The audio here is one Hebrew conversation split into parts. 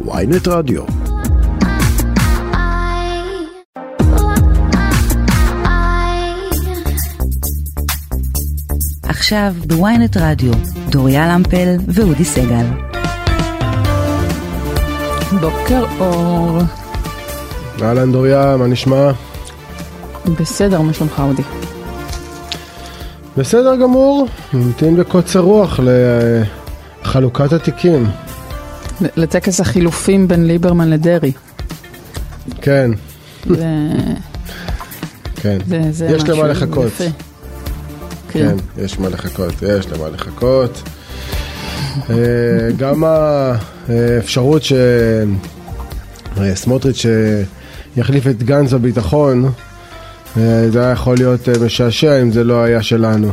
ויינט רדיו. עכשיו בוויינט רדיו, דוריה למפל ואודי סגל. בוקר אור. אהלן דוריה, מה נשמע? בסדר, מה שלומך אודי? בסדר גמור, נמתין בקוצר רוח לחלוקת התיקים. לטקס החילופים בין ליברמן לדרעי. כן, זה, כן. זה, זה יש למה לחכות. יפה. כן, יש מה לחכות, יש למה לחכות. אה, גם האפשרות שסמוטריץ' יחליף את גנץ בביטחון, אה, זה היה יכול להיות אה, משעשע אם זה לא היה שלנו.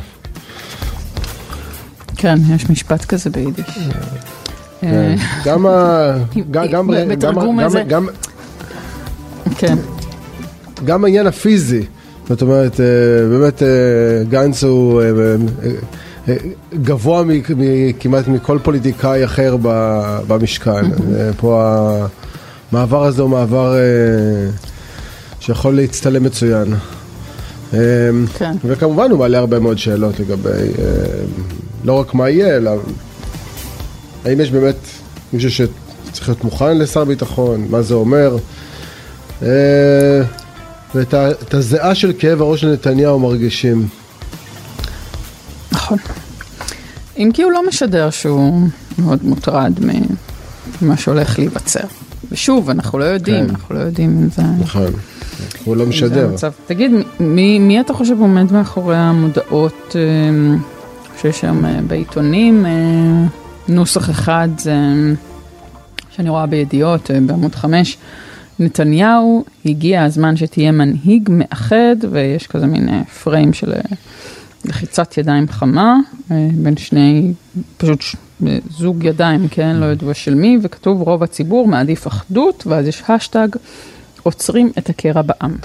כן, יש משפט כזה ביידיש. כן. אה, גם ה... גם- גם- גם- בתרגום הזה. כן, גם העניין הפיזי, זאת אומרת, אה, באמת אה, גנץ הוא גבוה כמעט מכל פוליטיקאי אחר במשכן. פה המעבר הזה הוא מעבר שיכול להצטלם מצוין. כן. וכמובן הוא מעלה הרבה מאוד שאלות לגבי לא רק מה יהיה, אלא האם יש באמת מישהו שצריך להיות מוכן לשר ביטחון, מה זה אומר. אה, ואת הזיעה של כאב הראש של נתניהו מרגישים. נכון. אם כי הוא לא משדר שהוא מאוד מוטרד ממה שהולך להיווצר. ושוב, אנחנו לא יודעים, כן. אנחנו לא יודעים אם זה... נכון. הוא לא משדר. המצב. תגיד, מי, מי אתה חושב עומד מאחורי המודעות אה, שיש שם אה, בעיתונים? אה, נוסח אחד זה, שאני רואה בידיעות אה, בעמוד 5, נתניהו, הגיע הזמן שתהיה מנהיג מאחד, ויש כזה מין אה, פריים של אה, לחיצת ידיים חמה, אה, בין שני, פשוט אה, זוג ידיים, כן, לא ידוע של מי, וכתוב רוב הציבור מעדיף אחדות, ואז יש השטג, עוצרים את הקרע בעם.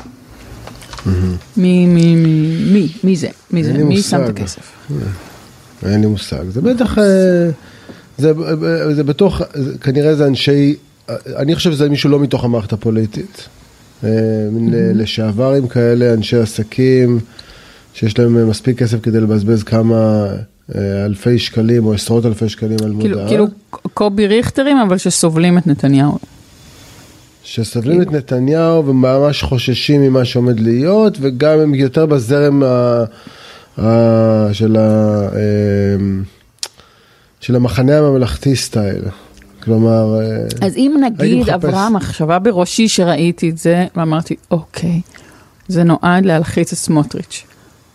מי, מי, מי, מי, מי זה? מי זה? מי שם את. הכסף? אין לי מושג. זה בטח, אה, זה, זה זה- כנראה זה אנשי, אני חושב שזה מישהו לא מתוך המערכת הפוליטית. אה, מין אה, לשעברים כאלה, אנשי עסקים, שיש להם מספיק כסף כדי לבזבז כמה אה, אלפי שקלים או עשרות אלפי שקלים על כאילו, מודעה. כאילו קובי ריכטרים, אבל שסובלים את נתניהו. שסובלים את נתניהו וממש חוששים ממה שעומד להיות, וגם הם יותר בזרם ה, של, ה, של המחנה הממלכתי סטייל. כלומר, אה, אז אם נגיד עברה מחשבה בראשי שראיתי את זה, ואמרתי, אוקיי, זה נועד להלחיץ את סמוטריץ'.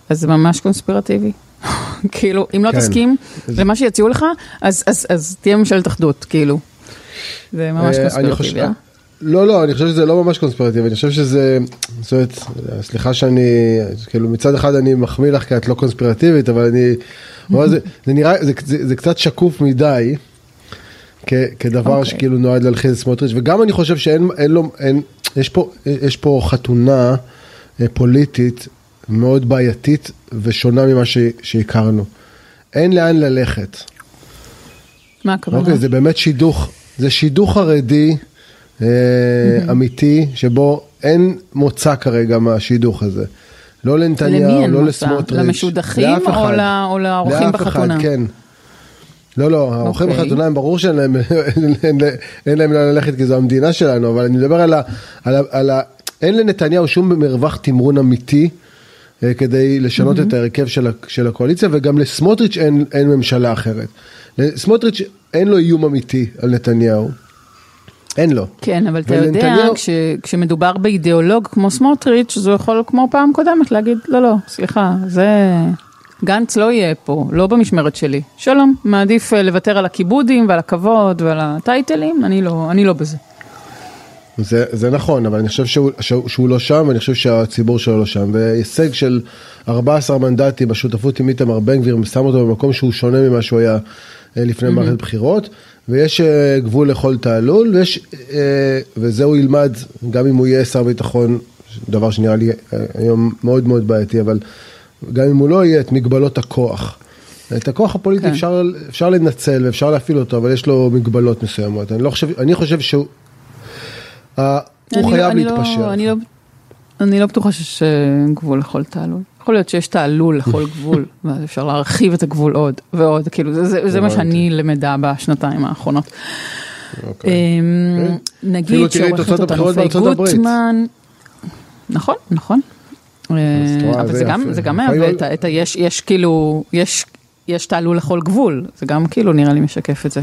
אז זה ממש קונספירטיבי. כאילו, אם לא כן. תסכים זה- למה שיציעו לך, אז, אז, אז תהיה ממשלת אחדות, כאילו. זה ממש אה, קונספירטיבי, אה? לא, לא, אני חושב שזה לא ממש קונספירטיבי, אני חושב שזה, זאת אומרת, סליחה שאני, כאילו מצד אחד אני מחמיא לך כי את לא קונספירטיבית, אבל אני, אבל זה, זה נראה, זה, זה, זה קצת שקוף מדי, כ, כדבר אוקיי. שכאילו נועד להלחיץ את סמוטריץ', וגם אני חושב שאין, אין לו, אין, יש פה, יש פה חתונה אה, פוליטית מאוד בעייתית ושונה ממה ש, שהכרנו. אין לאן ללכת. מה הכוונה? אוקיי, זה באמת שידוך, זה שידוך חרדי אמיתי, שבו אין מוצא כרגע מהשידוך הזה. לא לנתניהו, לא? לסמוטריץ'. למשודכים או לאורחים לאף אחד, בחתונה? כן. לא, לא, האורחים אוקיי. בחתונה הם ברור שאין להם, אין, להם לאן ללכת כי זו המדינה שלנו, אבל אני מדבר על ה... על ה, על ה אין לנתניהו שום מרווח תמרון אמיתי אה, כדי לשנות את ההרכב של, של הקואליציה, וגם לסמוטריץ' אין, אין ממשלה אחרת. לסמוטריץ' אין לו איום אמיתי על נתניהו. אין לו. כן, אבל אתה יודע, כש, כשמדובר באידיאולוג כמו סמוטריץ', אז הוא יכול כמו פעם קודמת להגיד, לא, לא, סליחה, זה... גנץ לא יהיה פה, לא במשמרת שלי. שלום, מעדיף אה, לוותר על הכיבודים ועל הכבוד ועל הטייטלים, אני לא, אני לא בזה. זה, זה נכון, אבל אני חושב שהוא, שהוא, שהוא לא שם, ואני חושב שהציבור שלו לא שם. והישג של 14 מנדטים בשותפות עם איתמר בן גביר, שם אותו במקום שהוא שונה ממה שהוא היה אה, לפני Mm-hmm. מערכת בחירות, ויש אה, גבול לכל תעלול, ויש, אה, וזה הוא ילמד, גם אם הוא יהיה שר ביטחון, דבר שנראה לי אה, היום מאוד מאוד בעייתי, אבל גם אם הוא לא יהיה, את מגבלות הכוח. את הכוח הפוליטי כן. אפשר, אפשר לנצל ואפשר להפעיל אותו, אבל יש לו מגבלות מסוימות. אני, לא חושב, אני חושב שהוא אה, הוא אני- חייב אני לא- להתפשר. אני לא- אני לא בטוחה שיש גבול לכל תעלול. יכול להיות שיש תעלול לכל גבול, ואז אפשר להרחיב את הגבול עוד ועוד, כאילו זה- זה זה מה. שאני למדה בשנתיים האחרונות. אוקיי. אמ, אפילו נגיד שעורכת אותנו פיי. גוטמן, נכון, נכון. אה, אבל זה גם. זה גם מהווה את ה-. יש יש כאילו, יש יש תעלול לכל גבול, זה גם כאילו נראה לי משקף את זה.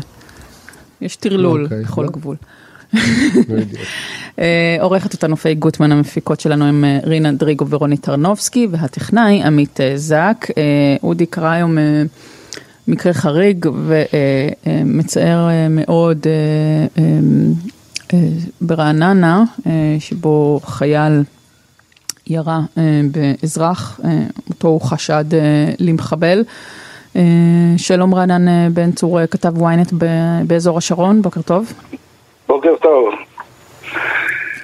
יש טרלול אוקיי, לכל. גבול. בדיוק. אה, עורכת אותנו פיי גוטמן, המפיקות שלנו הם אה, רינה דריגו ורוני טרנובסקי, והטכנאי עמית אה, זק. אודי קרא היום מקרה חריג ומצער מאוד ברעננה, שבו חייל ירה באזרח, אותו הוא חשד למחבל. שלום רענן בן צור, כתב ynet באזור השרון, בוקר טוב. בוקר טוב.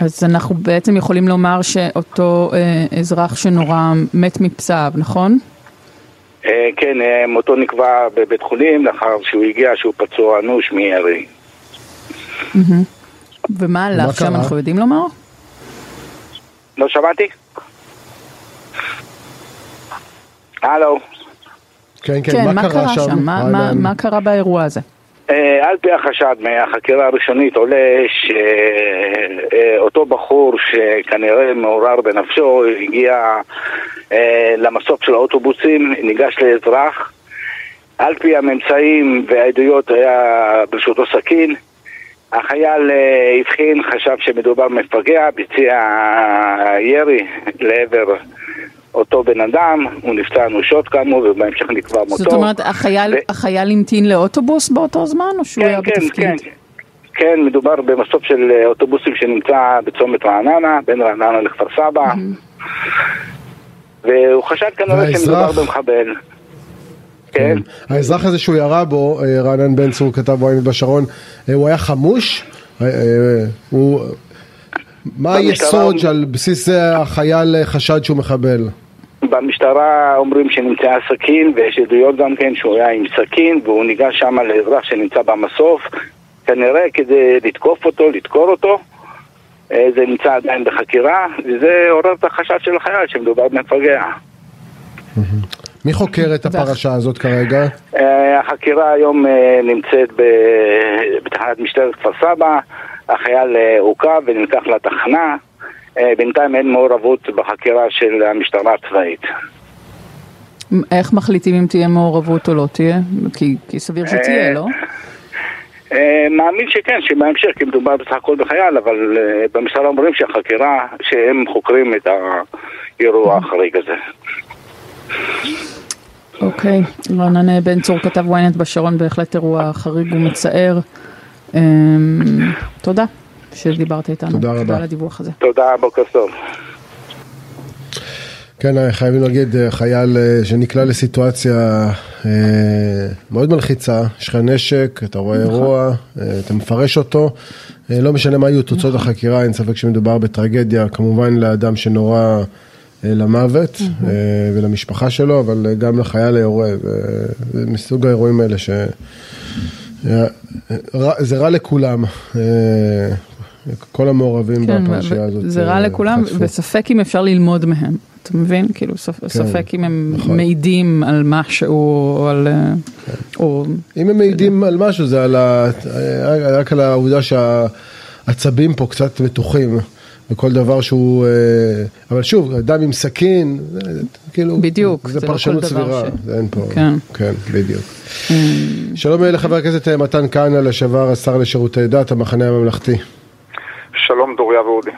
אז אנחנו בעצם יכולים לומר שאותו אה, אזרח שנורה מת מפצעיו, נכון? אה, כן, אה, מותו נקבע בבית חולים לאחר שהוא הגיע שהוא פצוע אנוש מירי. ומה עליו מה שם קרה? אנחנו יודעים לומר? לא שמעתי? הלו. כן, כן, כן, מה קרה שם? מה- מה- רענן? מה קרה באירוע הזה? אה, על פי החשד מהחקירה הראשונית עולה שאותו בחור שכנראה מעורר בנפשו הגיע אה, למסוף של האוטובוסים, ניגש לאזרח. על פי הממצאים והעדויות היה ברשותו סכין. החייל אה, הבחין, חשב שמדובר במפגע, ביצע ירי לעבר אותו בן אדם, הוא נפצע אנושות כאמור ובהמשך נקבע מותו. זאת אומרת, החייל, ו- החייל המתין לאוטובוס באותו זמן, או שהוא היה כן, כן, בתפקיד? כן. כן, מדובר במסוף של אה, אוטובוסים שנמצא בצומת רעננה, בין רעננה לכפר סבא. והוא חשד כנראה והאזרח? שמדובר במחבל. כן, האזרח הזה שהוא ירה בו, אה, רענן בן צור כתב ynet בשרון, אה, הוא היה חמוש? הוא... מה היסוד שעל בסיס זה החייל חשד שהוא מחבל? במשטרה אומרים שנמצאה סכין, ויש עדויות גם כן שהוא היה עם סכין, והוא ניגש שם לאזרח שנמצא במסוף, כנראה כדי לתקוף אותו, לדקור אותו. אה, זה נמצא עדיין בחקירה, וזה עורר את החשד של החייל שמדובר במפגע. מי חוקר את הפרשה הזאת כרגע? אה, החקירה היום אה, נמצאת בתחנת משטרת כפר סבא, החייל עוכב ונלקח לתחנה, בינתיים אין מעורבות בחקירה של המשטרה הצבאית. איך מחליטים אם תהיה מעורבות או לא תהיה? כי, כי סביר שתהיה, אה, לא? אה, מאמין שכן, שבהמשך, כי מדובר בסך הכל בחייל, אבל אה, במשטרה אומרים שהחקירה, שהם חוקרים את האירוע החריג הזה. אוקיי, רענן בן צור כתב ynet בשרון, בהחלט אירוע חריג ומצער. אמ, תודה שדיברת איתנו. תודה רבה. תודה על הדיווח הזה. תודה, בוקר טוב. כן, אה, חייבים להגיד, אה, חייל אה, שנקלע לסיטואציה מאוד מלחיצה, יש לך נשק, אתה רואה אירוע, אה, אתה מפרש אותו, לא משנה מה יהיו תוצאות החקירה, אין ספק שמדובר בטרגדיה, כמובן לאדם שנורה אה, למוות אה, ולמשפחה שלו, אבל גם לחייל היורה, זה- מסוג האירועים האלה ש... זה רע לכולם, כל המעורבים כן, בפרשייה הזאת. זה רע אה, לכולם, חטפו. וספק אם אפשר ללמוד מהם. אתה מבין? כאילו, ספ- ספק אם הם נכון. מעידים על משהו, או על... אה, או... אם הם מעידים על משהו זה על ה... רק על העובדה שהעצבים פה קצת מתוחים וכל דבר שהוא... אה, אבל שוב, אדם עם סכין, זה, כאילו... בדיוק, זה זה לא פרשנות דבר סבירה, ש- אין פה... כן. כן, בדיוק. שלום לחבר הכנסת אה, מתן כהנא, לשעבר השר לשירותי דת, המחנה הממלכתי. שלום דוריה ואודי.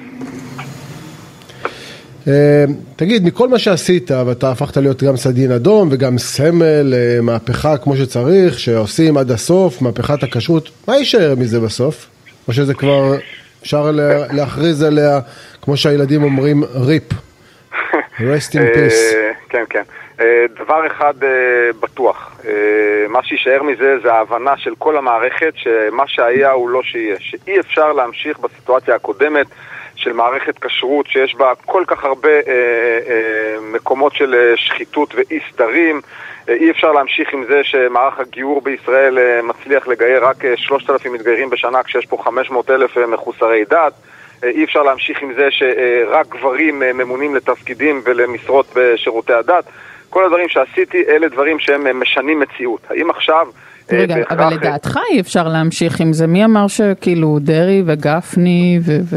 אה, תגיד, מכל מה שעשית, ואתה הפכת להיות גם סדין אדום וגם סמל, אה, מהפכה כמו שצריך, שעושים עד הסוף, מהפכת הכשרות, מה יישאר מזה בסוף? או שזה כבר אפשר לה- להכריז עליה, כמו שהילדים אומרים, ריפ. rest in peace. אה, כן, כן. דבר אחד בטוח, מה שיישאר מזה זה ההבנה של כל המערכת שמה שהיה הוא לא שיהיה, שאי אפשר להמשיך בסיטואציה הקודמת של מערכת כשרות שיש בה כל כך הרבה אה, אה, מקומות של אה, שחיתות ואי סדרים. אה, אי אפשר להמשיך עם זה שמערך הגיור בישראל אה, מצליח לגייר רק 3,000 מתגיירים בשנה כשיש פה 500 אלף מחוסרי דת. אי אפשר להמשיך עם זה שרק גברים ממונים לתפקידים ולמשרות בשירותי הדת. כל הדברים שעשיתי אלה דברים שהם משנים מציאות. האם עכשיו... רגע, אבל אה, לדעתך אי אפשר להמשיך עם זה. מי אמר שכאילו דרעי וגפני ו...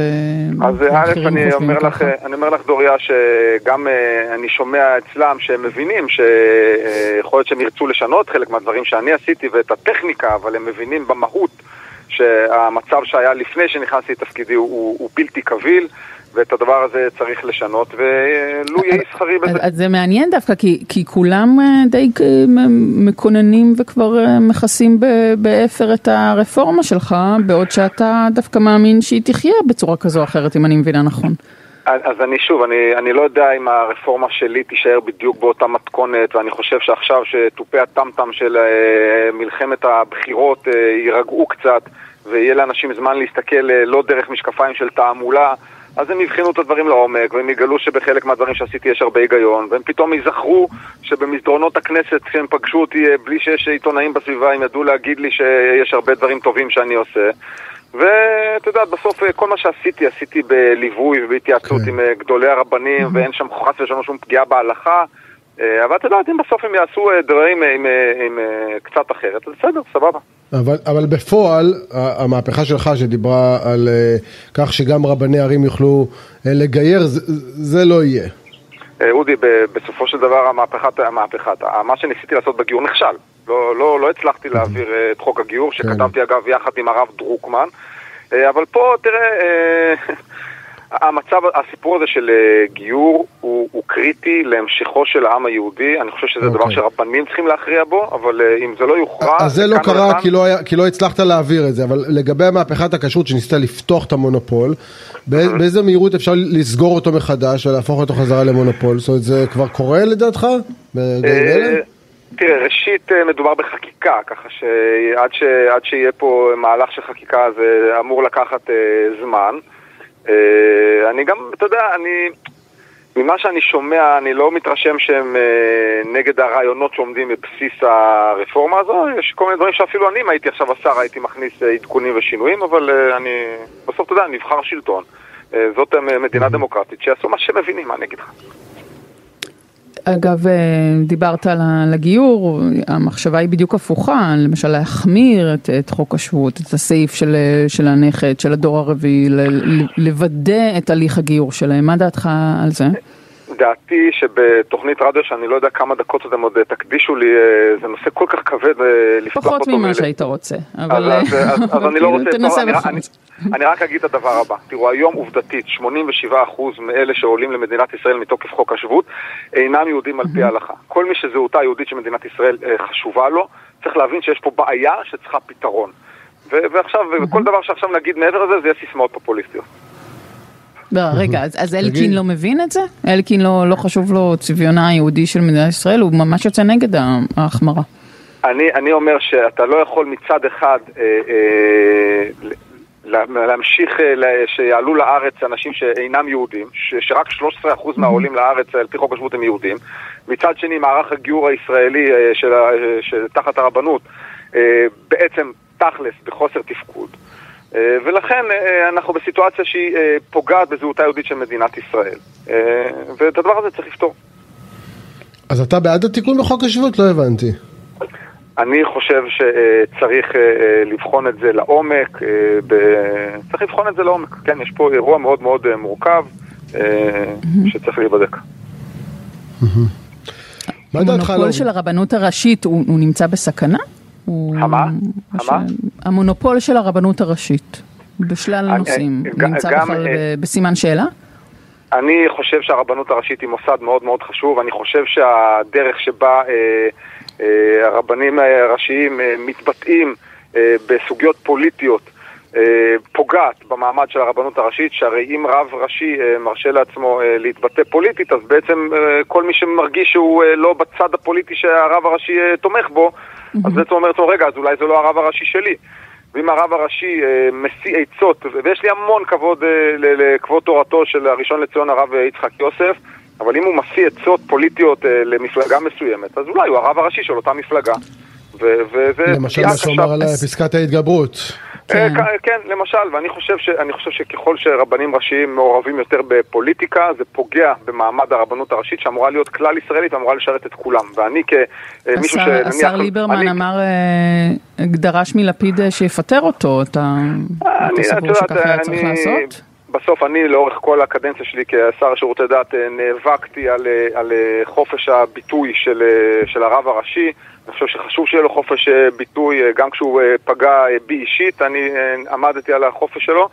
אז א', אני אומר לך, אני אומר לך, דוריה, שגם אה, אני שומע אצלם שהם מבינים שיכול להיות שהם ירצו לשנות חלק מהדברים שאני עשיתי ואת הטכניקה, אבל הם מבינים במהות שהמצב שהיה לפני שנכנסתי לתפקידי הוא, הוא בלתי קביל. ואת הדבר הזה צריך לשנות, ולו יהי שכרי בזה. אז זה מעניין דווקא, כי, כי כולם אה, די אה, מקוננים וכבר אה, מכסים באפר את הרפורמה שלך, בעוד שאתה דווקא מאמין שהיא תחיה בצורה כזו או אחרת, אם אני מבינה נכון. אז אני שוב, אני, אני לא יודע אם הרפורמה שלי תישאר בדיוק באותה מתכונת, ואני חושב שעכשיו שתופי הטמטם של מלחמת הבחירות יירגעו קצת, ויהיה לאנשים זמן להסתכל לא דרך משקפיים של תעמולה, אז הם יבחנו את הדברים לעומק, והם יגלו שבחלק מהדברים שעשיתי יש הרבה היגיון, והם פתאום ייזכרו שבמסדרונות הכנסת, כשהם פגשו אותי אה, בלי שיש עיתונאים בסביבה, הם ידעו להגיד לי שיש הרבה דברים טובים שאני עושה. ואת יודעת, בסוף אה, כל מה שעשיתי, עשיתי בליווי ובהתייעצות כן. עם אה, גדולי הרבנים, mm-hmm. ואין שם חס ושלום שום פגיעה בהלכה. אבל את יודעת, אם בסוף הם יעשו דברים עם, עם, עם קצת אחרת, אז בסדר, סבבה. אבל, אבל בפועל, המהפכה שלך שדיברה על uh, כך שגם רבני ערים יוכלו uh, לגייר, זה, זה לא יהיה. אה, אודי, בסופו של דבר המהפכת, המהפכת, מה שניסיתי לעשות בגיור נכשל. לא, לא, לא הצלחתי להעביר את חוק הגיור, כן. שכתבתי אגב יחד עם הרב דרוקמן. אבל פה, תראה, המצב, הסיפור הזה של אה, גיור הוא, הוא קריטי להמשכו של העם היהודי, אני חושב שזה okay. דבר אוקיי. שרבנים צריכים להכריע בו, אבל אה, אם זה לא יוכרע... אז זה לא קרה כי לא, היה, כי לא הצלחת להעביר את זה, אבל לגבי מהפכת הכשרות שניסתה לפתוח את המונופול, באיזה מהירות אפשר לסגור אותו מחדש ולהפוך אותו חזרה למונופול? זאת אומרת, זה כבר קורה לדעתך? אה, תראה, ראשית מדובר בחקיקה, ככה שעד ש... שיהיה פה מהלך של חקיקה זה אמור לקחת זמן. אה, אני גם, אתה יודע, אני... ממה שאני שומע, אני לא מתרשם שהם אה, נגד הרעיונות שעומדים בבסיס הרפורמה הזו. יש כל מיני דברים שאפילו אני, אם הייתי עכשיו השר, הייתי מכניס אה, עדכונים ושינויים, אבל אני... בסוף, אתה יודע, נבחר שלטון. זאת מדינה דמוקרטית, שיעשו מה שהם מבינים, מה אני אגיד לך. אגב, אה, דיברת על הגיור, המחשבה היא בדיוק הפוכה, למשל להחמיר את, את חוק השבות, את הסעיף של, של הנכד, של הדור הרביעי, לוודא את הליך הגיור שלהם, מה דעתך על זה? דעתי שבתוכנית רדיו שאני לא יודע כמה דקות אתם עוד תקדישו לי, אה, זה נושא כל כך כבד אה, לפתוח אותו. פחות ממה שהיית רוצה, אבל אז, אז, אז אני לא רוצה... תנסה בכל זאת. אני רק אגיד את הדבר הבא, תראו היום עובדתית 87% מאלה שעולים למדינת ישראל מתוקף חוק השבות אינם יהודים על פי ההלכה. כל מי שזהותה היהודית של מדינת ישראל אה, חשובה לו, צריך להבין שיש פה בעיה שצריכה פתרון. ועכשיו, וכל דבר שעכשיו נגיד מעבר לזה, זה יהיה סיסמאות פופוליסטיות. לא, רגע, אז, אז אלקין לא מבין את זה? אלקין לא, לא חשוב לו צביונה היהודי של מדינת ישראל? הוא ממש יוצא נגד ההחמרה. אני, אני אומר שאתה לא יכול מצד אחד אה, אה, להמשיך, אה, שיעלו לארץ אנשים שאינם יהודים, ש, שרק 13% מהעולים לארץ על פי חוק השבות הם יהודים. מצד שני, מערך הגיור הישראלי אה, של, של, תחת הרבנות אה, בעצם תכלס בחוסר תפקוד. אה, ולכן אה, אנחנו בסיטואציה שהיא אה, פוגעת בזהותה היהודית של מדינת ישראל. ואת הדבר הזה צריך לפתור. אז אתה בעד התיקון בחוק השבות? לא הבנתי. אני חושב שצריך לבחון את זה לעומק, צריך לבחון את זה לעומק, כן, יש פה אירוע מאוד מאוד מורכב שצריך להיבדק. מה דעתך? המונופול של הרבנות הראשית הוא נמצא בסכנה? המה? המה? המונופול של הרבנות הראשית, בשלל הנושאים, נמצא בכלל אה, בסימן שאלה? אני חושב שהרבנות הראשית היא מוסד מאוד מאוד חשוב, אני חושב שהדרך שבה אה, אה, הרבנים הראשיים אה, מתבטאים אה, בסוגיות פוליטיות פוגעת במעמד של הרבנות הראשית, שהרי אם רב ראשי מרשה לעצמו להתבטא פוליטית, אז בעצם כל מי שמרגיש שהוא לא בצד הפוליטי שהרב הראשי תומך בו, אז בעצם אומר לעצמו, רגע, אז אולי זה לא הרב הראשי שלי. ואם הרב הראשי אה, משיא עצות, ויש לי המון כבוד אה, לכבוד תורתו של הראשון לציון הרב יצחק יוסף, אבל אם הוא משיא עצות פוליטיות אה, למפלגה מסוימת, אז אולי הוא הרב הראשי של אותה מפלגה. וזה למשל מה שאומר על פסקת ההתגברות. כן. כן, למשל, ואני חושב, ש, חושב שככל שרבנים ראשיים מעורבים יותר בפוליטיקה, זה פוגע במעמד הרבנות הראשית שאמורה להיות כלל ישראלית ואמורה לשרת את כולם. ואני כמישהו שנניח... השר ליברמן אני... אמר, דרש מלפיד שיפטר אותו, אתה, אתה סבור שככה היה צריך לעשות? בסוף אני לאורך כל הקדנציה שלי כשר לשירותי דת נאבקתי על, על חופש הביטוי של, של הרב הראשי. אני חושב שחשוב שיהיה לו חופש אה, ביטוי, אה, גם כשהוא אה, פגע בי אישית, אני עמדתי על החופש שלו.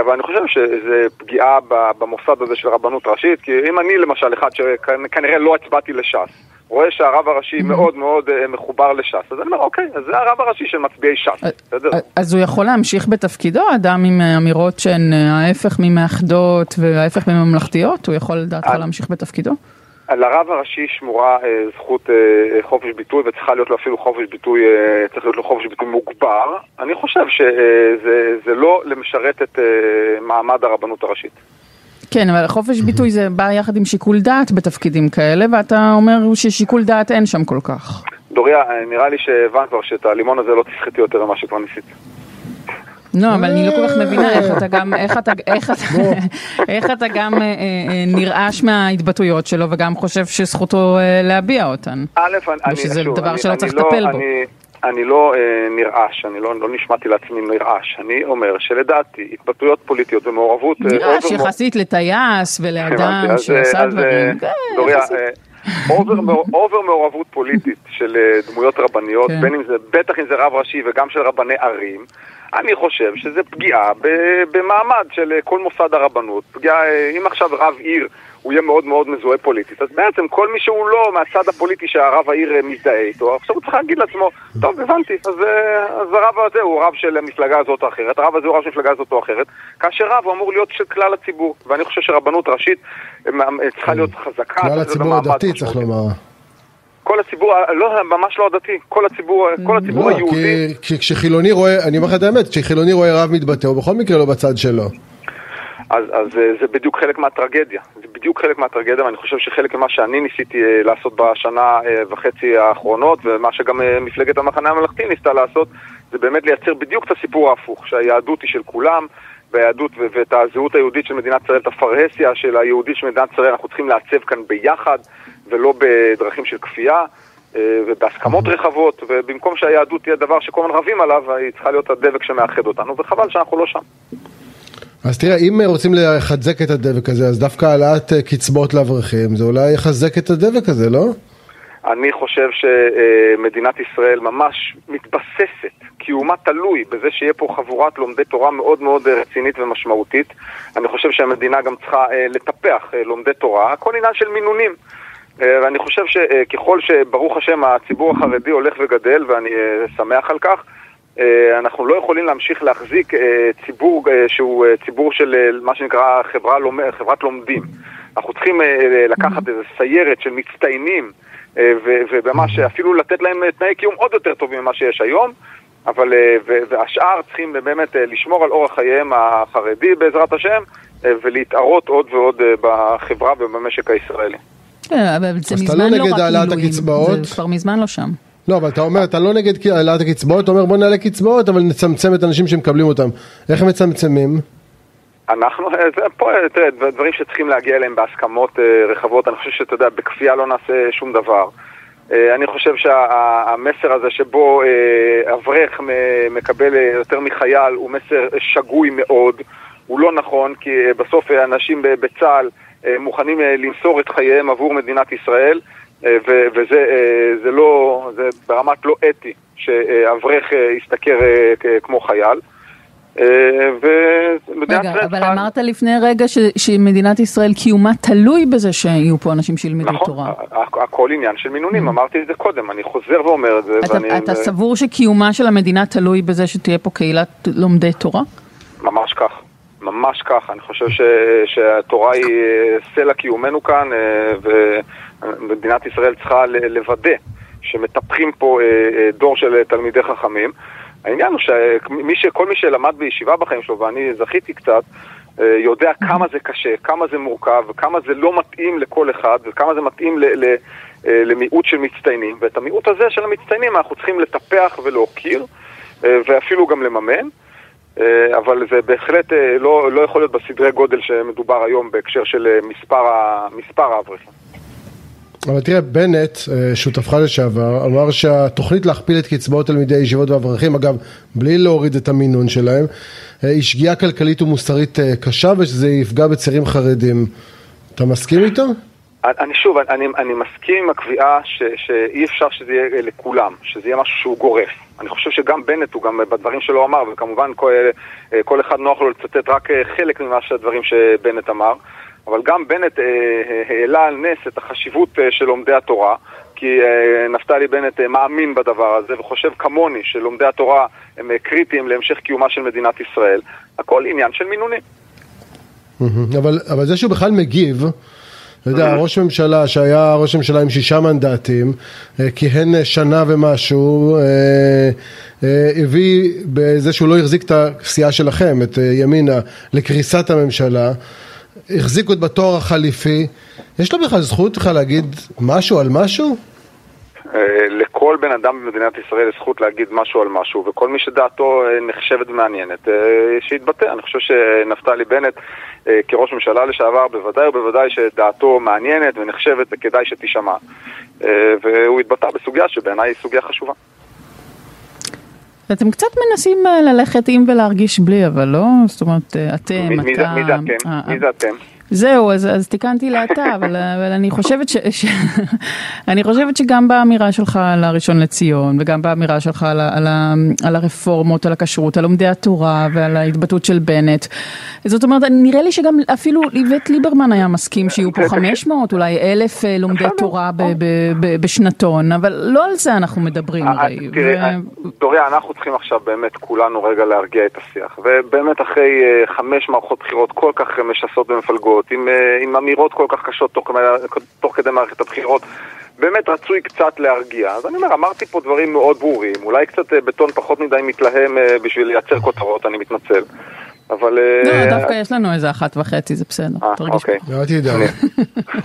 אבל אני חושב שזה פגיעה במוסד הזה של רבנות ראשית, כי אם אני למשל אחד שכנראה לא הצבעתי לש"ס, רואה שהרב הראשי מאוד מאוד מחובר לש"ס, אז אני אומר, אוקיי, אז זה הרב הראשי של מצביעי ש"ס, בסדר? אז הוא יכול להמשיך בתפקידו, אדם עם אמירות שהן ההפך ממאחדות וההפך מממלכתיות? הוא יכול לדעתך להמשיך בתפקידו? לרב הראשי שמורה אה, זכות אה, חופש ביטוי וצריכה להיות לו אפילו חופש ביטוי, אה, צריך להיות לו חופש ביטוי מוגבר. אני חושב שזה לא למשרת את אה, מעמד הרבנות הראשית. כן, אבל חופש ביטוי זה בא יחד עם שיקול דעת בתפקידים כאלה, ואתה אומר ששיקול דעת אין שם כל כך. דוריה, נראה לי שהבנת כבר שאת הלימון הזה לא תסחטי יותר ממה שכבר ניסית. לא, אבל אני לא כל כך מבינה איך אתה גם, איך אתה, איך אתה, איך אתה גם אה, אה, נרעש מההתבטאויות שלו וגם חושב שזכותו אה, להביע אותן. א', אני, ושזה דבר שלא צריך לא- לטפל בו. אני לא אה, נרעש, אני לא, לא נשמעתי לעצמי נרעש, אני אומר שלדעתי התבטאויות פוליטיות ומעורבות... נרעש יחסית לטייס ולאדם שעשה דברים. דוריה, אובר מעורבות פוליטית של דמויות רבניות, כן. בין אם זה, בטח אם זה רב ראשי וגם של רבני ערים, אני חושב שזה פגיעה במעמד של כל מוסד הרבנות. פגיעה, אם עכשיו רב עיר הוא יהיה מאוד מאוד מזוהה פוליטית, אז בעצם כל מי שהוא לא מהצד הפוליטי שהרב העיר מזדהה איתו, עכשיו הוא צריך להגיד לעצמו, טוב, הבנתי, אז, אז הרב הזה הוא רב של מפלגה הזאת או אחרת, הרב הזה הוא רב של מפלגה הזאת או אחרת, כאשר רב הוא אמור להיות של כלל הציבור, ואני חושב שרבנות ראשית צריכה להיות חזקה. כלל הציבור הדתי צריך לומר. כל הציבור, לא, ממש לא הדתי, כל הציבור, כל הציבור לא, היהודי. כי כשחילוני רואה, אני אומר לך את האמת, כשחילוני רואה רב מתבטא, הוא בכל מקרה לא בצד שלו. אז, אז אה, זה בדיוק חלק מהטרגדיה, זה בדיוק חלק מהטרגדיה, ואני חושב שחלק ממה שאני ניסיתי אה, לעשות בשנה אה, וחצי האחרונות, ומה שגם מפלגת המחנה הממלכתי ניסתה לעשות, זה באמת לייצר בדיוק את הסיפור ההפוך, שהיהדות היא של כולם, והיהדות ואת הזהות היהודית של מדינת ישראל, את הפרהסיה של היהודית של מדינת ישראל, אנחנו צריכים לעצב כאן ביחד. ולא בדרכים של כפייה אה, ובהסכמות רחבות, ובמקום שהיהדות תהיה דבר שכל הזמן רבים עליו, היא צריכה להיות הדבק שמאחד אותנו, וחבל שאנחנו לא שם. אז תראה, אם רוצים לחזק את הדבק הזה, אז דווקא העלאת אה, קצבאות לאברכים, זה אולי יחזק את הדבק הזה, לא? אני חושב שמדינת ישראל ממש מתבססת, קיומה תלוי בזה שיהיה פה חבורת לומדי תורה מאוד מאוד רצינית ומשמעותית. אני חושב שהמדינה גם צריכה אה, לטפח לומדי תורה, הכל עניין של מינונים. אה, ואני חושב שככל שברוך השם הציבור החרדי הולך וגדל, ואני אה, שמח על כך, אה, אנחנו לא יכולים להמשיך להחזיק ציבור שהוא ציבור של מה שנקרא חברה, חברת לומדים. אנחנו צריכים לקחת איזו סיירת של מצטיינים וממש אפילו לתת להם תנאי קיום עוד יותר טובים ממה שיש היום. אבל, והשאר צריכים באמת לשמור על אורח חייהם החרדי בעזרת השם ולהתערות עוד ועוד בחברה ובמשק הישראלי. כן, אבל זה מזמן לא, לא רק עילויים, זה כבר מזמן לא שם. לא, אבל אתה אומר, אתה לא נגד העלאת הקצבאות, אתה אומר בוא נעלה קצבאות, אבל נצמצם את האנשים שמקבלים אותם. איך הם מצמצמים? אנחנו, אה, פה, תראה, דברים שצריכים להגיע אליהם בהסכמות אה, רחבות, אני חושב שאתה יודע, בכפייה לא נעשה שום דבר. אה, אני חושב שהמסר הזה שבו אברך מקבל יותר מחייל הוא מסר שגוי מאוד, הוא לא נכון, כי בסוף אנשים בצה"ל אה, מוכנים אה, למסור את חייהם עבור מדינת ישראל, אה, וזה לא, זה ברמת לא אתי שאברך ישתכר כמו חייל. ומדינת ישראל... רגע, אבל אמרת לפני רגע ש, שמדינת ישראל קיומה תלוי בזה שיהיו פה אנשים שילמדו נכון, תורה. נכון, הכל עניין של מינונים, אמרתי את זה קודם, אני חוזר ואומר את זה. אתה, ואני... אתה סבור שקיומה של המדינה תלוי בזה שתהיה פה קהילת לומדי תורה? ממש כך. ממש כך, אני חושב ש, שהתורה היא סלע קיומנו כאן, ומדינת ישראל צריכה לוודא שמטפחים פה דור של תלמידי חכמים. העניין הוא שכל מי שלמד בישיבה בחיים שלו, ואני זכיתי קצת, אה, יודע כמה זה קשה, כמה זה מורכב, וכמה זה לא מתאים לכל אחד, וכמה זה מתאים ל, ל, אה, למיעוט של מצטיינים. ואת המיעוט הזה של המצטיינים אנחנו צריכים לטפח ולהוקיר, אה, ואפילו גם לממן. אבל זה בהחלט לא, לא יכול להיות בסדרי גודל שמדובר היום בהקשר של מספר האברכים. אבל תראה, בנט, אה, שותפך לשעבר, אמר שהתוכנית להכפיל את קצבאות תלמידי הישיבות והאברכים, אגב, בלי להוריד את המינון שלהם, אה, היא שגיאה כלכלית ומוסרית אה, קשה ושזה יפגע בצעירים חרדים. אתה מסכים איתו? אני שוב, אני, אני מסכים עם הקביעה ש, שאי אפשר שזה יהיה לכולם, שזה יהיה משהו שהוא גורף. אני חושב שגם בנט הוא גם בדברים שלו אמר, וכמובן כל, כל אחד נוח לו לצטט רק חלק ממה שהדברים שבנט אמר. אבל גם בנט אה, אה, העלה על נס את החשיבות אה, של לומדי התורה, כי נפתלי בנט מאמין בדבר הזה וחושב כמוני שלומדי התורה הם קריטיים להמשך קיומה של מדינת ישראל. הכל עניין של מינונים. אבל, אבל זה שהוא בכלל מגיב, אתה יודע, ראש ממשלה שהיה ראש ממשלה עם שישה מנדטים, כיהן שנה ומשהו, הביא בזה שהוא לא החזיק את הסיעה שלכם, את ימינה, לקריסת הממשלה. החזיקו את בתואר החליפי, יש לו בכלל זכות בכלל להגיד משהו על משהו? אה, לכל בן אדם במדינת ישראל יש זכות להגיד משהו על משהו, וכל מי שדעתו אה, נחשבת ומעניינת, אה, שיתבטא. אני חושב שנפתלי בנט, כראש ממשלה לשעבר, בוודאי ובוודאי שדעתו מעניינת ונחשבת וכדאי שתישמע. והוא התבטא בסוגיה שבעיניי היא סוגיה חשובה. אתם קצת מנסים ללכת עם ולהרגיש בלי, אבל לא? זאת אומרת, אתם, אתה... מי זה אתם? מי זה אתם? זהו, אז, אז תיקנתי לאתה, אבל, אבל אני חושבת ש... ש אני חושבת שגם באמירה שלך על הראשון לציון, וגם באמירה שלך על, על, על הרפורמות, על הכשרות, על לומדי התורה ועל ההתבטאות של בנט, זאת אומרת, נראה לי שגם אפילו איווט ליברמן היה מסכים שיהיו פה 500, אולי אלף אה, לומדי תורה ב, ב, ב, בשנתון, אבל לא על זה אנחנו מדברים אה, הרי. תראה, דוריה, אנחנו צריכים עכשיו באמת כולנו רגע להרגיע את השיח, ובאמת אחרי אה, חמש מערכות בחירות כל כך משסות במפלגות, בחירות, עם, אה, עם אמירות כל כך קשות תוך, תוך כדי מערכת הבחירות. באמת רצוי קצת להרגיע. אז אני אומר, אמרתי פה דברים מאוד ברורים, אולי קצת אה, בטון פחות מדי מתלהם אה, בשביל לייצר כותרות, אני מתנצל. אבל... לא, דווקא יש לנו איזה אחת וחצי, זה בסדר, תרגיש. אוקיי. אל תדאג,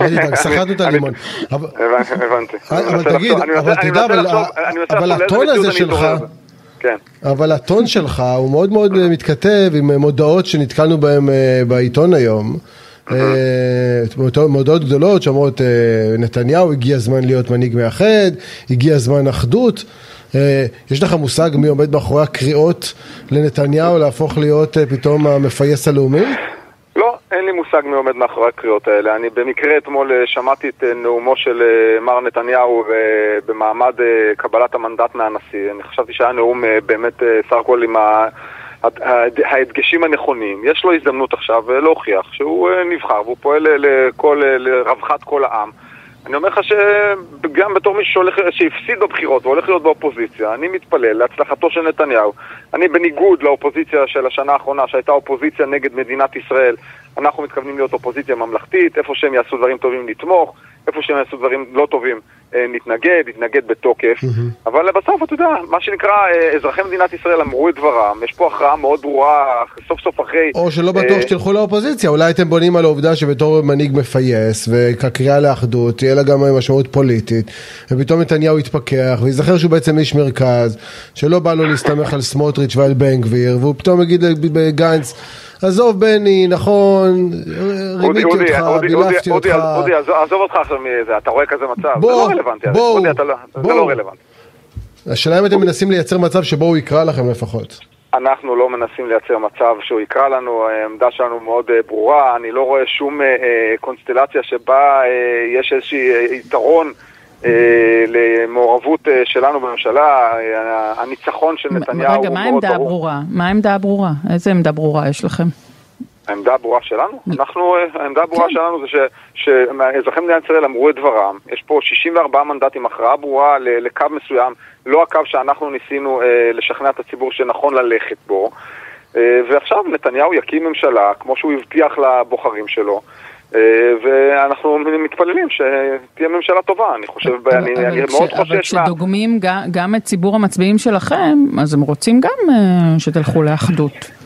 אל תדאג, סחטנו את הלימון. הבנתי. אבל תגיד, אבל תדע, אבל הטון הזה שלך... כן. אבל הטון שלך הוא מאוד מאוד מתכתב עם מודעות שנתקלנו בהן בעיתון היום. אה, מודעות גדולות שאומרות אה, נתניהו הגיע הזמן להיות מנהיג מאחד, הגיע הזמן אחדות. אה, יש לך מושג מי עומד מאחורי הקריאות לנתניהו להפוך להיות פתאום המפייס הלאומי? לא, אין לי מושג מי עומד מאחורי הקריאות האלה. אני במקרה אתמול שמעתי את נאומו של מר נתניהו במעמד קבלת המנדט מהנשיא. אני חשבתי שהיה נאום באמת סך הכל עם ה... ההדגשים הנכונים, יש לו הזדמנות עכשיו להוכיח שהוא אה, נבחר והוא פועל לכל, לרווחת כל העם. אני אומר לך שגם בתור מישהו שהפסיד בבחירות והולך להיות באופוזיציה, אני מתפלל להצלחתו של נתניהו. אני בניגוד לאופוזיציה של השנה האחרונה, שהייתה אופוזיציה נגד מדינת ישראל, אנחנו מתכוונים להיות אופוזיציה ממלכתית, איפה שהם יעשו דברים טובים נתמוך, איפה שהם יעשו דברים לא טובים אה, נתנגד, נתנגד בתוקף, mm-hmm. אבל בסוף, אתה יודע, מה שנקרא, אה, אזרחי מדינת ישראל אמרו את דברם, יש פה הכרעה מאוד ברורה, סוף סוף אחרי... או שלא בטוח אה, שתלכו לאופוזיציה, אולי אתם בונים על העובדה שבתור מנהיג מפייס, וכקריאה לאחדות, תהיה לה גם משמעות פוליטית, ופתאום נתניהו יתפכח, וייזכר שהוא בעצם איש מרכז, שלא בא לו להסתמך על סמוטריץ' ועל בן גביר, והוא פתאום יגיד לגנץ, עזוב בני, נכון, רימיתי אותך, בילפתי אותך. אודי, עזוב אותך עכשיו מזה, אתה רואה כזה מצב, לא רלוונטי, אודי, לא- זה לא רלוונטי. השאלה אם אתם מנסים לייצר מצב שבו הוא יקרא לכם לפחות. אנחנו לא מנסים לייצר מצב שהוא יקרא לנו, העמדה שלנו מאוד אה, ברורה, אני לא רואה שום אה, אה, קונסטלציה שבה יש איזשהו יתרון למעורבות שלנו בממשלה, הניצחון של נתניהו רגע, מה העמדה הברורה? מה העמדה הברורה? איזה עמדה ברורה יש לכם? העמדה הברורה שלנו? אנחנו, העמדה הברורה כן. שלנו זה שאזרחי מדינת ישראל אמרו את דברם. יש פה 64 מנדטים, הכרעה ברורה לקו מסוים, לא הקו שאנחנו ניסינו לשכנע את הציבור שנכון ללכת בו. ועכשיו נתניהו יקים ממשלה, כמו שהוא הבטיח לבוחרים שלו. ואנחנו מתפללים שתהיה ממשלה טובה, אני חושב, אבל, אני, אבל אני כש, מאוד חושש... אבל כשדוגמים מה... גם את ציבור המצביעים שלכם, אז הם רוצים גם שתלכו לאחדות.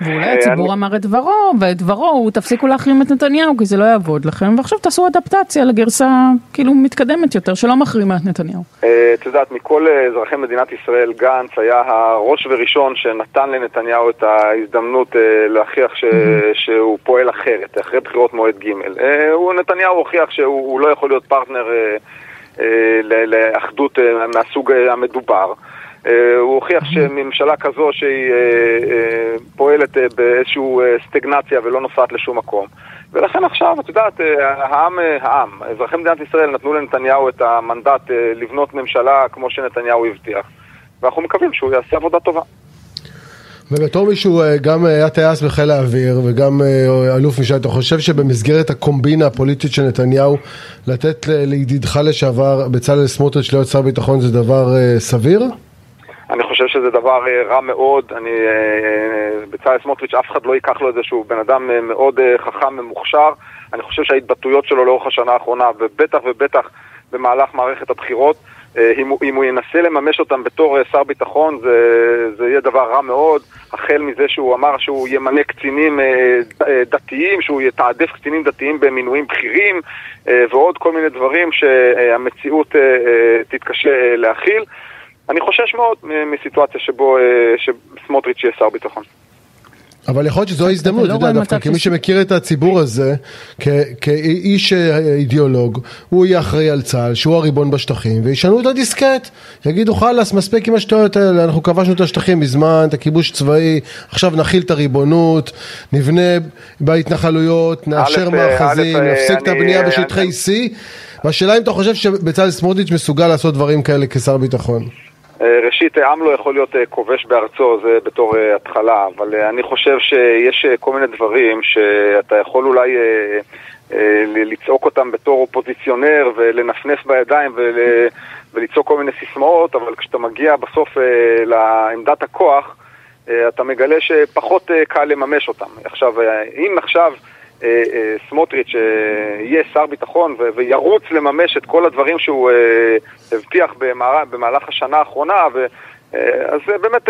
ואולי אה, הציבור אמר את דברו, ואת דברו הוא תפסיקו להחרים את נתניהו כי זה לא יעבוד לכם, ועכשיו תעשו אדפטציה לגרסה כאילו מתקדמת יותר, שלא מחרימה את נתניהו. אה, את יודעת, מכל אזרחי מדינת ישראל, גנץ היה הראש וראשון שנתן לנתניהו את ההזדמנות אה, להוכיח שהוא פועל אחרת, אחרי בחירות מועד ג'. נתניהו הוכיח שהוא לא יכול להיות פרטנר לאחדות מהסוג המדובר. אה, הוא הוכיח שממשלה כזו שהיא אה, אה, פועלת באיזושהי סטגנציה ולא נוסעת לשום מקום. ולכן עכשיו, את יודעת, העם, העם, אזרחי מדינת ישראל נתנו לנתניהו את המנדט לבנות ממשלה כמו שנתניהו הבטיח. ואנחנו מקווים שהוא יעשה עבודה טובה. ובתור מישהו גם היה טייס בחיל האוויר וגם אלוף משנה, אתה חושב שבמסגרת הקומבינה הפוליטית של נתניהו לתת לידידך לשעבר בצלאל סמוטריץ' להיות שר ביטחון זה דבר סביר? אני חושב שזה דבר אה, רע מאוד. אני, אה, אה, בצלאל סמוטריץ', אף אחד לא ייקח לו איזה שהוא בן אדם מאוד חכם ומוכשר. אני חושב שההתבטאויות שלו לאורך השנה האחרונה, ובטח ובטח במהלך מערכת הבחירות, אם הוא, אם הוא ינסה לממש אותם בתור שר ביטחון, זה, זה יהיה דבר רע מאוד. החל מזה שהוא אמר שהוא ימנה קצינים דתיים, שהוא יתעדף קצינים דתיים במינויים בכירים, ועוד כל מיני דברים שהמציאות תתקשה להכיל. אני חושש מאוד מסיטואציה שבו אה, סמוטריץ' יהיה שר ביטחון. אבל יכול להיות שזו ההזדמנות, אתה לא יודע, דווקא כמי שמכיר את הציבור הזה, כאיש אה, אידיאולוג, הוא יהיה אחראי על צה"ל, שהוא הריבון בשטחים, וישנו את הדיסקט, יגידו חלאס, מספיק עם השטויות האלה, אנחנו כבשנו את השטחים מזמן, את הכיבוש צבאי, עכשיו נכיל את הריבונות, נבנה בהתנחלויות, נאשר מאחזים, נפסיק את הבנייה בשטחי C, והשאלה אם אתה חושב שבצלאל סמוטריץ' מסוגל לעשות דברים כאלה כשר ביטחון. אה, ראשית, עם לא יכול להיות אה, כובש בארצו, זה בתור אה, התחלה, אבל אני חושב שיש כל מיני דברים שאתה יכול אולי לצעוק אותם בתור אופוזיציונר ולנפנף בידיים וליצוק כל מיני סיסמאות, אבל כשאתה מגיע בסוף לעמדת הכוח, אתה מגלה שפחות קל לממש אותם. עכשיו, אם עכשיו... אה, אה, סמוטריץ' אה, יהיה שר ביטחון וירוץ לממש את כל הדברים שהוא הבטיח במהלך השנה האחרונה, אז באמת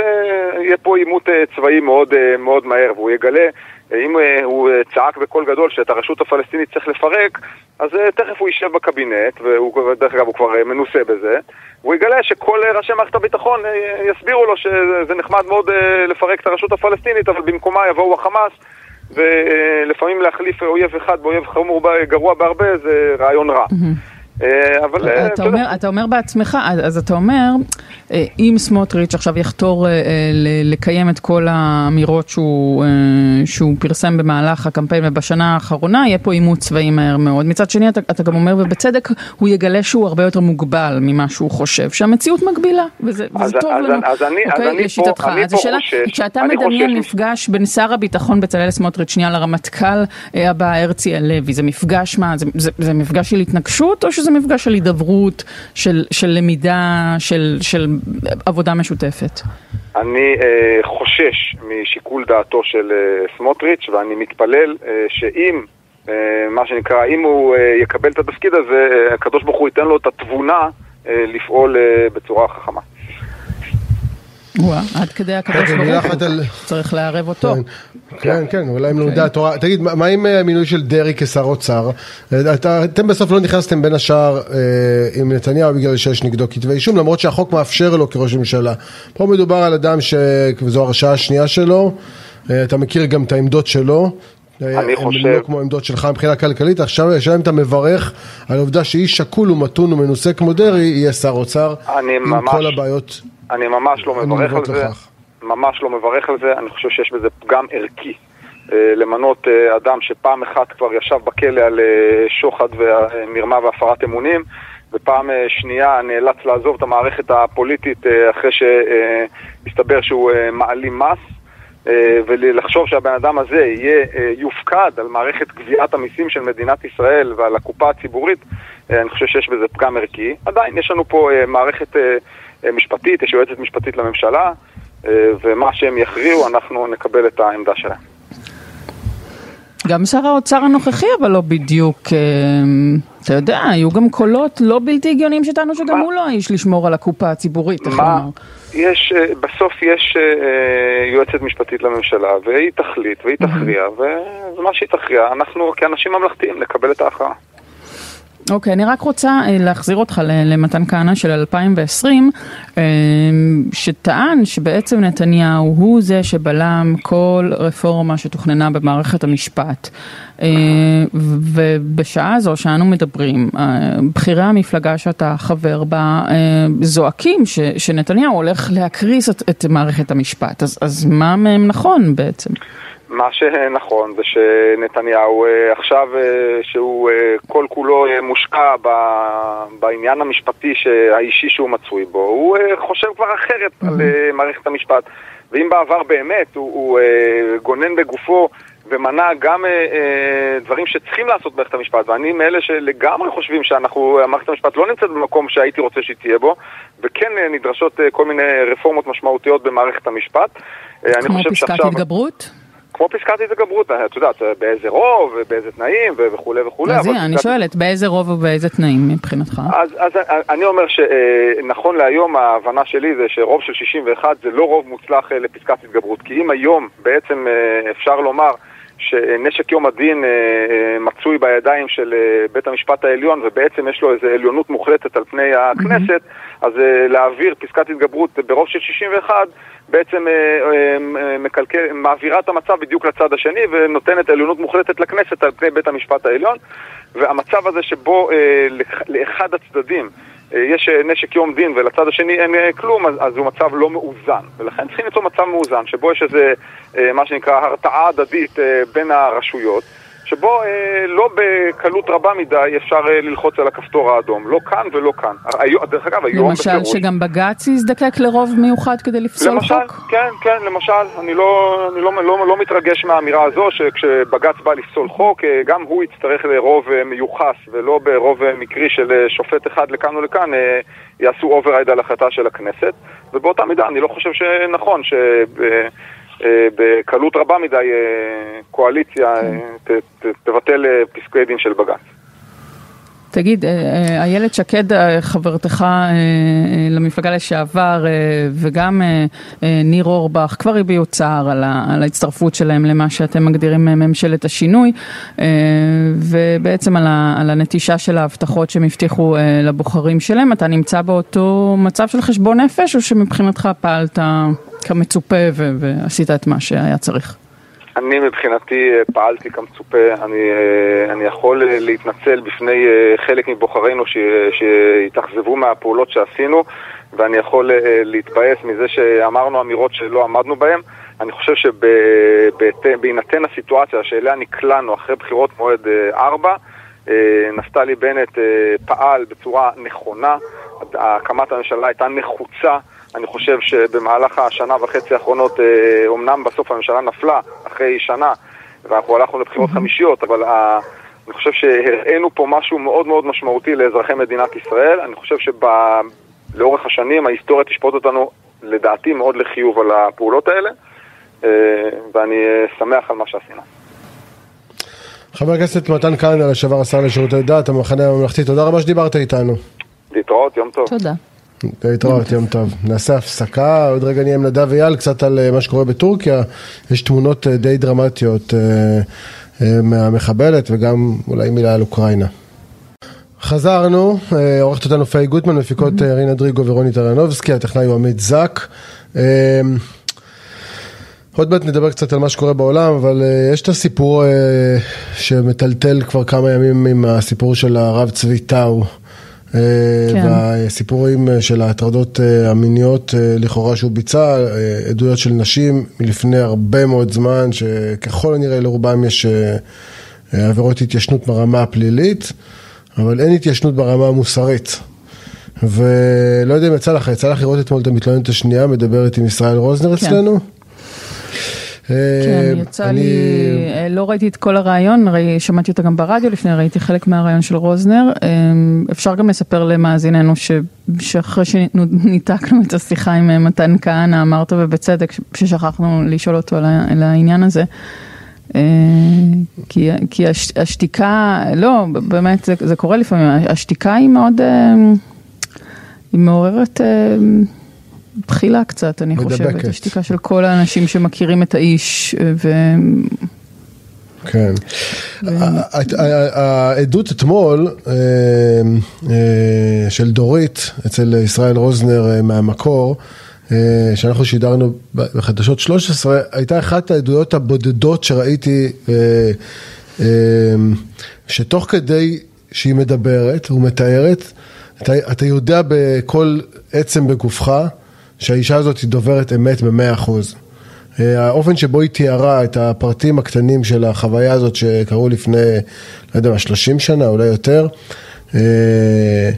יהיה פה עימות צבאי מאוד, מאוד מהר, והוא יגלה, אם הוא צעק בקול גדול שאת הרשות הפלסטינית צריך לפרק, אז תכף הוא יישב בקבינט, ודרך אגב הוא כבר מנוסה בזה, והוא יגלה שכל ראשי מערכת הביטחון יסבירו לו שזה נחמד מאוד לפרק את הרשות הפלסטינית, אבל במקומה יבואו החמאס ולפעמים להחליף אויב אחד באויב חמור גרוע בהרבה זה רעיון רע. אה, אבל אה, אתה אומר, בעצמך, אז אתה אומר, אם סמוטריץ' עכשיו יחתור לקיים את כל האמירות שהוא, שהוא פרסם במהלך הקמפיין ובשנה האחרונה, יהיה פה עימות צבאי מהר מאוד. מצד שני, אתה, אתה גם אומר, ובצדק, הוא יגלה שהוא הרבה יותר מוגבל ממה שהוא חושב, שהמציאות מגבילה, וזה, וזה אז, טוב אז, לנו, אז אני, אוקיי, אז אני לשיטתך. פה, אני אז השאלה, כשאתה מדמיין מפגש בין שר הביטחון בצלאל סמוטריץ', שנייה לרמטכ"ל הבא, הרצי הלוי, זה מפגש מה, זה, זה, זה מפגש של התנגשות, או שזה זה מפגש של הידברות, של, של למידה, של, של עבודה משותפת? אני אה, חושש משיקול דעתו של אה, סמוטריץ', ואני מתפלל אה, שאם, אה, מה שנקרא, אם הוא אה, יקבל את התפקיד הזה, אה, הקדוש ברוך הוא ייתן לו את התבונה אה, לפעול אה, בצורה חכמה. וואה, עד כדי הקדוש ברוך הוא, צריך לערב אותו. כן, כן, אולי אם לומדי התורה. תגיד, מה עם אה, המינוי של דרעי כשר אוצר? אה, אתם בסוף לא נכנסתם בין השאר אה, עם נתניהו בגלל שיש נגדו כתבי אישום, למרות שהחוק מאפשר לו כראש ממשלה. פה מדובר על אדם שזו הרשעה השנייה שלו, אתה מכיר גם את העמדות שלו. אני חושב... הם לא כמו עמדות שלך מבחינה כלכלית, עכשיו השאלה אם אתה מברך על העובדה שאיש שקול ומתון ומנוסה כמו דרעי יהיה שר אוצר עם כל הבעיות. אני ממש לא מברך על זה. ממש לא מברך על זה, אני חושב שיש בזה פגם ערכי. אה, למנות אה, אדם שפעם אחת כבר ישב בכלא על אה, שוחד ומרמה והפרת אמונים, ופעם שנייה נאלץ לעזוב את המערכת הפוליטית אחרי שהסתבר שהוא מעלים מס. ולחשוב שהבן אדם הזה יהיה, יופקד על מערכת גביית המיסים של מדינת ישראל ועל הקופה הציבורית, אני חושב שיש בזה פגם ערכי. עדיין יש לנו פה מערכת משפטית, יש יועצת משפטית לממשלה, ומה שהם יכריעו, אנחנו נקבל את העמדה שלהם. גם שר האוצר הנוכחי אבל לא בדיוק, אתה יודע, היו גם קולות לא בלתי הגיוניים שטענו שגם הוא לא האיש לשמור על הקופה הציבורית, איך לומר. יש, בסוף יש יועצת משפטית לממשלה, והיא תחליט והיא תכריע, ומה שהיא תכריע, אנחנו כאנשים ממלכתיים נקבל את ההכרעה. אוקיי, okay, אני רק רוצה להחזיר אותך למתן כהנא של 2020, שטען שבעצם נתניהו הוא זה שבלם כל רפורמה שתוכננה במערכת המשפט. ובשעה הזו שאנו מדברים, בכירי המפלגה שאתה חבר בה זועקים שנתניהו הולך להקריס את מערכת המשפט, אז, אז מה מהם נכון בעצם? מה שנכון זה שנתניהו עכשיו שהוא כל כולו מושקע בעניין המשפטי האישי שהוא מצוי בו, הוא חושב כבר אחרת על מערכת המשפט. ואם בעבר באמת הוא, הוא גונן בגופו ומנע גם דברים שצריכים לעשות במערכת המשפט, ואני מאלה שלגמרי חושבים שאנחנו, מערכת המשפט לא נמצאת במקום שהייתי רוצה שהיא תהיה בו, וכן נדרשות כל מיני רפורמות משמעותיות במערכת המשפט. כמו פסקת התגברות? כמו פסקת התגברות, את יודעת, באיזה רוב, באיזה תנאים וכולי וכולי. אז הנה, אני שואלת, באיזה רוב ובאיזה תנאים מבחינתך? אז, אז אני אומר שנכון להיום ההבנה שלי זה שרוב של 61 זה לא רוב מוצלח לפסקת התגברות, כי אם היום בעצם אפשר לומר שנשק יום הדין מצוי בידיים של בית המשפט העליון ובעצם יש לו איזו עליונות מוחלטת על פני הכנסת, אז להעביר פסקת התגברות ברוב של 61 בעצם מקלקל, מעבירה את המצב בדיוק לצד השני ונותנת עליונות מוחלטת לכנסת על פני בית המשפט העליון. והמצב הזה שבו לאחד הצדדים יש נשק יום דין ולצד השני אין כלום, אז, אז הוא מצב לא מאוזן. ולכן צריכים ליצור מצב מאוזן, שבו יש איזה, מה שנקרא, הרתעה הדדית בין הרשויות, שבו אה, לא בקלות רבה מדי אפשר אה, ללחוץ על הכפתור האדום, לא כאן ולא כאן. היום, דרך אגב, היום... למשל בפירוש, שגם בג"ץ יזדקק לרוב מיוחד כדי לפסול למשל, חוק? כן, כן, למשל, אני, לא, אני לא, לא, לא מתרגש מהאמירה הזו שכשבג"ץ בא לפסול חוק, אה, גם הוא יצטרך לרוב אה, מיוחד ולא ברוב אה, מקרי של אה, שופט אחד לכאן ולכאן, אה, יעשו override על החלטה של הכנסת, ובאותה מידה אני לא חושב שנכון ש... אה, בקלות רבה מדי קואליציה תבטל פסקי דין של בג"ץ. תגיד, איילת שקד, חברתך למפלגה לשעבר, וגם ניר אורבך, כבר הביעו צער על ההצטרפות שלהם למה שאתם מגדירים ממשלת השינוי, ובעצם על הנטישה של ההבטחות שהם הבטיחו לבוחרים שלהם. אתה נמצא באותו מצב של חשבון נפש, או שמבחינתך פעלת כמצופה ועשית את מה שהיה צריך? אני מבחינתי פעלתי כמצופה, אני, אני יכול להתנצל בפני חלק מבוחרינו שהתאכזבו מהפעולות שעשינו ואני יכול להתבאס מזה שאמרנו אמירות שלא עמדנו בהן. אני חושב שבהינתן הסיטואציה שאליה נקלענו אחרי בחירות מועד 4, נפתלי בנט פעל בצורה נכונה, הקמת הממשלה הייתה נחוצה אני חושב שבמהלך השנה וחצי האחרונות, אומנם בסוף הממשלה נפלה אחרי שנה, ואנחנו הלכנו לבחירות חמישיות, אבל אני חושב שהראינו פה משהו מאוד מאוד משמעותי לאזרחי מדינת ישראל. אני חושב שלאורך השנים ההיסטוריה תשפוט אותנו, לדעתי, מאוד לחיוב על הפעולות האלה, ואני שמח על מה שעשינו. חבר הכנסת מתן כהנא, לשעבר השר לשירותי דת, המחנה הממלכתי, תודה רבה שדיברת איתנו. להתראות, יום טוב. תודה. להתראות, יום טוב. נעשה הפסקה, עוד רגע נהיה עם נדב אייל קצת על מה שקורה בטורקיה. יש תמונות די דרמטיות מהמחבלת וגם אולי מילה על אוקראינה. חזרנו, עורכת אותנו פאי גוטמן, מפיקות רינה דריגו ורוני טרנובסקי, הטכנאי הוא עמית זק. עוד מעט נדבר קצת על מה שקורה בעולם, אבל יש את הסיפור שמטלטל כבר כמה ימים עם הסיפור של הרב צבי טאו. כן. והסיפורים של ההטרדות המיניות לכאורה שהוא ביצע, עדויות של נשים מלפני הרבה מאוד זמן, שככל הנראה לרובם יש עבירות התיישנות ברמה הפלילית. אבל אין התיישנות ברמה המוסרית. ולא יודע אם יצא לך, יצא לך לראות אתמול את המתלוננת השנייה, מדברת עם ישראל רוזנר כן. אצלנו? כן, אה, יצא אני- לי, אה, לא ראיתי את כל הרעיון, ראי- שמעתי אותה גם ברדיו לפני, ראיתי חלק מהרעיון של רוזנר. אה, אפשר גם לספר למאזיננו ש- שאחרי שניתקנו את השיחה עם מתן כהנא, אמרת ובצדק, ששכחנו לשאול אותו על העניין הזה. כי, כי הש, השתיקה, לא, באמת זה, זה קורה לפעמים, השתיקה היא מאוד, היא מעוררת בחילה קצת, אני מדבקת. חושבת, השתיקה של כל האנשים שמכירים את האיש, אה, ו... כן. העדות אתמול אה, אה, של דורית אצל ישראל רוזנר מהמקור, שאנחנו שידרנו בחדשות 13, הייתה אחת העדויות הבודדות שראיתי, שתוך כדי שהיא מדברת ומתארת, אתה, אתה יודע בכל עצם בגופך שהאישה הזאת היא דוברת אמת במאה אחוז. אה, האופן שבו היא תיארה את הפרטים הקטנים של החוויה הזאת שקרו לפני, לא יודע מה, 30 שנה, אולי יותר, אה,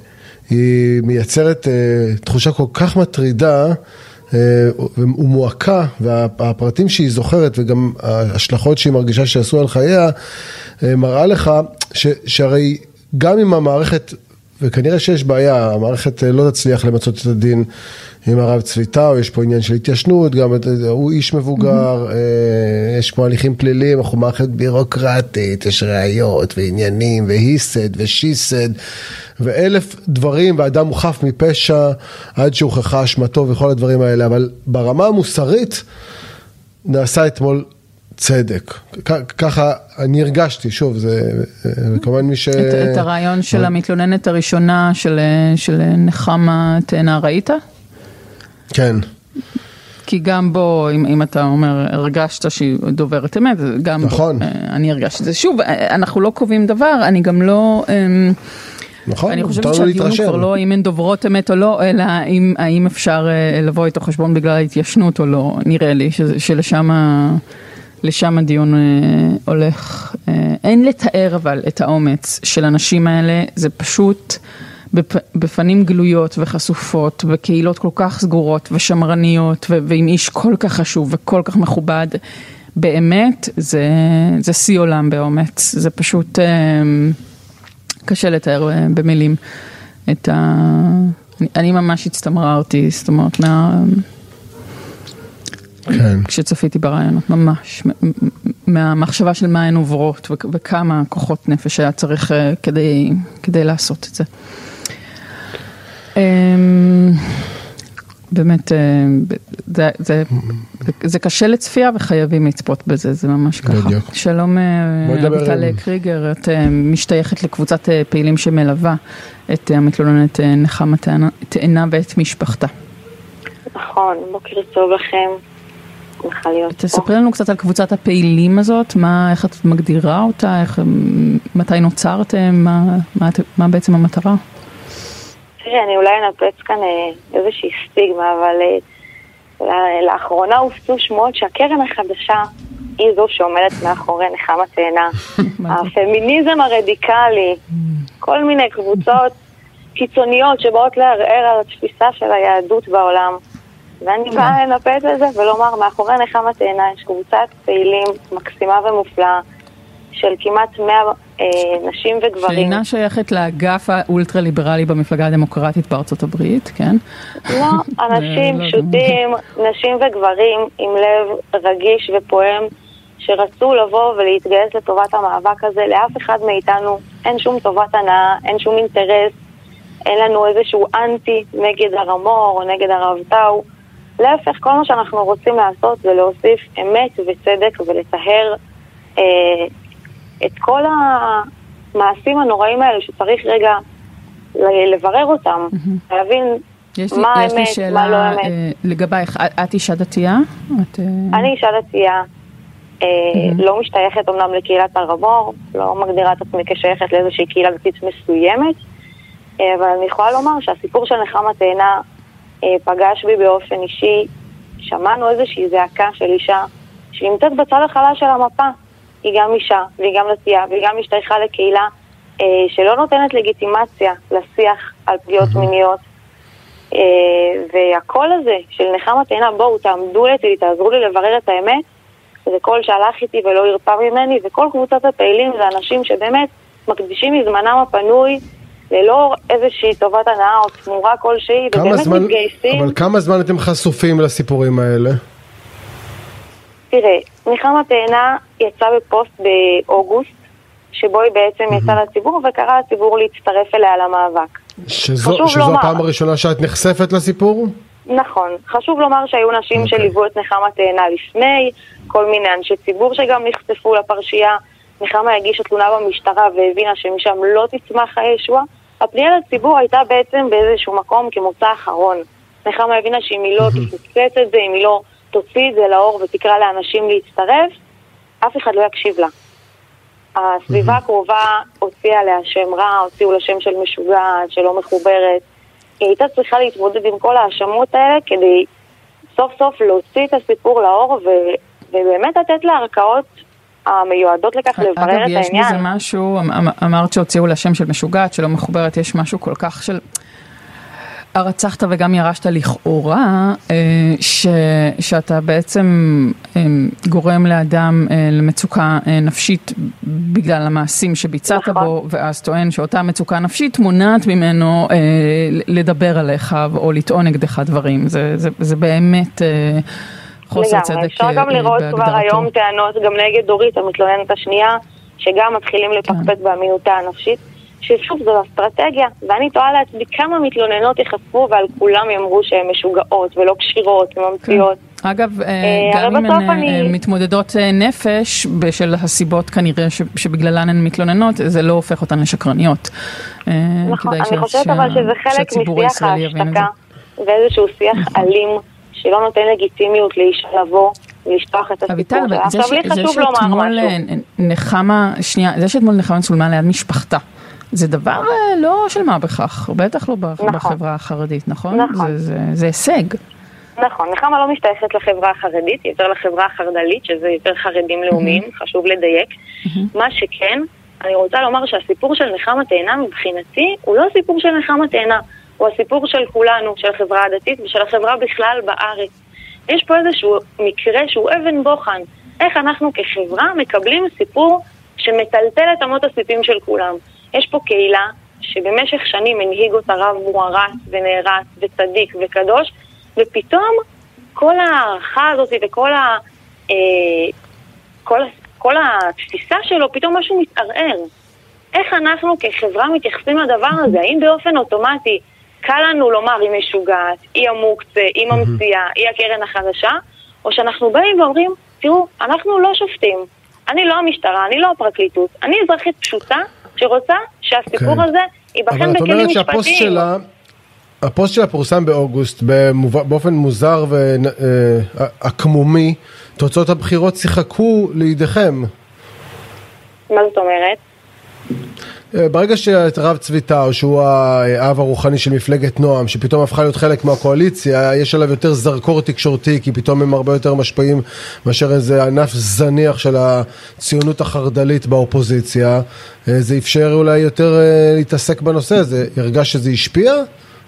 היא מייצרת אה, תחושה כל כך מטרידה ומועקה, והפרטים שהיא זוכרת וגם ההשלכות שהיא מרגישה שעשו על חייה, אה, מראה לך ש, שהרי גם אם המערכת וכנראה שיש בעיה, המערכת אה, לא תצליח למצות את הדין עם הרב צביטאו, יש פה עניין של התיישנות, גם את- הוא איש מבוגר, אה, יש פה הליכים פליליים, אנחנו מערכת בירוקרטית, יש ראיות ועניינים והיסד ושיסד ואלף דברים, ואדם הוא חף מפשע עד שהוכחה אשמתו וכל הדברים האלה, אבל ברמה המוסרית נעשה אתמול צדק. ככה אני הרגשתי, שוב, זה כמובן מי ש... את, את הרעיון של המתלוננת הראשונה של, של נחמה תאנה ראית? כן. כי גם בו, אם, אם אתה אומר, הרגשת שהיא דוברת אמת, גם נכון. בו, אה, אני הרגשתי את זה. שוב, אה, אנחנו לא קובעים דבר, אני גם לא... אמ, נכון, אני חושבת שהדיון הוא. כבר לא אם הן דוברות אמת או לא, אלא אם, האם אפשר אה, לבוא איתו חשבון בגלל ההתיישנות או לא, נראה לי, שלשם ה- לשם הדיון אה, הולך. אה, אין לתאר אבל את האומץ של הנשים האלה, זה פשוט בפ, בפנים גלויות וחשופות, בקהילות כל כך סגורות ושמרניות, ו, ועם איש כל כך חשוב וכל כך מכובד. באמת, זה, זה שיא עולם באומץ, זה פשוט... אה, קשה לתאר אה, במילים את ה... אני, אני ממש הצטמררתי, זאת אומרת, מה... כן. כשצפיתי ברעיונות, ממש, מהמחשבה של מה הן עוברות וכ- וכמה כוחות נפש היה צריך אה, כדי, כדי לעשות את זה. אמ, באמת, אה, זה, זה, זה קשה לצפייה וחייבים לצפות בזה, זה ממש ככה. בדיוק. שלום אה, אביטל קריגר, את משתייכת לקבוצת פעילים שמלווה את המתלוננת נחמה תאנה ואת משפחתה. נכון, בוקר טוב לכם. שמחה להיות פה. תספרי לנו קצת על קבוצת הפעילים הזאת, מה, איך את מגדירה אותה, איך, מתי נוצרתם, מה, מה, מה בעצם המטרה? תראי, אני אולי אנפץ כאן אה, איזושהי סטיגמה, אבל אה, ל- לאחרונה הופצו שמועות שהקרן החדשה היא זו שעומדת מאחורי נחמה תאנה. הפמיניזם הרדיקלי, כל מיני קבוצות קיצוניות שבאות לערער על התפיסה של היהדות בעולם. ואני באה לנפץ את זה ולומר, מאחורי נחמה תאנה יש קבוצת פעילים מקסימה ומופלאה של כמעט 100 אה, נשים וגברים. שאינה שייכת לאגף האולטרה-ליברלי במפלגה הדמוקרטית בארצות הברית, כן? לא, אנשים לא, פשוטים, נשים וגברים עם לב רגיש ופועם, שרצו לבוא ולהתגייס לטובת המאבק הזה. לאף אחד מאיתנו אין שום טובת הנאה, אין שום אינטרס, אין לנו איזשהו אנטי נגד הרמור או נגד הרב טאו. להפך, כל מה שאנחנו רוצים לעשות זה להוסיף אמת וצדק ולטהר אה, את כל המעשים הנוראים האלה שצריך רגע לברר אותם, להבין יש לי, מה יש לי האמת, שאלה מה לא האמת. אה, לגבייך, את- אישה דתייה? את, אה, אני אישה דתייה, אה, לא משתייכת אמנם לקהילת הר המור, לא מגדירה את עצמי כשייכת לאיזושהי קהילה דתית מסוימת, אה, אבל אני יכולה לומר שהסיפור של נחמה תאנה פגש בי באופן אישי, שמענו איזושהי זעקה של אישה שנמצאת בצד החלש של המפה. היא גם אישה, והיא גם דתייה, והיא גם משתייכה לקהילה אה, שלא נותנת לגיטימציה לשיח על פגיעות מיניות. אה, והקול הזה של נחמה תאנה, בואו תעמדו לצידי, תעזרו לי לברר את האמת, זה קול שהלך איתי ולא הרפא ממני, וכל קבוצת הפעילים זה אנשים שבאמת מקדישים מזמנם הפנוי ללא איזושהי טובת הנאה או תמורה כלשהי, ובאמת זמן, מתגייסים. אבל כמה זמן אתם חשופים לסיפורים האלה? תראה, נחמה תאנה יצאה בפוסט באוגוסט, שבו היא בעצם יצאה לציבור וקראה לציבור להצטרף אליה למאבק. שזו, שזו לומר. הפעם הראשונה שאת נחשפת לסיפור? נכון. חשוב לומר שהיו נשים אוקיי. שליוו את נחמה תאנה לפני, כל מיני אנשי ציבור שגם נחשפו לפרשייה. נחמה הגישה תלונה במשטרה והבינה שמשם לא תצמח הישועה. הפנייה לציבור הייתה בעצם באיזשהו מקום כמוצא אחרון. נחמה הבינה שאם היא לא תפוצץ את זה, אם היא לא תוציא את זה לאור ותקרא לאנשים להצטרף, אף אחד לא יקשיב לה. הסביבה הקרובה הוציאה עליה שם רע, הוציאו לה שם של משוגעת, שלא מחוברת. היא הייתה צריכה להתמודד עם כל ההאשמות האלה כדי סוף סוף להוציא את הסיפור לאור ו... ובאמת לתת לערכאות המיועדות לכך לברר אגב, את יש העניין. בזה משהו, אמ- אמ- אמרת שהוציאו לה שם של משוגעת, שלא מחוברת, יש משהו כל כך של... הרצחת וגם ירשת לכאורה, אה, ש, שאתה בעצם אה, גורם לאדם אה, למצוקה אה, נפשית בגלל המעשים שביצעת נכון. בו, ואז טוען שאותה מצוקה נפשית מונעת ממנו לדבר עליך או לטעון נגדך דברים. זה, זה, זה באמת אה, חוסר צדק לגמרי, אפשר אה, גם לראות כבר. היום טענות גם נגד דורית, המתלוננת השנייה, שגם מתחילים כן. לפקפק באמינותה הנפשית, ששוב, זו אסטרטגיה, ואני תוהה לעצמי כמה מתלוננות ייחשפו ועל כולם יאמרו שהן משוגעות ולא כשירות וממציאות. אגב, אה, אה, גם אם הן אה, אני- מתמודדות אה, נפש בשל הסיבות כנראה ש- שבגללן הן מתלוננות, זה לא הופך אותן לשקרניות. אה, נכון, אני ש- חושבת שה- אבל שזה חלק משיח. נכון. ההשתקה, ואיזשהו שיח אלים שלא נותן לגיטימיות לאישה לבוא ולשטוח את הסיפור שלה. זה, עכשיו ש- לי זה חשוב לומר שאתמול משהו. אה, נחמה, שנייה, זה שאתמול נחמה צולמה ליד משפחתה, זה דבר אה, לא של מה בכך, בטח לא נכון. בחברה החרדית, נכון? נכון. זה, זה, זה הישג. נכון, נחמה לא משתייכת לחברה החרדית, היא יותר לחברה החרד"לית, שזה יותר חרדים לאומיים, חשוב לדייק. מה שכן, אני רוצה לומר שהסיפור של נחמה תאנה מבחינתי הוא לא הסיפור של נחמה תאנה, הוא הסיפור של כולנו, של החברה הדתית ושל החברה בכלל בארץ. יש פה איזשהו מקרה שהוא אבן בוחן, איך אנחנו כחברה מקבלים סיפור שמטלטל את אמות הסיפים של כולם. יש פה קהילה שבמשך שנים הנהיג אותה רב מוערץ ונערץ וצדיק וקדוש, ופתאום כל ההערכה הזאת וכל ה... אה, כל, כל התפיסה שלו, פתאום משהו מתערער. איך אנחנו כחברה מתייחסים לדבר הזה? האם באופן אוטומטי קל לנו לומר היא משוגעת, היא המוקצה, היא ממציאה, היא הקרן החדשה, או שאנחנו באים ואומרים, תראו, אנחנו לא שופטים, אני לא המשטרה, אני לא הפרקליטות, אני אזרחית פשוטה שרוצה שהסיפור כן. הזה ייבחן אבל את בכלים אומרת משפטיים. שהפוסט שלה, הפוסט שלה פורסם באוגוסט במוב- באופן מוזר ועקמומי, תוצאות הבחירות שיחקו לידיכם. מה זאת אומרת? אה, ברגע שהרב צבי טאו, שהוא האב הרוחני של מפלגת נועם, שפתאום הפכה להיות חלק מהקואליציה, יש עליו יותר זרקור תקשורתי, כי פתאום הם הרבה יותר משפיעים מאשר איזה ענף זניח של הציונות החרד"לית באופוזיציה. אה, זה אפשר אולי יותר אה, להתעסק בנושא הזה. הרגש שזה השפיע?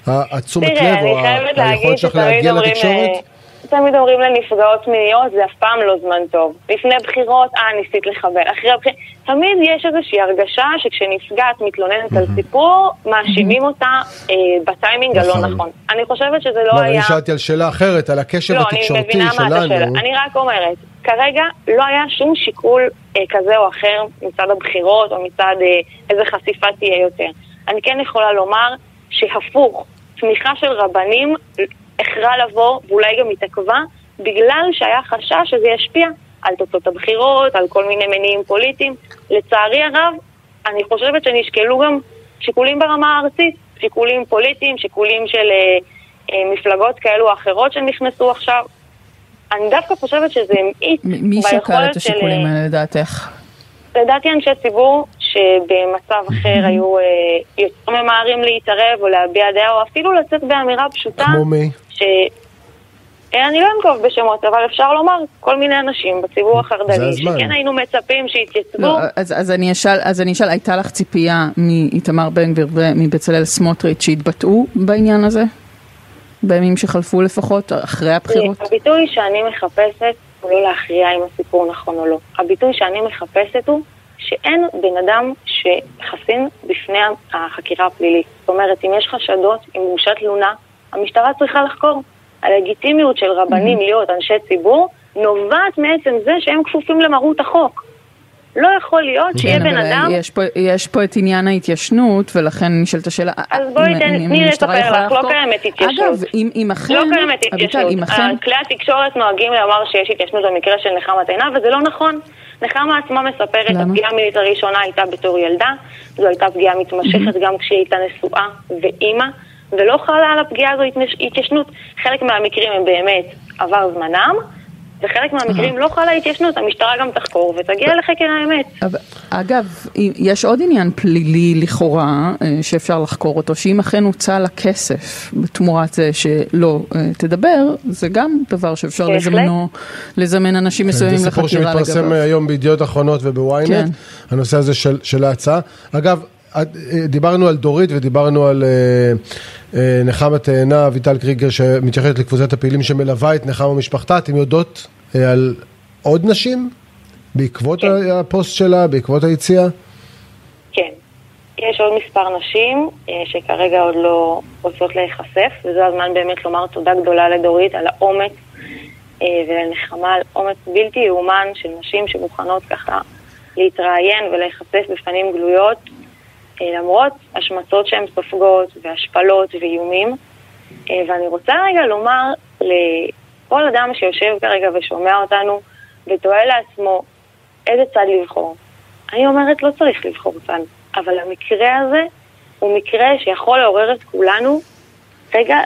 התשומת לב או היכולת שלך להגיע לתקשורת? תמיד אומרים לנפגעות מיניות, זה אף פעם לא זמן טוב. לפני בחירות, אה, ניסית לחבל. אחרי הבחירות, תמיד יש איזושהי הרגשה שכשנפגעת מתלוננת על סיפור, מאשימים אותה אה, בטיימינג הלא נכון. נכון. אני חושבת שזה לא לא, היה... אני שאלתי על שאלה אחרת, על הקשב לא, אני התקשורתי מבינה מה אתה שואל. שלנו. אני רק אומרת, כרגע לא היה שום שיקול אה, כזה או אחר מצד הבחירות או מצד אה, איזה חשיפה תהיה יותר. אני כן יכולה לומר שהפוך, תמיכה של רבנים הכרע לבוא ואולי גם התעכבה בגלל שהיה חשש שזה ישפיע על תוצאות הבחירות, על כל מיני מניעים פוליטיים. לצערי הרב, אני חושבת שנשקלו גם שיקולים ברמה הארצית, שיקולים פוליטיים, שיקולים של אה, אה, מפלגות כאלו או אחרות שנכנסו עכשיו. אני דווקא חושבת שזה המעיט מי שקל את של... השיקולים האלה לדעתך? לדעתי אנשי ציבור שבמצב אחר היו אה, יותר ממהרים להתערב או להביע דעה או אפילו לצאת באמירה פשוטה כמו מי? ש... אה, אני לא אנקוב בשמות, אבל אפשר לומר כל מיני אנשים בציבור החרד"לי, הזמן. שכן היינו מצפים שיתייצבו. לא, אז, אז, אני אשאל, אז אני אשאל, הייתה לך ציפייה מאיתמר בן גביר ומבצלאל סמוטריץ' שהתבטאו בעניין הזה? בימים שחלפו לפחות, אחרי הבחירות? הביטוי שאני מחפשת הוא לא להכריע אם הסיפור נכון או לא. הביטוי שאני מחפשת הוא שאין בן אדם שחסין בפני החקירה הפלילית. זאת אומרת, אם יש חשדות, אם הוגשה תלונה, המשטרה צריכה לחקור. הלגיטימיות של רבנים להיות אנשי ציבור נובעת מעצם זה שהם כפופים למרות החוק. לא יכול להיות שיהיה כן, בן אדם... יש פה, יש פה את עניין ההתיישנות, ולכן נשאלת השאלה, אז בואי תן- תני לספר לך, לא? קיימת התיישנות. אגב, אם, אם אכן, לא קיימת התיישנות. אכן, כלי התקשורת נוהגים לומר שיש התיישנות במקרה של נחמה תאנה, וזה לא נכון. נחמה עצמה מספרת, למה? הפגיעה המינית הראשונה הייתה בתור ילדה, זו הייתה פגיעה מתמשכת גם כשהיא הייתה נשואה ואימא, ולא חלה על הפגיעה הזו התיישנות. חלק מהמקרים הם באמת עבר זמנם, וחלק מהמקרים לא חלה התיישנות, המשטרה גם תחקור ותגיע לחקר האמת. אבל, אגב, יש עוד עניין פלילי לכאורה אה, שאפשר לחקור אותו, שאם אכן הוצע לה כסף בתמורת זה שלא אה, תדבר, זה גם דבר שאפשר. לזמנו, לזמן אנשים מסוימים זה סיפור לחקירה שמתפרסם לגביו. היום בידיעות אחרונות ובוויינט, כן. הנושא הזה של, של ההצעה. אגב, דיברנו על דורית ודיברנו על אה, אה, נחמה תאנה, אביטל קריגר שמתייחסת לקבוצת הפעילים שמלווה את נחמה ומשפחתה, אתם יודעות אה, על עוד נשים? בעקבות כן. הפוסט שלה, בעקבות היציאה? כן. יש עוד מספר נשים אה, שכרגע עוד לא רוצות להיחשף, וזה הזמן באמת לומר תודה גדולה לדורית על האומץ אה, ולנחמה על אומץ בלתי יאומן של נשים שמוכנות ככה להתראיין ולהיחשף בפנים גלויות, אה, למרות השמצות שהן סופגות והשפלות ואיומים. אה, ואני רוצה רגע לומר לכל אדם שיושב כרגע ושומע אותנו ותוהה לעצמו איזה צד לבחור. אני אומרת, לא צריך לבחור צד, אבל המקרה הזה הוא מקרה שיכול לעורר את כולנו רגע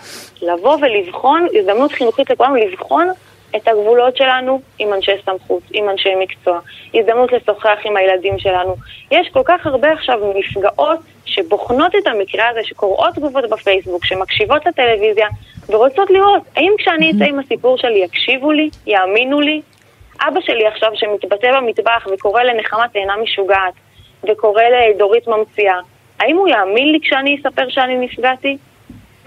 לבוא ולבחון, הזדמנות חינוכית לכולנו לבחון את הגבולות שלנו עם אנשי סמכות, עם אנשי מקצוע, הזדמנות לשוחח עם הילדים שלנו. יש כל כך הרבה עכשיו נפגעות שבוחנות את המקרה הזה, שקוראות תגובות בפייסבוק, שמקשיבות לטלוויזיה ורוצות לראות האם כשאני אצא עם הסיפור שלי יקשיבו לי, יאמינו לי. אבא שלי עכשיו שמתבטא במטבח וקורא לנחמה תאנה משוגעת וקורא לדורית ממציאה, האם הוא יאמין לי כשאני אספר שאני נפגעתי?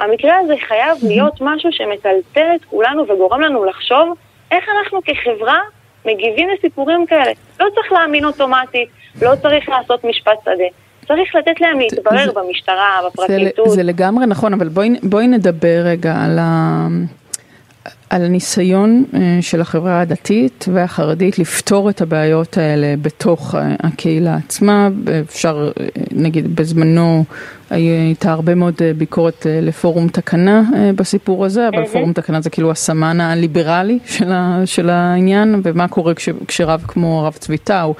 המקרה הזה חייב להיות משהו שמטלטל את כולנו וגורם לנו לחשוב איך אנחנו כחברה מגיבים לסיפורים כאלה. לא צריך להאמין אוטומטית, לא צריך לעשות משפט שדה. צריך לתת להם להתברר זה- במשטרה, זה, בפרקליטות. זה לגמרי נכון, אבל בואי, בואי נדבר רגע על, ה, על הניסיון אה, של החברה הדתית והחרדית לפתור את הבעיות האלה בתוך אה, הקהילה עצמה. אפשר, אה, נגיד, בזמנו הייתה הרבה מאוד אה, ביקורת אה, לפורום תקנה אה, בסיפור הזה, אבל פורום תקנה זה כאילו הסמן הליברלי של, ה, של העניין, ומה קורה כש, כשרב כמו הרב צבי טאו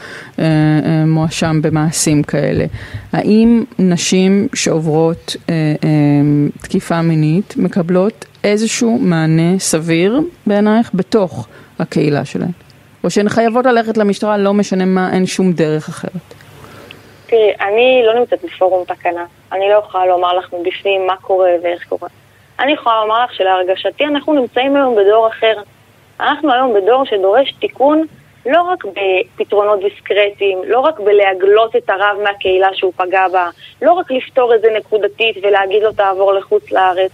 מואשם במעשים כאלה. האם נשים שעוברות תקיפה מינית מקבלות איזשהו מענה סביר בעינייך בתוך הקהילה שלהן? או שהן חייבות ללכת למשטרה, לא משנה מה, אין שום דרך אחרת. תראי, אני לא נמצאת בפורום תקנה. אני לא יכולה לומר לך מבפנים מה קורה ואיך קורה. אני יכולה לומר לך שלהרגשתי אנחנו נמצאים היום בדור אחר. אנחנו היום בדור שדורש תיקון לא רק בפתרונות דיסקרטיים, לא רק בלהגלות את הרב מהקהילה שהוא פגע בה, לא רק לפתור את זה נקודתית ולהגיד לו תעבור לחוץ לארץ.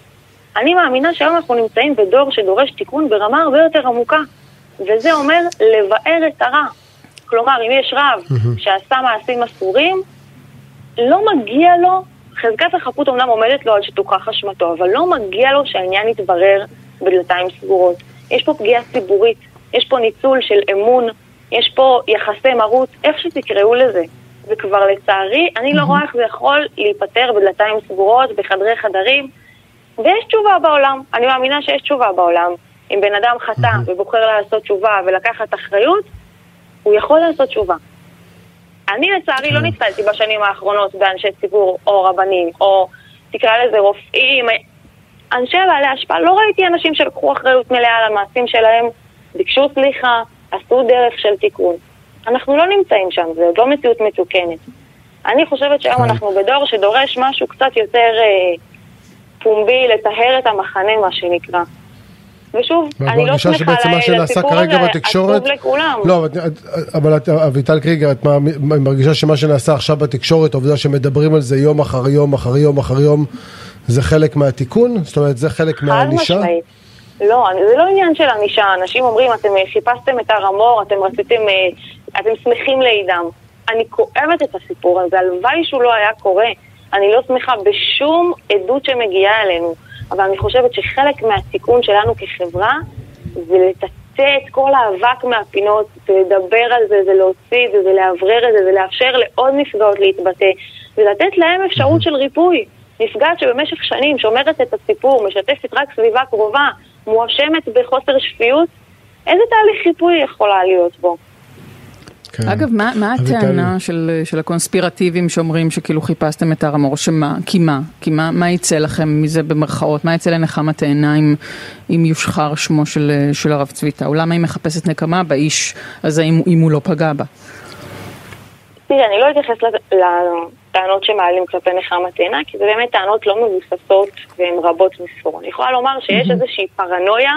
אני מאמינה שהיום אנחנו נמצאים בדור שדורש תיקון ברמה הרבה יותר עמוקה, וזה אומר לבאר את הרע. כלומר, אם יש רב שעשה מעשים אסורים, לא מגיע לו, חזקת החפות אמנם עומדת לו על שתוכח אשמתו, אבל לא מגיע לו שהעניין יתברר בדלתיים סגורות. יש פה פגיעה ציבורית, יש פה ניצול של אמון, יש פה יחסי מרות, איך שתקראו לזה. וכבר לצערי, אני לא רואה איך זה יכול להיפתר בדלתיים סגורות, בחדרי חדרים, ויש תשובה בעולם. אני מאמינה שיש תשובה בעולם. אם בן אדם חטא ובוחר לעשות תשובה ולקחת אחריות, הוא יכול לעשות תשובה. אני לצערי לא נתקלתי בשנים האחרונות באנשי ציבור או רבנים, או תקרא לזה רופאים, אנשי בעלי השפעה. לא ראיתי אנשים שלקחו אחריות מלאה על המעשים שלהם, ביקשו סליחה, עשו דרך של תיקון. אנחנו לא נמצאים שם, זה עוד לא מציאות מתוקנת. אני חושבת שהיום אנחנו בדור שדורש משהו קצת יותר אה, פומבי, לטהר את המחנה, מה שנקרא. ושוב, אני לא שמחה לסיפור הזה. עצוב לכולם. לא, אבל, אביטל קריגר, את מרגישה שמה שנעשה עכשיו בתקשורת, העובדה שמדברים על זה יום אחר יום אחר יום אחר יום, זה חלק מהתיקון? זאת אומרת, זה חלק חד מהענישה? משמעית. לא, אני- זה לא עניין של ענישה, אנשים אומרים, אתם אה, חיפשתם את הר המור, אתם רציתם, אה, אתם שמחים לאידם. אני כואבת את הסיפור הזה, הלוואי שהוא לא היה קורה. אני לא שמחה בשום עדות שמגיעה אלינו, אבל אני חושבת שחלק מהתיקון שלנו כחברה זה לטאטא את כל האבק מהפינות, זה לדבר על זה, זה להוציא את זה, זה לאוורר את זה, זה לאפשר לעוד נפגעות להתבטא, ולתת להם אפשרות של ריפוי. נפגעת שבמשך שנים שומרת את הסיפור, משתפת רק סביבה קרובה, מואשמת בחוסר שפיות, איזה תהליך ריפוי יכולה להיות בו? כן. אגב, מה, מה הטענה של, של הקונספירטיבים שאומרים שכאילו חיפשתם את הר המור? שמה? כי מה? כי מה, מה יצא לכם מזה במרכאות? מה יצא לנחמה תאנה אם, אם יושחר שמו של, של הרב צביטה? או למה היא מחפשת נקמה באיש הזה אם, אם הוא לא פגע בה? תראי, אני לא אתייחס לט- לטענות שמעלים כלפי נחמה תאנה, כי זה באמת טענות לא מבוססות והן רבות מספור. אני יכולה לומר שיש איזושהי פרנויה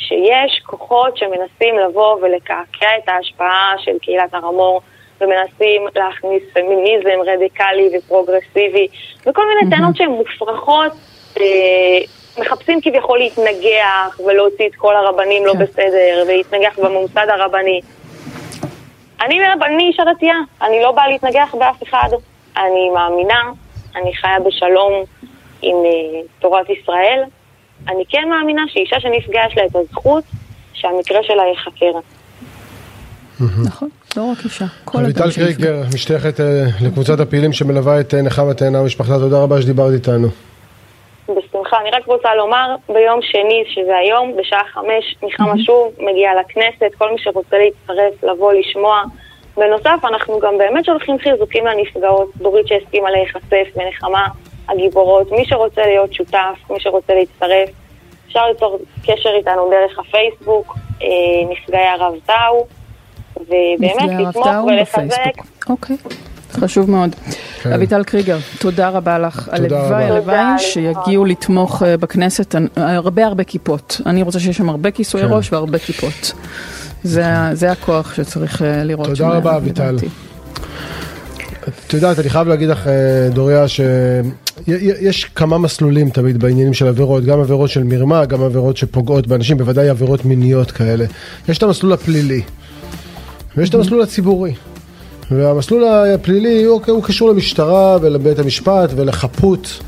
שיש כוחות שמנסים לבוא ולקעקע את ההשפעה של קהילת הר המור ומנסים להכניס פמיניזם רדיקלי ופרוגרסיבי וכל מיני טענות שהן מופרכות, אה, מחפשים כביכול להתנגח ולהוציא את כל הרבנים לא כן. בסדר ולהתנגח בממסד הרבני. אני, אני אישה דתייה, אני לא באה להתנגח באף אחד. אני מאמינה, אני חיה בשלום עם uh, תורת ישראל. אני כן מאמינה שאישה שנפגעה יש לה את הזכות שהמקרה שלה ייחקר. נכון, לא רק אישה, כל אדם שנפגע. קריגר, משתייכת אה, לקבוצת הפעילים שמלווה את אה, נחמה תאנה ומשפחתה, תודה רבה שדיברת איתנו. בשמחה. אני רק רוצה לומר, ביום שני, שזה היום, בשעה חמש, נחמה שוב מגיעה לכנסת, כל מי שרוצה להצטרף, לבוא, לשמוע. בנוסף, אנחנו גם באמת שולחים חיזוקים לנפגעות, דורית שהסכימה להיחשף, ונחמה הגיבורות. מי שרוצה להיות שותף, מי שרוצה להצטרף, אפשר ליצור קשר איתנו דרך הפייסבוק, אה, נפגעי הרב טאו, ובאמת לתמוך ולחזק. אוקיי, חשוב מאוד. כן. אביטל קריגר, תודה רבה לך. הלוואי, רבה. הלוואי שיגיעו לתמוך אה, בכנסת הרבה הרבה כיפות. אני רוצה שיש שם הרבה כיסויי כן. ראש והרבה כיפות. זה זה הכוח שצריך אה, לראות תודה רבה, אביטל. את יודעת, אני חייב להגיד לך, אה, דוריה, שיש כמה מסלולים תמיד בעניינים של עבירות, גם עבירות של מרמה, גם עבירות שפוגעות באנשים, בוודאי עבירות מיניות כאלה. יש את המסלול הפלילי, ויש את המסלול הציבורי. והמסלול הפלילי הוא, הוא קשור למשטרה ולבית המשפט ולחפות.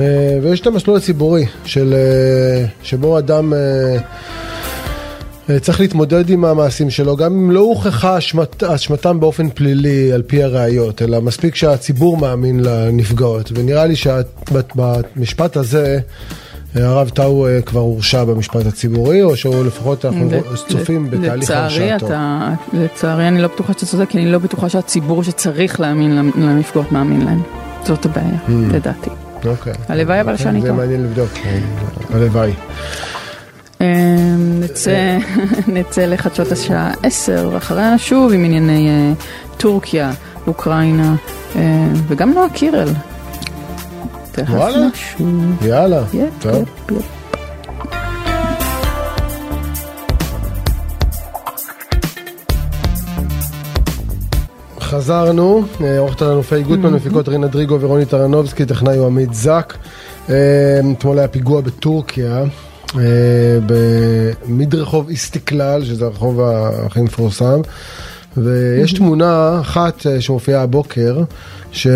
אה, ויש את המסלול הציבורי, של, אה, שבו אדם אה, צריך להתמודד עם המעשים שלו, גם אם לא הוכחה אשמת, אשמתם באופן פלילי על פי הראיות, אלא מספיק שהציבור מאמין לנפגעות. ונראה לי שבמשפט הזה, הרב טאו אה, כבר הורשע במשפט הציבורי, או שהוא לפחות אנחנו ל- צופים בתהליך לצערי, הרשעתו. אתה, לצערי אני לא בטוחה שאתה צודק, כי אני לא בטוחה שהציבור שצריך להאמין לנפגעות מאמין להן. זאת הבעיה, לדעתי. אוקיי. הלוואי אבל שאני זה טועה. מעניין לבדוק, אה, הלוואי. אה, נצא, נצא לחדשות השעה 10, ואחריה שוב עם ענייני אה, טורקיה, אוקראינה, אה, וגם נועה קירל. וואלה. יאללה, טוב. חזרנו, אה, עורכת לנו פיי גוטמן, מפיקות רינה דריגו ורוני טרנובסקי, טכנאי הוא עמית זק. אתמול היה פיגוע בטורקיה, במדרחוב איסטיקלל, שזה הרחוב הכי מפורסם, ויש תמונה אחת אה, שמופיעה הבוקר, שיש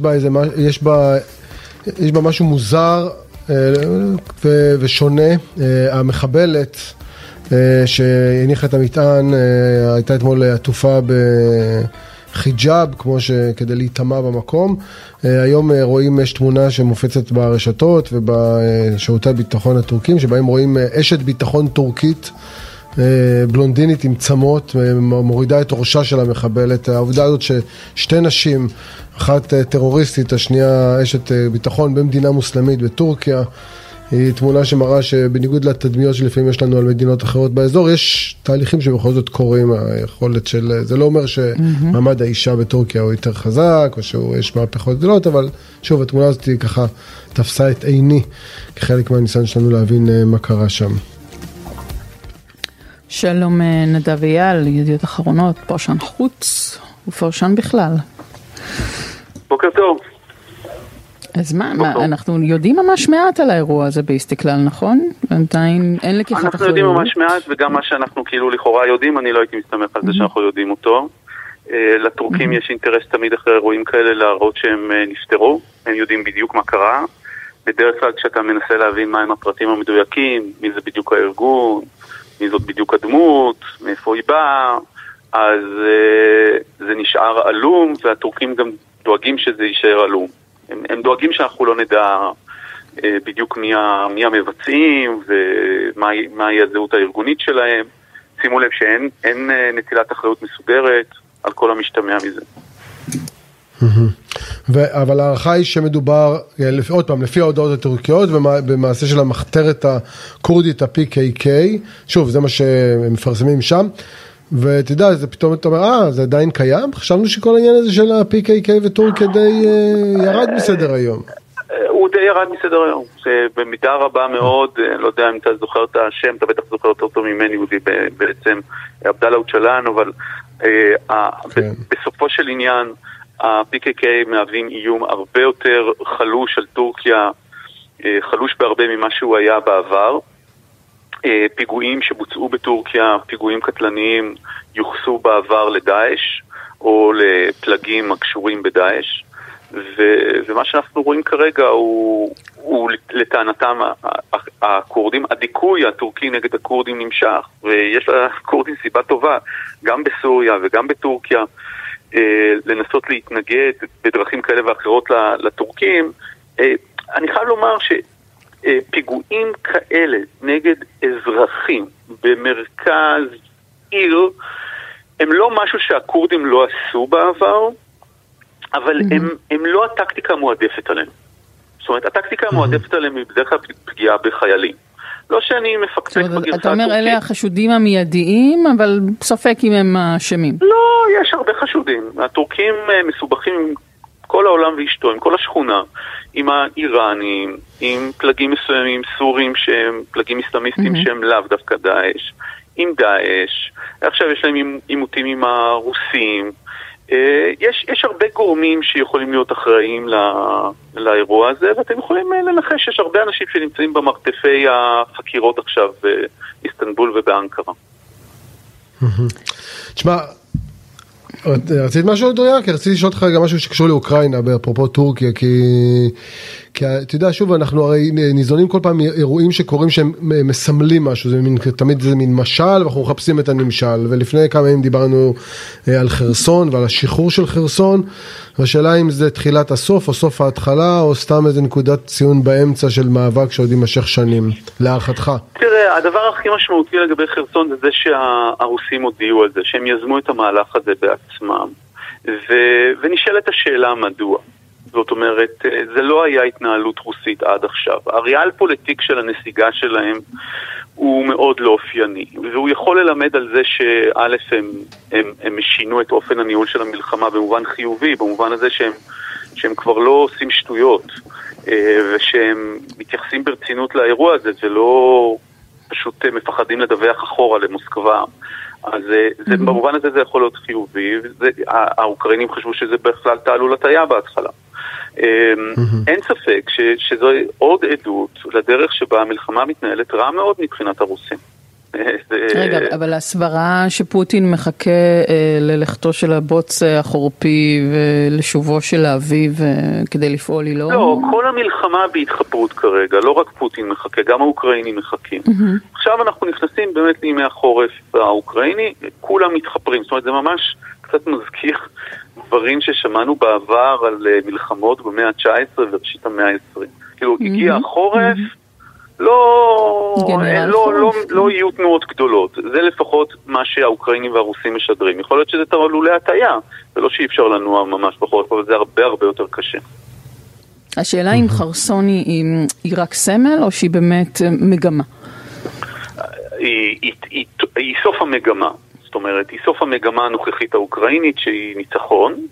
בה איזה, יש בה, יש בה משהו מוזר אה, ו- ושונה. אה, המחבלת אה, שהניחה את המטען, אה, הייתה אתמול עטופה בחיג'אב, כמו שכדי להיטמע במקום. אה, היום אה, רואים, יש תמונה שמופצת ברשתות ובשירותי הביטחון הטורקים, שבהם רואים אה, אשת ביטחון טורקית. אה, בלונדינית עם צמות, אה, מורידה את ראשה של המחבלת. העובדה הזאת ששתי נשים, אחת אה, טרוריסטית, השנייה אשת אה, ביטחון במדינה מוסלמית בטורקיה, היא תמונה שמראה שבניגוד לתדמיות שלפעמים יש לנו על מדינות אחרות באזור, יש תהליכים שבכל זאת קורים, היכולת של, זה לא אומר שמעמד האישה בטורקיה הוא יותר חזק, או שיש מהפכות גדולות, אבל שוב, התמונה הזאת היא ככה תפסה את עיני כחלק מהניסיון שלנו להבין אה, מה קרה שם. שלום אה, נדב אייל, ידיעות אחרונות, פרשן חוץ ופרשן בכלל. בוקר טוב. אז מה, מה, אנחנו יודעים ממש מעט על האירוע הזה באיסטיקלל, נכון? בינתיים אין לקיחת אחריות. אנחנו יודעים ממש מעט, וגם מה שאנחנו כאילו לכאורה יודעים, אני לא הייתי מסתמך על זה שאנחנו יודעים אותו. אה, לטורקים יש אינטרס תמיד אחרי אירועים כאלה להראות שהם אה, נפטרו, הם יודעים בדיוק מה קרה. בדרך כלל כשאתה מנסה להבין מהם הפרטים המדויקים, מי זה בדיוק הארגון, מי זאת בדיוק הדמות, מאיפה היא באה, אז uh, זה נשאר עלום, והטורקים גם דואגים שזה יישאר עלום. הם, הם דואגים שאנחנו לא נדע uh, בדיוק מי, מי המבצעים ומהי הזהות הארגונית שלהם. שימו לב שאין אין, uh, נטילת אחריות מסודרת על כל המשתמע מזה. ו- אבל ההערכה היא שמדובר, לפי, עוד פעם, לפי ההודעות הטורקיות ובמעשה של המחתרת הכורדית ה-PKK, שוב, זה מה שמפרסמים שם, ותדע, זה פתאום אתה אומר, אה, זה עדיין קיים? חשבנו שכל העניין הזה של ה-PKK וטורקיה די uh, ירד מסדר היום. הוא די ירד מסדר היום, במידה רבה מאוד, אה, לא יודע אם אתה זוכר את השם, אתה בטח זוכר יותר טוב ממני, יהודי בעצם, עבדאללה אוצ'לן, אבל אה, כן. בסופו של עניין, ה-PKK מהווים איום הרבה יותר חלוש על טורקיה, אה, חלוש בהרבה ממה שהוא היה בעבר. אה, פיגועים שבוצעו בטורקיה, פיגועים קטלניים, יוחסו בעבר לדאעש או לפלגים הקשורים בדאעש. ו- ומה שאנחנו רואים כרגע הוא, הוא לטענתם הכורדים, הדיכוי הטורקי נגד הכורדים נמשך, ויש לכורדים סיבה טובה, גם בסוריה וגם בטורקיה. אה, לנסות להתנגד בדרכים כאלה ואחרות לטורקים. אה, אני חייב לומר שפיגועים כאלה נגד אזרחים במרכז עיר הם לא משהו שהכורדים לא עשו בעבר, אבל הם, הם לא הטקטיקה המועדפת עליהם. זאת אומרת, הטקטיקה המועדפת עליהם היא בדרך כלל פגיעה בחיילים. לא שאני מפקפק בגרסה הטורקית. אתה אומר אלה החשודים המיידיים, אבל ספק אם הם אשמים. לא, יש הרבה חשודים. הטורקים אה, מסובכים עם כל העולם ואשתו, עם כל השכונה, עם האיראנים, עם פלגים מסוימים סורים שהם פלגים אסלאמיסטים mm-hmm. שהם לאו דווקא דאעש, עם דאעש, עכשיו יש להם עימותים עם הרוסים. אה, יש, יש הרבה גורמים שיכולים להיות אחראים לא, לאירוע הזה, ואתם יכולים אה, לנחש שיש הרבה אנשים שנמצאים במרתפי החקירות עכשיו באיסטנבול ובאנקרה. תשמע, רצית משהו דוריה? כי רציתי לשאול אותך גם משהו שקשור לאוקראינה, אפרופו טורקיה, כי... כי אתה יודע, שוב, אנחנו הרי ניזונים כל פעם מאירועים שקורים שהם מסמלים משהו, זה מין, תמיד זה מין משל, ואנחנו מחפשים את הנמשל, ולפני כמה ימים דיברנו אה, על חרסון ועל השחרור של חרסון, והשאלה אם זה תחילת הסוף או סוף ההתחלה, או סתם איזה נקודת ציון באמצע של מאבק שעוד יימשך שנים, להערכתך. תראה, הדבר הכי משמעותי לגבי חרסון זה זה שהרוסים הודיעו על זה, שהם יזמו את המהלך הזה בעצמם, ו... ונשאלת השאלה מדוע. זאת אומרת, אה, זה לא היה התנהלות רוסית עד עכשיו. הריאל פוליטיק של הנסיגה שלהם הוא מאוד לא אופייני, והוא יכול ללמד על זה שא' הם, הם, הם שינו את אופן הניהול של המלחמה במובן חיובי, במובן הזה שהם, שהם כבר לא עושים שטויות, אה, ושהם מתייחסים ברצינות לאירוע הזה, ולא פשוט מפחדים לדווח אחורה למוסקבה. אז זה, mm-hmm. במובן הזה זה יכול להיות חיובי, והאוקראינים חשבו שזה בכלל תעלול הטעיה בהתחלה. אמ, אין ספק שזו עוד עדות לדרך שבה המלחמה מתנהלת רע מאוד מבחינת הרוסים. רגע, אבל הסברה שפוטין מחכה אה, ללכתו של הבוץ החורפי ולשובו של האביב אה, כדי לפעול היא לא... לא, כל המלחמה בהתחברות כרגע, לא רק פוטין מחכה, גם האוקראינים מחכים. עכשיו אנחנו נכנסים באמת לימי החורף האוקראיני, כולם מתחפרים, זאת אומרת זה ממש קצת מזכיר דברים ששמענו בעבר על אה, מלחמות במאה ה-19 וראשית המאה ה-20. כאילו, mm-hmm. הגיע החורף, mm-hmm. לא, אה, לא, לא, לא יהיו תנועות גדולות. זה לפחות מה שהאוקראינים והרוסים משדרים. יכול להיות שזה תעלולי הטעיה, זה לא שאי אפשר לנוע ממש בחורף, אבל זה הרבה הרבה יותר קשה. השאלה אם חרסון היא, היא, היא רק סמל או שהיא באמת מגמה? היא, היא, היא, היא סוף המגמה. זאת אומרת, היא סוף המגמה הנוכחית האוקראינית שהיא ניצחון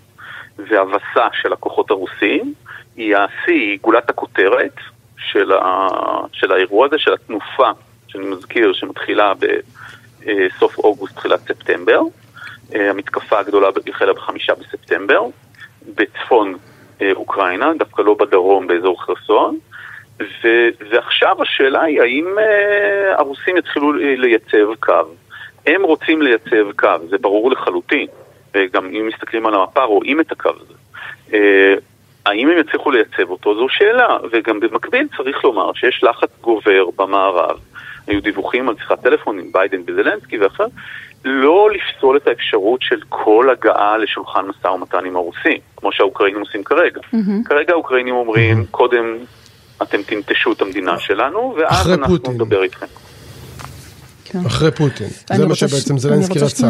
והבסה של הכוחות הרוסים. היא השיא, היא גולת הכותרת של, ה, של האירוע הזה, של התנופה, שאני מזכיר, שמתחילה בסוף אוגוסט, תחילת ספטמבר. המתקפה הגדולה החלה בחמישה בספטמבר, בצפון אוקראינה, דווקא לא בדרום, באזור חרסון. ו- ועכשיו השאלה היא האם הרוסים יתחילו לייצב קו. הם רוצים לייצב קו, זה ברור לחלוטין, וגם אם מסתכלים על המפה רואים את הקו הזה. Uh, האם הם יצליחו לייצב אותו זו שאלה, וגם במקביל צריך לומר שיש לחץ גובר במערב. היו דיווחים על שיחת טלפון עם ביידן וזלנסקי ואחר, לא לפסול את האפשרות של כל הגעה לשולחן משא ומתן עם הרוסים, כמו שהאוקראינים עושים כרגע. Mm-hmm. כרגע האוקראינים אומרים, mm-hmm. קודם אתם תנטשו את המדינה שלנו, ואז אנחנו פוטין. נדבר איתכם. כן. אחרי פוטין, זה מה שבעצם זלנסקי רצה.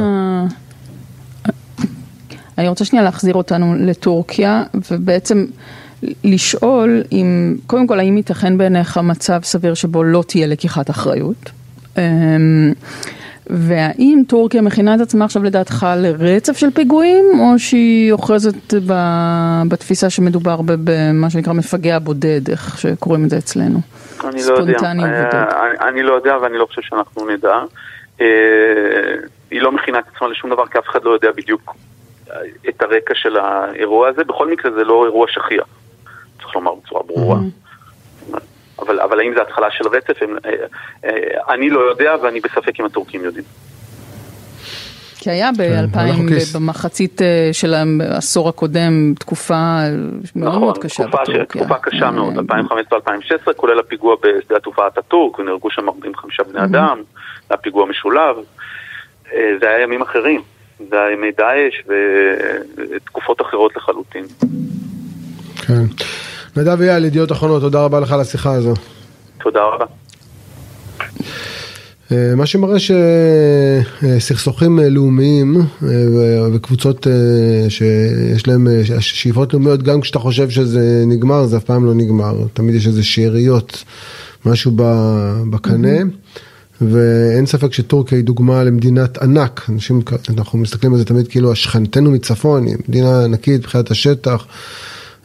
אני רוצה שנייה להחזיר אותנו לטורקיה, ובעצם לשאול אם, קודם כל, האם ייתכן בעיניך מצב סביר שבו לא תהיה לקיחת אחריות? והאם טורקיה מכינה את עצמה עכשיו לדעתך לרצף של פיגועים, או שהיא אוחזת בתפיסה שמדובר במה שנקרא מפגע בודד, איך שקוראים את זה אצלנו? אני לא יודע, אני, אני לא יודע ואני לא חושב שאנחנו נדע. אה, היא לא מכינה את עצמה לשום דבר כי אף אחד לא יודע בדיוק את הרקע של האירוע הזה. בכל מקרה זה לא אירוע שכיח, צריך לומר בצורה ברורה. Mm-hmm. אבל, אבל האם זה התחלה של רצף? הם, אה, אה, אני לא יודע ואני בספק אם הטורקים יודעים. כי היה ב-2000, כן, במחצית אה, של העשור הקודם, תקופה מאוד נכון, מאוד קשה בטורקיה. תקופה קשה מאוד, 2015-2016, כולל הפיגוע בשדה התעופה אטאטורק, ונהרגו שם 45 בני אדם, היה פיגוע משולב. זה היה ימים אחרים, זה היה ימי דאעש ותקופות אחרות לחלוטין. כן. נדב אייל, ידיעות אחרונות, תודה רבה לך על השיחה הזו. תודה רבה. אה, מה שמראה שסכסוכים לאומיים אה, וקבוצות אה, שיש להם שאיפות לאומיות, גם כשאתה חושב שזה נגמר, זה אף פעם לא נגמר. תמיד יש איזה שאריות, משהו בקנה. ואין ספק שטורקיה היא דוגמה למדינת ענק, אנשים, אנחנו מסתכלים על זה תמיד כאילו השכנתנו מצפון, היא מדינה ענקית מבחינת השטח,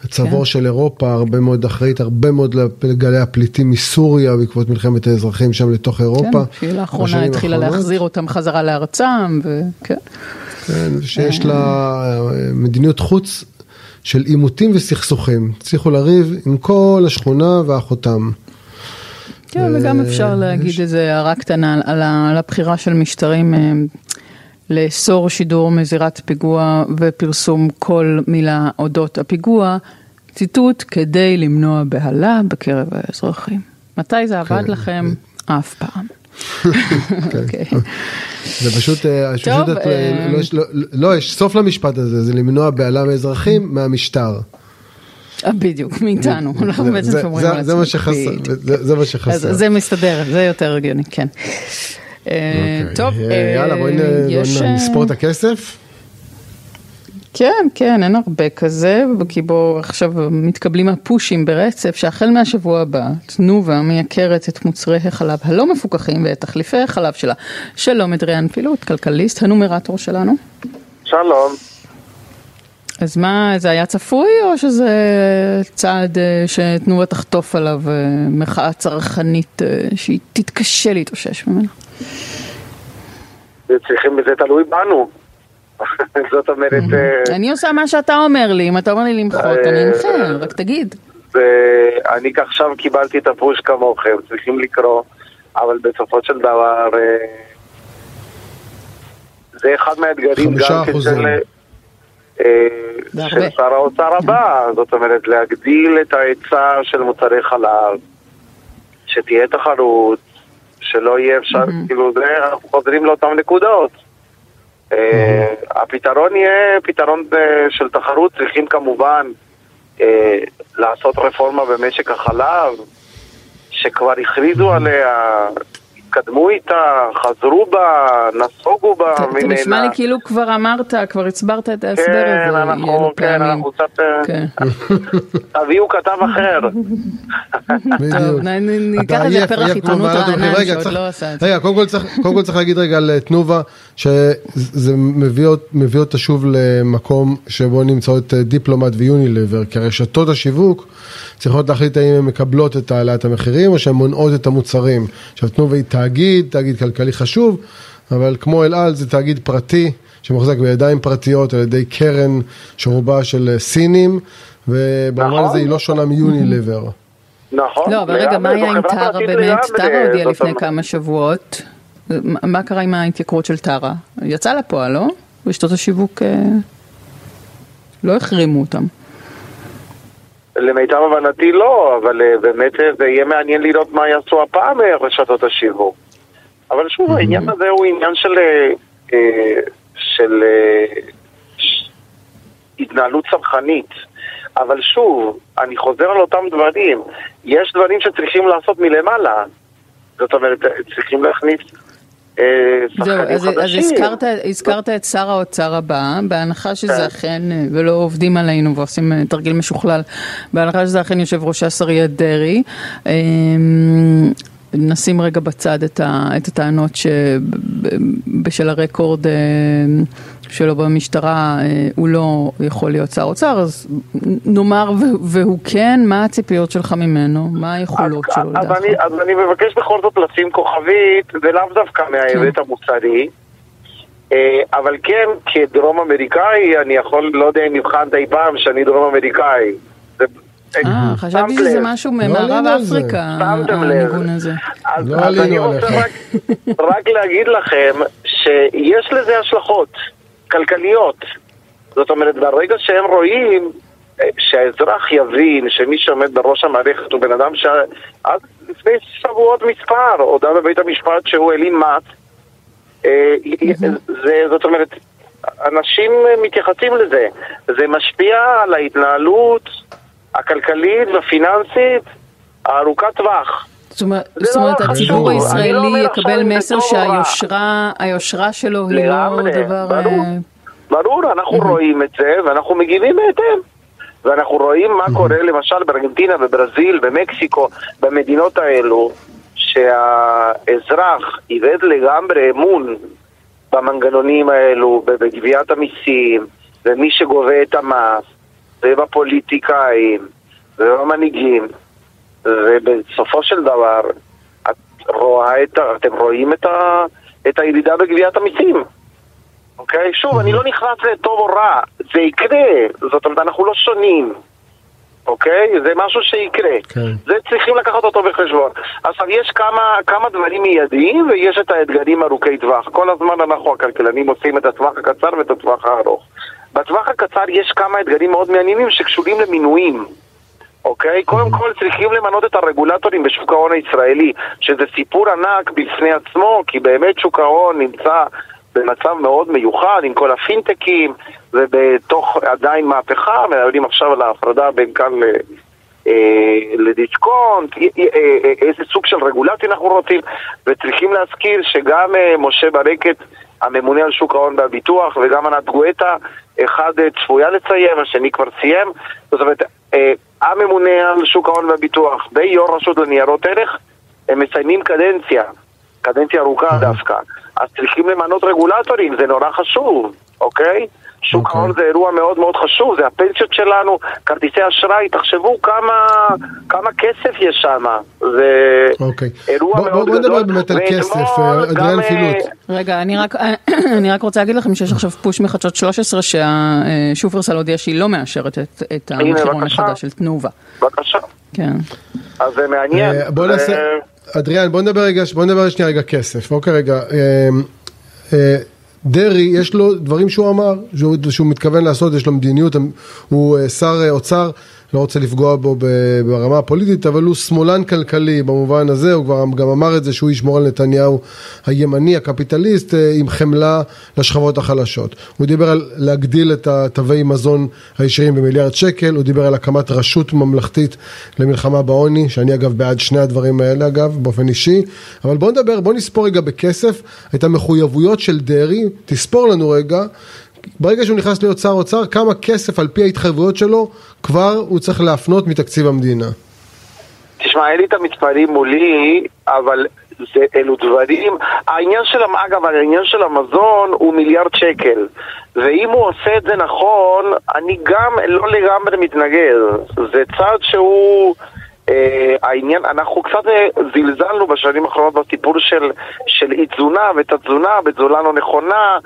הצבור כן. של אירופה, הרבה מאוד אחראית, הרבה מאוד לגלי הפליטים מסוריה בעקבות מלחמת האזרחים שם לתוך אירופה. כן, שהיא לאחרונה התחילה האחרונות. להחזיר אותם חזרה לארצם, וכן. כן, שיש לה אה, מדיניות חוץ של עימותים וסכסוכים. הצליחו לריב עם כל השכונה ואחותם. כן, וגם אפשר להגיד איזה הערה קטנה על הבחירה של משטרים. אה, לאסור שידור מזירת פיגוע ופרסום כל מילה אודות הפיגוע, ציטוט, כדי למנוע בהלה בקרב האזרחים. מתי זה עבד כן. לכם? אף פעם. כן. אוקיי. זה פשוט, אה, אה, אה, לא, לא, לא, יש סוף למשפט הזה, זה למנוע בהלה מאזרחים מהמשטר. בדיוק, מאיתנו, אנחנו בעצם שומרים על עצמנו. זה מה שחסר. זה מסתדר, זה יותר הגיוני, כן. אה, אוקיי. טוב, אה, יאללה בואי אה, נספור את הכסף. כן, כן, אין הרבה כזה, כי בו עכשיו מתקבלים הפושים ברצף, שהחל מהשבוע הבא, תנובה מייקרת את מוצרי החלב הלא מפוקחים ואת תחליפי החלב שלה. שלום אדריאן פילוט, כלכליסט, הנומרטור שלנו. שלום. אז מה, זה היה צפוי או שזה צעד שתנובה תחטוף עליו מחאה צרכנית שהיא תתקשה להתאושש ממנה? צריכים, זה תלוי בנו. זאת אומרת... אה, אני עושה מה שאתה אומר לי, אם אתה אומר לי למחות, אני אמחה, אה, רק תגיד. אני עכשיו קיבלתי את הפוש כמוכם, צריכים לקרוא, אבל בסופו של דבר אה, זה אחד מהאתגרים גם כן של... של שר האוצר הבא, זאת אומרת להגדיל את ההיצע של מוצרי חלב, שתהיה תחרות, שלא יהיה אפשר. כאילו זה, אנחנו חוזרים לאותן נקודות. Mm-hmm. הפתרון יהיה פתרון אה, של תחרות, צריכים כמובן אה, לעשות רפורמה במשק החלב, שכבר הכריזו. עליה התקדמו איתה, חזרו בה, נסוגו בה אתה. נשמע לי כאילו כבר אמרת, כבר הסברת את ההסבר כן, הזה אנחנו, אילו כן. אנחנו קצת... אה, כן. תביאו כתב אחר. נ- ניקח זה עייף עיתונות רענן, שעוד לא עשה את זה. רגע, קודם כל צריך- להגיד רגע על תנובה, שזה מביא אותה שוב למקום שבו נמצאות אה, דיפלומט ויוניליבר, כי רשתות השיווק צריכות להחליט האם הן מקבלות את העלאת המחירים או שהן מונעות את המוצרים. עכשיו תנובה היא תאגיד, תאגיד כלכלי חשוב, אבל כמו אל על זה תאגיד פרטי. שמוחזק בידיים פרטיות על ידי קרן שרובה של אה, סינים, ובמובן נכון. הזה היא לא שונה מיוניליבר. נכון. לא, אבל רגע, מה היה עם טרה באמת? טרה הודיעה זאת לפני כמה שבועות. מה- מה קרה עם ההתייקרות של טרה? יצא לפועל, לא? רשתות השיווק אה, לא החרימו אותם. למיטב הבנתי לא, אבל אה, באמת אה, זה יהיה מעניין לראות מה יעשו הפעם אה, רשתות השיווק. אבל שוב, העניין הזה הוא עניין של, של התנהלות צרכנית. אבל שוב, אני חוזר על אותם דברים. יש דברים שצריכים לעשות מלמעלה. זאת אומרת, צריכים להכניס שחקנים אז, אז חדשים. הזכרת, הזכרת את שר האוצר הבא, בהנחה שזה כן. אכן, אה, ולא עובדים עלינו ועושים אה, תרגיל משוכלל, בהנחה שזה אכן יושב ראש ש"ס אריה דרעי. נשים רגע בצד את, ה, את הטענות שבשל הרקורד אה, שלו במשטרה אה, הוא לא יכול להיות שר אוצר, אז נאמר והוא כן, מה הציפיות שלך ממנו? מה היכולות אז, שלו אז, לדעתך? אני, אז אני מבקש בכל זאת לשים כוכבית, זה לאו דווקא מההיבט המוסרי, אה, אבל כן, כדרום אמריקאי, אני יכול, לא יודע אם נבחנת אי פעם שאני דרום אמריקאי. זה- אה, חשבתי שזה לב. משהו לא ממערב. אפריקה. הניגון הזה. אז, לא אז עלינו אני רוצה עליך. רק, להגיד לכם שיש לזה השלכות כלכליות. זאת אומרת, ברגע שהם רואים אה, שהאזרח יבין שמי שעומד בראש המערכת הוא בן אדם שעד לפני שבועות מספר הודה בבית המשפט שהוא העלים מס, אה, זה, זאת אומרת, אנשים מתייחסים לזה. זה משפיע על ההתנהלות הכלכלית והפיננסית הארוכת טווח. זאת אומרת, זאת אומרת, לא הציבור חשוב. אני לא הישראלי יקבל מסר. שהיושרה היושרה שלו היא לא דבר... ברור. אה, ברור, אנחנו רואים את זה ואנחנו מגיבים בהתאם. ואנחנו רואים מה קורה למשל בארגנטינה, בברזיל, במקסיקו, במדינות האלו, שהאזרח איבד לגמרי אמון במנגנונים האלו, בגביית המיסים, ומי שגובה את המס, ובפוליטיקאים, ובמנהיגים, ובסופו של דבר, את רואה את, אתם רואים את, ה, את הירידה בגביית המיסים. אוקיי? שוב, אני לא נכנס לטוב או רע, זה יקרה, זאת אומרת, אנחנו לא שונים, אוקיי? זה משהו שיקרה. כן. זה צריכים לקחת אותו בחשבון. עכשיו, יש כמה, כמה דברים מיידיים ויש את האתגרים ארוכי טווח. כל הזמן אנחנו הכלכלנים עושים את הטווח הקצר ואת הטווח הארוך. בטווח הקצר יש כמה אתגרים מאוד מעניינים שקשורים למינויים. אוקיי? קודם כל צריכים למנות את הרגולטורים בשוק ההון הישראלי, שזה סיפור ענק בפני עצמו, כי באמת שוק ההון נמצא במצב מאוד מיוחד עם כל הפינטקים, ובתוך עדיין מהפכה, מדברים עכשיו על ההפרדה בין כאן ל... אה, לדיסקונט, אה, אה, איזה סוג של רגולציה אנחנו רוצים, וצריכים להזכיר שגם משה ברקת, הממונה על שוק ההון והביטוח, וגם ענת גואטה, אחד אה, צפויה לסיים, השני כבר סיים, זאת אומרת, אה, הממונה על שוק ההון והביטוח ויו"ר רשות לניירות ערך, הם מסיימים קדנציה, קדנציה ארוכה דווקא, אז צריכים למנות רגולטורים, זה נורא חשוב, אוקיי? שוק אוקיי. ההון זה אירוע מאוד מאוד חשוב, זה הפנסיות שלנו, כרטיסי אשראי, תחשבו כמה, כמה כסף יש שם, זה אוקיי. אירוע בוא- מאוד בוא גדול. נדבר באמת על כסף, אה, אדריאן גם, אה, פילוט. רגע, אני רק, אני רק רוצה להגיד לכם שיש עכשיו פוש מחדשות 13 שהשופרסל הודיע שהיא לא מאשרת את, את המחירון. החדש של תנובה. בבקשה, כן. אז זה מעניין. אה, בוא נעשה, אדריאן, בוא נדבר רגע, בוא נדבר שנייה רגע כסף, אוקיי רגע, אה, אה, דרעי, יש לו דברים שהוא אמר, שהוא, שהוא מתכוון לעשות, יש לו מדיניות, הוא אה, שר אה, אוצר, לא רוצה לפגוע בו ברמה הפוליטית, אבל הוא שמאלן כלכלי במובן הזה, הוא כבר גם אמר את זה שהוא ישמור על נתניהו הימני, הקפיטליסט, אה, עם חמלה לשכבות החלשות. הוא דיבר על להגדיל את התווי מזון הישירים במיליארד שקל, הוא דיבר על הקמת רשות ממלכתית למלחמה בעוני, שאני אגב בעד שני הדברים האלה אגב, באופן אישי, אבל בוא נדבר, בוא נספור רגע בכסף את המחויבויות של דרעי, תספור לנו רגע. ברגע שהוא נכנס להיות שר אוצר, כמה כסף על פי ההתחייבויות שלו כבר הוא צריך להפנות מתקציב המדינה? תשמע, אין לי את המספרים מולי, אבל זה, אלו דברים, העניין של, אגב, העניין של המזון הוא מיליארד שקל. ואם הוא עושה את זה נכון, אני גם לא לגמרי מתנגד. זה צעד שהוא... אה, העניין, אנחנו קצת אה, זלזלנו בשנים האחרונות בסיפור של, של אי תזונה ותת-תזונה בתזונה לא נכונה.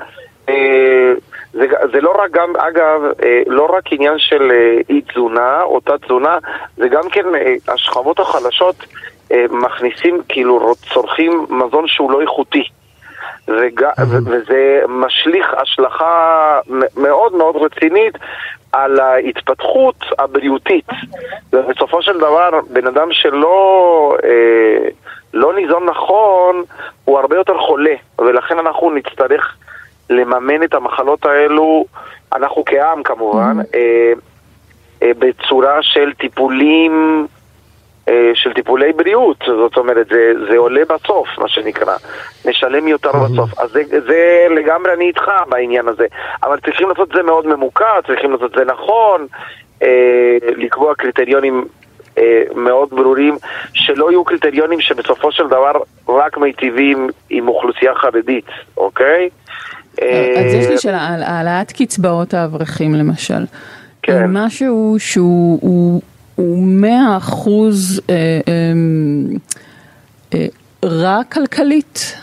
אה, זה, זה לא רק גם, אגב, אה, לא רק עניין של אה, אי תזונה או תת תזונה, זה גם כן השכבות החלשות מכניסים, כאילו, צורכים מזון שהוא לא איכותי. וג... וזה משליך השלכה מאוד מאוד רצינית על ההתפתחות הבריאותית. ובסופו של דבר, בן אדם שלא אה, לא ניזון נכון, הוא הרבה יותר חולה, ולכן אנחנו נצטרך לממן את המחלות האלו, אנחנו כעם כמובן, mm-hmm. אה, אה, בצורה של טיפולים, אה, של טיפולי בריאות, זאת אומרת, זה, זה עולה בסוף, מה שנקרא, נשלם יותר mm-hmm. בסוף. אז זה, זה לגמרי אני איתך בעניין הזה, אבל צריכים לעשות את זה מאוד ממוקד, צריכים לעשות את זה נכון, לקבוע קריטריונים מאוד ברורים, שלא יהיו קריטריונים שבסופו של דבר רק מיטיבים עם אוכלוסייה חרדית, אוקיי? אז יש לי שאלה על העלאת קצבאות האברכים למשל. כן. משהו שהוא מאה אחוז אה, אה, רע כלכלית.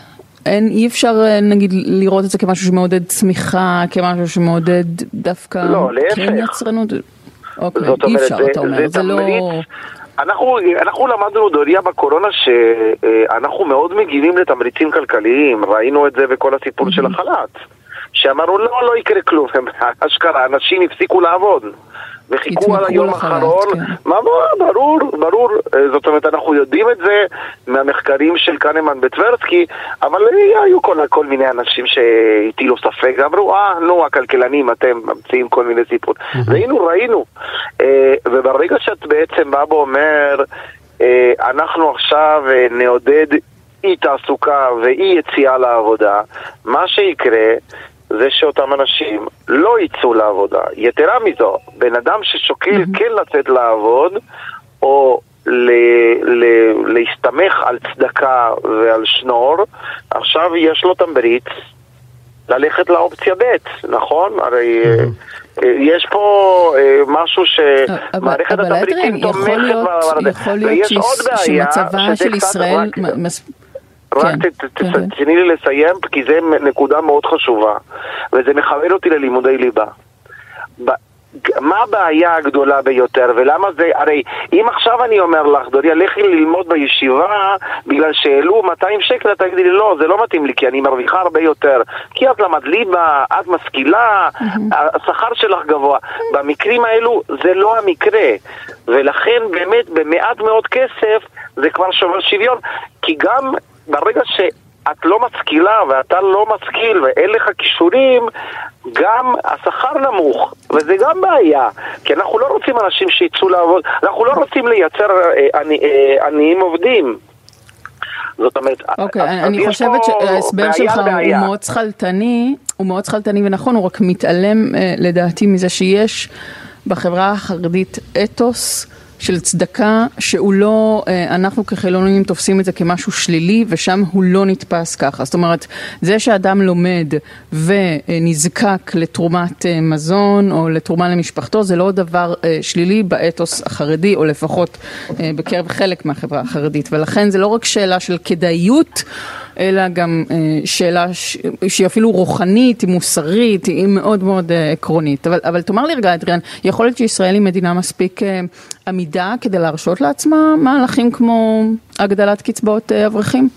אין, אי אפשר אה, נגיד לראות את זה כמשהו שמעודד צמיחה, כמשהו שמעודד דווקא לא, כן יצרנות. אוקיי, אי אפשר, אתה אומר, זה, זה לא... אנחנו, אנחנו למדנו דוריה בקורונה שאנחנו מאוד מגיבים לתמריצים כלכליים, ראינו את זה בכל הסיפור של החל"ת. שאמרנו לא, לא יקרה כלום, אשכרה, אנשים הפסיקו לעבוד. וחיכו על היום האחרון, כן. ברור, ברור, זאת אומרת, אנחנו יודעים את זה מהמחקרים של קנמן בטברסקי, אבל היו כל, כל מיני אנשים שהטילו ספק, ואמרו, אה, נו, הכלכלנים, אתם ממציאים כל מיני סיפורים. והיינו, ראינו. אה, וברגע שאת בעצם בא ואומר, אה, אנחנו עכשיו אה, נעודד אי תעסוקה ואי יציאה לעבודה, מה שיקרה זה שאותם אנשים לא יצאו לעבודה. יתרה מזו, בן אדם ששוקל mm-hmm. כן לצאת לעבוד, או ל- ל- להסתמך על צדקה ועל שנור, עכשיו יש לו תמריץ ללכת לאופציה ב', נכון? הרי mm-hmm. יש פה אה, משהו שמערכת התמריצים תומכת בדבר הזה. יכול להיות שמצבה של ישראל... רק כן, כן. תתני לי לסיים, כי זה נקודה מאוד חשובה, וזה מכוון אותי ללימודי ליבה. מה הבעיה הגדולה ביותר, ולמה זה, הרי אם עכשיו אני אומר לך, דוריה, לכי ללמוד בישיבה בגלל שהעלו 200 שקל, את תגידי לי, לא, זה לא מתאים לי, כי אני מרוויחה הרבה יותר. כי את למד ליבה, את משכילה, השכר שלך גבוה. במקרים האלו זה לא המקרה, ולכן באמת במעט מאוד כסף זה כבר שובר שוויון, כי גם ברגע שאת לא משכילה ואתה לא משכיל ואין לך כישורים, גם השכר נמוך, וזה גם בעיה, כי אנחנו לא רוצים אנשים שיצאו לעבוד, אנחנו לא רוצים לייצר אה, אה, עניים עובדים. זאת אומרת, אוקיי, אני חושבת שההסבר שלך הוא מאוד שכלתני, הוא מאוד שכלתני ונכון, הוא רק מתעלם אה, לדעתי מזה שיש בחברה החרדית אתוס. של צדקה שהוא לא, אה, אנחנו כחילונים תופסים את זה כמשהו שלילי ושם הוא לא נתפס ככה. זאת אומרת, זה שאדם לומד ונזקק לתרומת אה, מזון או לתרומה למשפחתו זה לא דבר אה, שלילי באתוס החרדי או לפחות בקרב חלק מהחברה החרדית ולכן זה לא רק שאלה של כדאיות אלא גם אה, שאלה. שהיא אפילו רוחנית, היא מוסרית, היא מאוד מאוד אה, עקרונית. אבל, אבל תאמר לי רגע, אדריאן, יכול להיות שישראל היא מדינה מספיק אה, עמידה כדי להרשות לעצמה מהלכים כמו הגדלת קצבאות אברכים?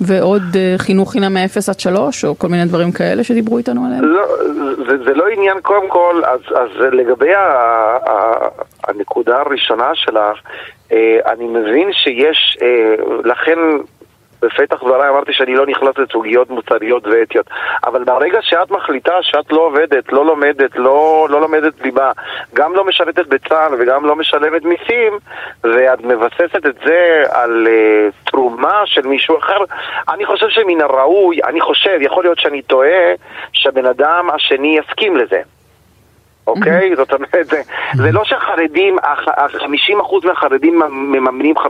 ועוד חינוך חינם מ-0 עד 3, או כל מיני דברים כאלה שדיברו איתנו עליהם? לא, זה, זה לא עניין, קודם כל, אז, אז לגבי ה, ה, הנקודה הראשונה שלך, אני מבין שיש, לכן בפתח דבריי אמרתי שאני לא נכנס לסוגיות מוסריות ואתיות אבל ברגע שאת מחליטה שאת לא עובדת, לא לומדת, לא, לא לומדת ליבה גם לא משרתת בצה"ל וגם לא משלמת מיסים ואת מבססת את זה על uh, תרומה של מישהו אחר אני חושב שמן הראוי, אני חושב, יכול להיות שאני טועה שהבן אדם השני יסכים לזה אוקיי? זאת אומרת, זה, זה לא שהחרדים, ה-50% מהחרדים מממנים 50%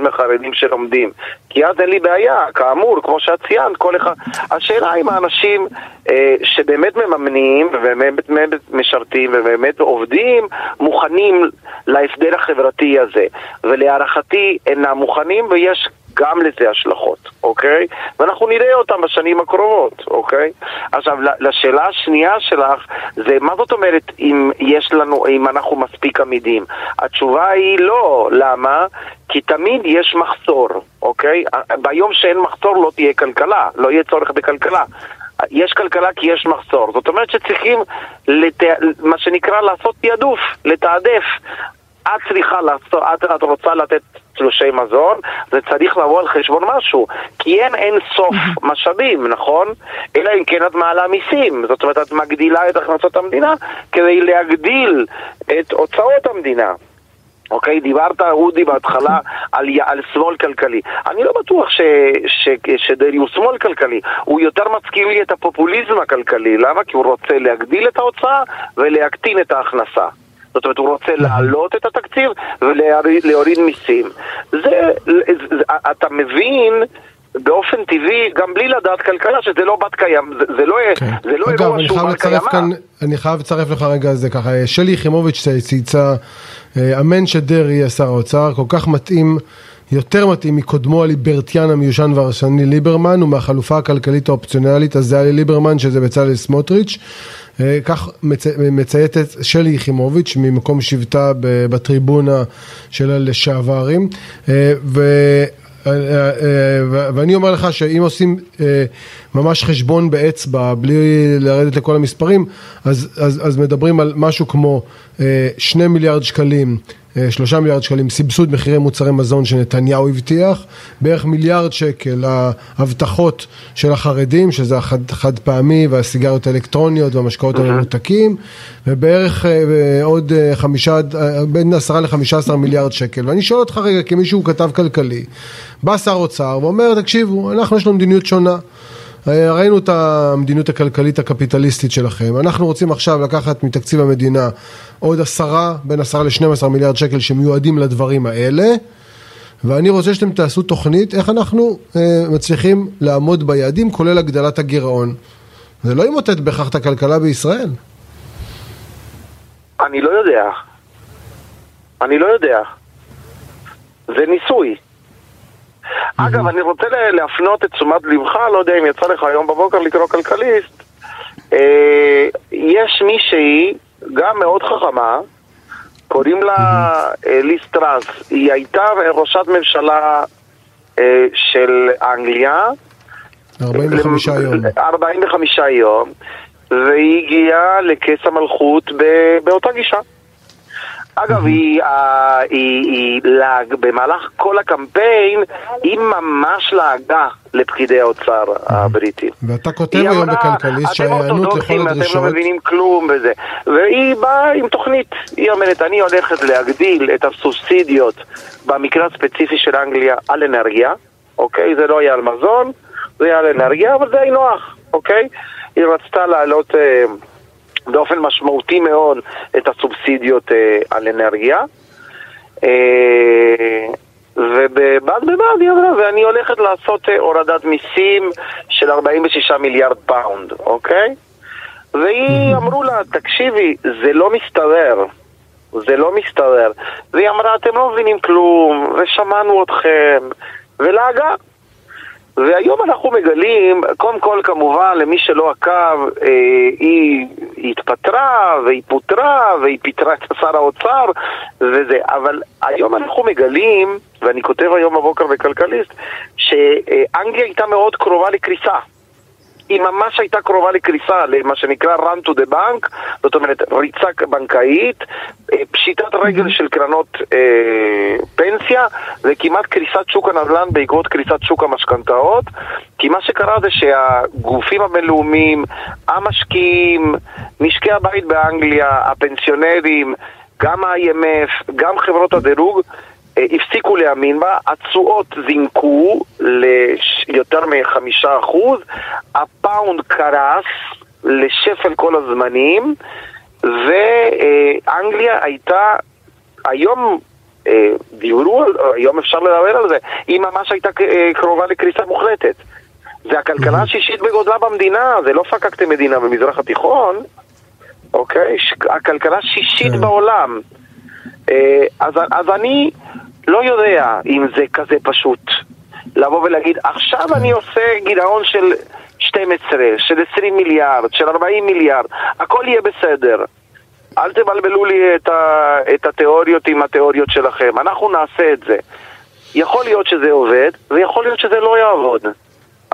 מהחרדים שלומדים. כי אז אין לי בעיה, כאמור, כמו שאת ציינת, כל אחד... השאלה אם האנשים אה, שבאמת מממנים, ובאמת משרתים, ובאמת עובדים, מוכנים להסדר החברתי הזה. ולהערכתי אינם מוכנים, ויש גם לזה השלכות, אוקיי? ואנחנו נראה אותם בשנים הקרובות, אוקיי? עכשיו, לשאלה השנייה שלך, זה מה זאת אומרת אם יש לנו, אם אנחנו מספיק עמידים? התשובה היא לא, למה? כי תמיד יש מחסור, אוקיי? ביום שאין מחסור לא תהיה כלכלה, לא יהיה צורך בכלכלה. יש כלכלה כי יש מחסור. זאת אומרת שצריכים, לת... מה שנקרא, לעשות תעדוף, לתעדף. את צריכה לעשות, את, את רוצה לתת תלושי מזון, זה צריך לבוא על חשבון משהו. כי אין אין סוף משאבים, נכון? אלא אם כן את מעלה מיסים. זאת אומרת, את מגדילה את הכנסות המדינה כדי להגדיל את הוצאות המדינה. אוקיי? דיברת, אודי, בהתחלה על, על שמאל כלכלי. אני לא בטוח ש, ש, שדרעי הוא שמאל כלכלי. הוא יותר מזכיר לי את הפופוליזם הכלכלי. למה? כי הוא רוצה להגדיל את ההוצאה ולהקטין את ההכנסה. זאת אומרת, הוא רוצה להעלות את התקציב ולהוריד מיסים. זה, זה, אתה מבין... באופן טבעי, גם בלי לדעת כלכלה, שזה לא בת קיים, זה, זה לא, כן. זה לא אגב, אירוע שהוא בת קיימא. אני חייב לצרף לך רגע זה ככה, שלי יחימוביץ' צייצה, אה, אמן שדרעי יהיה שר האוצר, כל כך מתאים, יותר מתאים מקודמו הליברטיאן המיושן והרסני ליברמן, ומהחלופה הכלכלית האופציונלית הזהה לליברמן, שזה בצלאל סמוטריץ'. אה, כך מצייתת שלי יחימוביץ' ממקום שבטה בטריבונה של הלשעברים. אה, ו... אה, ואני אומר לך שאם עושים ממש חשבון באצבע בלי לרדת לכל המספרים אז, אז, אז מדברים על משהו כמו שני מיליארד שקלים שלושה מיליארד שקלים סבסוד מחירי מוצרי מזון שנתניהו הבטיח, בערך מיליארד שקל ההבטחות של החרדים, שזה החד חד פעמי והסיגריות האלקטרוניות והמשקאות הממותקים, ובערך אה, עוד אה, חמישה, אה, בין עשרה לחמישה עשר מיליארד שקל. ואני שואל אותך רגע, כמישהו כתב כלכלי, בא שר אוצר ואומר, תקשיבו, אנחנו יש לנו מדיניות שונה. ראינו את המדיניות הכלכלית הקפיטליסטית שלכם, אנחנו רוצים עכשיו לקחת מתקציב המדינה עוד עשרה, בין עשרה לשנים עשר מיליארד שקל שמיועדים לדברים האלה ואני רוצה שאתם תעשו תוכנית איך אנחנו אה, מצליחים לעמוד ביעדים כולל הגדלת הגירעון. זה לא ימוטט בהכרח את הכלכלה בישראל. אני לא יודע. אני לא יודע. זה ניסוי. אגב, אני רוצה להפנות את תשומת לבך, לא יודע אם יצא לך היום בבוקר לקרוא כלכליסט, אה, יש מישהי, גם מאוד חכמה, קוראים לה אה, ליס טראס, היא הייתה ראשת ממשלה אה, של אנגליה. 45 יום. 45 יום והיא הגיעה לכס המלכות באותה גישה אגב, היא, אה, היא, היא להג, במהלך כל הקמפיין, היא ממש לעגה לפקידי האוצר הבריטים. ואתה כותב היום בכלכליסט שההיענות לכל הדרישות... אתם לא מבינים כלום בזה. והיא באה עם תוכנית, היא אומרת, אני הולכת להגדיל את הסובסידיות במקרה הספציפי של אנגליה על אנרגיה, אוקיי? זה לא היה על מזון, זה היה על אנרגיה, אבל זה היה נוח, אוקיי? היא רצתה להעלות... אה, באופן משמעותי מאוד את הסובסידיות אה, על אנרגיה. אה, ובד בבד היא אמרה, ואני הולכת לעשות אה, הורדת מיסים של 46 מיליארד פאונד, אוקיי? והיא אמרו לה, תקשיבי, זה לא מסתדר. זה לא מסתדר. והיא אמרה, אתם לא מבינים כלום, ושמענו אתכם, והלאה. והיום אנחנו מגלים, קודם כל כמובן למי שלא עקב, אה, היא, היא התפטרה והיא פוטרה והיא פיטרה את שר האוצר וזה, אבל היום אנחנו מגלים, ואני כותב היום בבוקר בכלכליסט, שאנגליה הייתה מאוד קרובה לקריסה. היא ממש הייתה קרובה לקריסה, למה שנקרא run to the bank, זאת אומרת ריצה בנקאית, אה, פשיטת רגל של קרנות אה, פנסיה וכמעט קריסת שוק הנדל"ן בעקבות קריסת שוק המשכנתאות. כי מה שקרה זה שהגופים הבינלאומיים, המשקיעים, משקי הבית באנגליה, הפנסיונרים, גם ה-IMF, גם חברות הדירוג הפסיקו להאמין בה, התשואות זינקו ליותר מחמישה אחוז, הפאונד קרס לשפל כל הזמנים, ואנגליה הייתה, היום אה, דיברו, היום אפשר לדבר על זה, היא ממש הייתה אה, קרובה לקריסה מוחלטת. זה הכלכלה השישית בגודלה במדינה, זה לא פקקטי מדינה במזרח התיכון, אוקיי? הכלכלה השישית כן. בעולם. אז, אז אני לא יודע אם זה כזה פשוט לבוא ולהגיד, עכשיו אני עושה גירעון של 12, של 20 מיליארד, של 40 מיליארד, הכל יהיה בסדר. אל תבלבלו לי את, ה, את התיאוריות עם התיאוריות שלכם, אנחנו נעשה את זה. יכול להיות שזה עובד, ויכול להיות שזה לא יעבוד.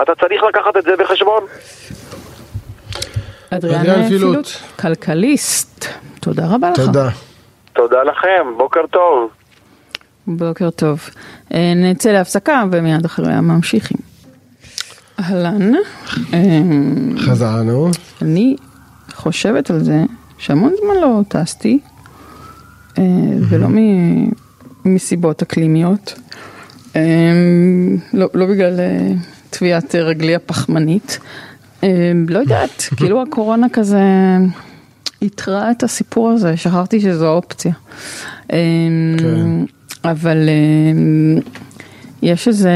אתה צריך לקחת את זה בחשבון. אדריאן פילוט, כלכליסט, תודה רבה לך. תודה. תודה לכם, בוקר טוב. בוקר טוב. אה, נצא להפסקה ומיד אחריה ממשיכים. אהלן. אה, חזרנו. אני חושבת על זה שהמון זמן לא טסתי, אה, ולא מסיבות אקלימיות. לא, לא בגלל תביעת רגלי הפחמנית. לא יודעת, כאילו הקורונה כזה איתרה את הסיפור הזה, שכחתי שזו אופציה. כן. אבל אמ, יש איזה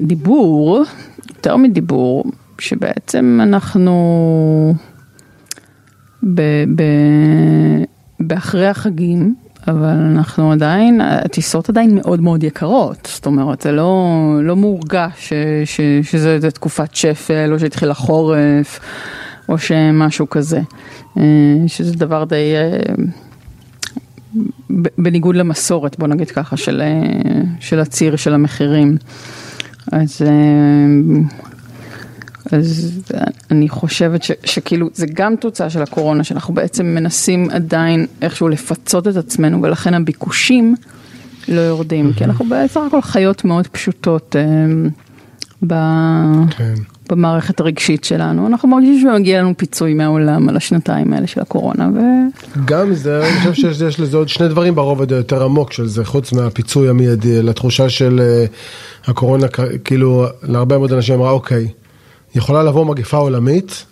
דיבור, יותר מדיבור, שבעצם אנחנו ב, ב, באחרי החגים, אבל אנחנו עדיין, הטיסות עדיין מאוד מאוד יקרות, זאת אומרת, זה לא, לא מורגש ש, ש, שזה תקופת שפל, או שהתחיל החורף, או שמשהו כזה, אה, שזה דבר די... אה, בניגוד למסורת, בוא נגיד ככה, של, אה, של הציר של המחירים. אז, אז אני חושבת ש, שכאילו זה גם תוצאה של הקורונה, שאנחנו בעצם מנסים עדיין איכשהו לפצות את עצמנו, ולכן הביקושים לא יורדים, כי אנחנו בסך הכל חיות מאוד פשוטות. ב... כן. במערכת הרגשית שלנו, אנחנו מרגישים שמגיע לנו פיצוי מהעולם על השנתיים האלה של הקורונה. ו... גם זה, אני חושב שיש לזה עוד שני דברים ברובד היותר עמוק של זה, חוץ מהפיצוי המיידי, לתחושה של uh, הקורונה, כאילו, להרבה מאוד אנשים אמרה, אוקיי, יכולה לבוא מגפה עולמית,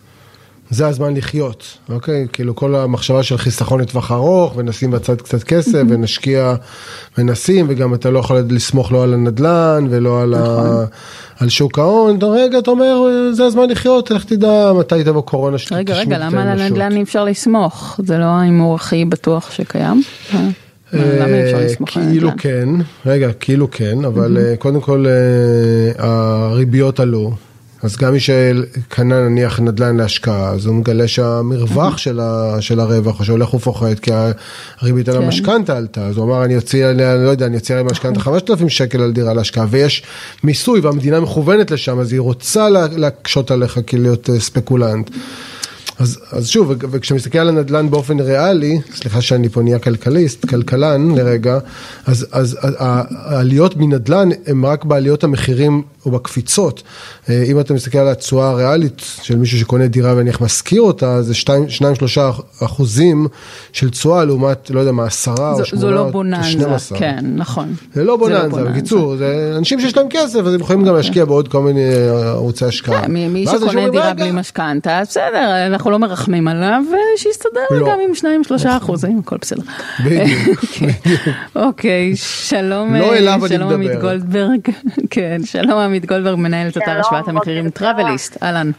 זה הזמן לחיות, אוקיי? כאילו כל המחשבה של חיסכון לטווח ארוך, ונשים בצד קצת כסף, ונשקיע, ונשים, וגם אתה לא יכול לסמוך לא על הנדלן, ולא על, ה... נכון. על שוק ההון, רגע, אתה אומר, זה הזמן לחיות, לך תדע מתי תבוא קורונה שתשמע רגע, רגע, למה על הנדל"ן אי אפשר לסמוך? זה לא ההימור הכי בטוח שקיים? אה, על כאילו כן, רגע, כאילו כן, אבל אה, קודם כל אה, הריביות עלו. אז גם מי שקנה נניח נדל"ן להשקעה, אז הוא מגלה שהמרווח של, ה, של הרווח, או שהולך ופוחת, כי הריבית על כן. המשכנתה עלתה, אז הוא אמר, אני אוציא עליה, לא יודע, אני אוציא עליה משכנתה 5,000 שקל על דירה להשקעה, ויש מיסוי והמדינה מכוונת לשם, אז היא רוצה להקשות עליך כלהיות אה, ספקולנט. אז, אז שוב, וכשמסתכל על הנדל"ן באופן ריאלי, סליחה שאני פה נהיה כלכליסט, כלכלן לרגע, אז, אז העליות מנדל"ן הן רק בעליות המחירים או בקפיצות. אה, אם אתה מסתכל על התשואה הריאלית של מישהו שקונה דירה ונניח משכיר אותה, זה 2-3 אחוזים של תשואה לעומת, לא יודע מה, 10 או 8 זו לא בוננזה, כן, נכון. זה לא בוננזה, לא בקיצור, זה אנשים שיש להם כסף, אז הם יכולים גם להשקיע בעוד כל מיני ערוצי השקעה. כן, מי שקונה דירה בלי משכנתה, בסדר, אנחנו לא מרחמים עליו, שיסתדר לא. גם עם 2-3 אחוזים, הכל בסדר. בדיוק, כן. אוקיי, שלום, לא שלום עמית גולדברג, כן, שלום עמית גולדברג, מנהלת אתר השוואת המחירים טראבליסט, אהלן.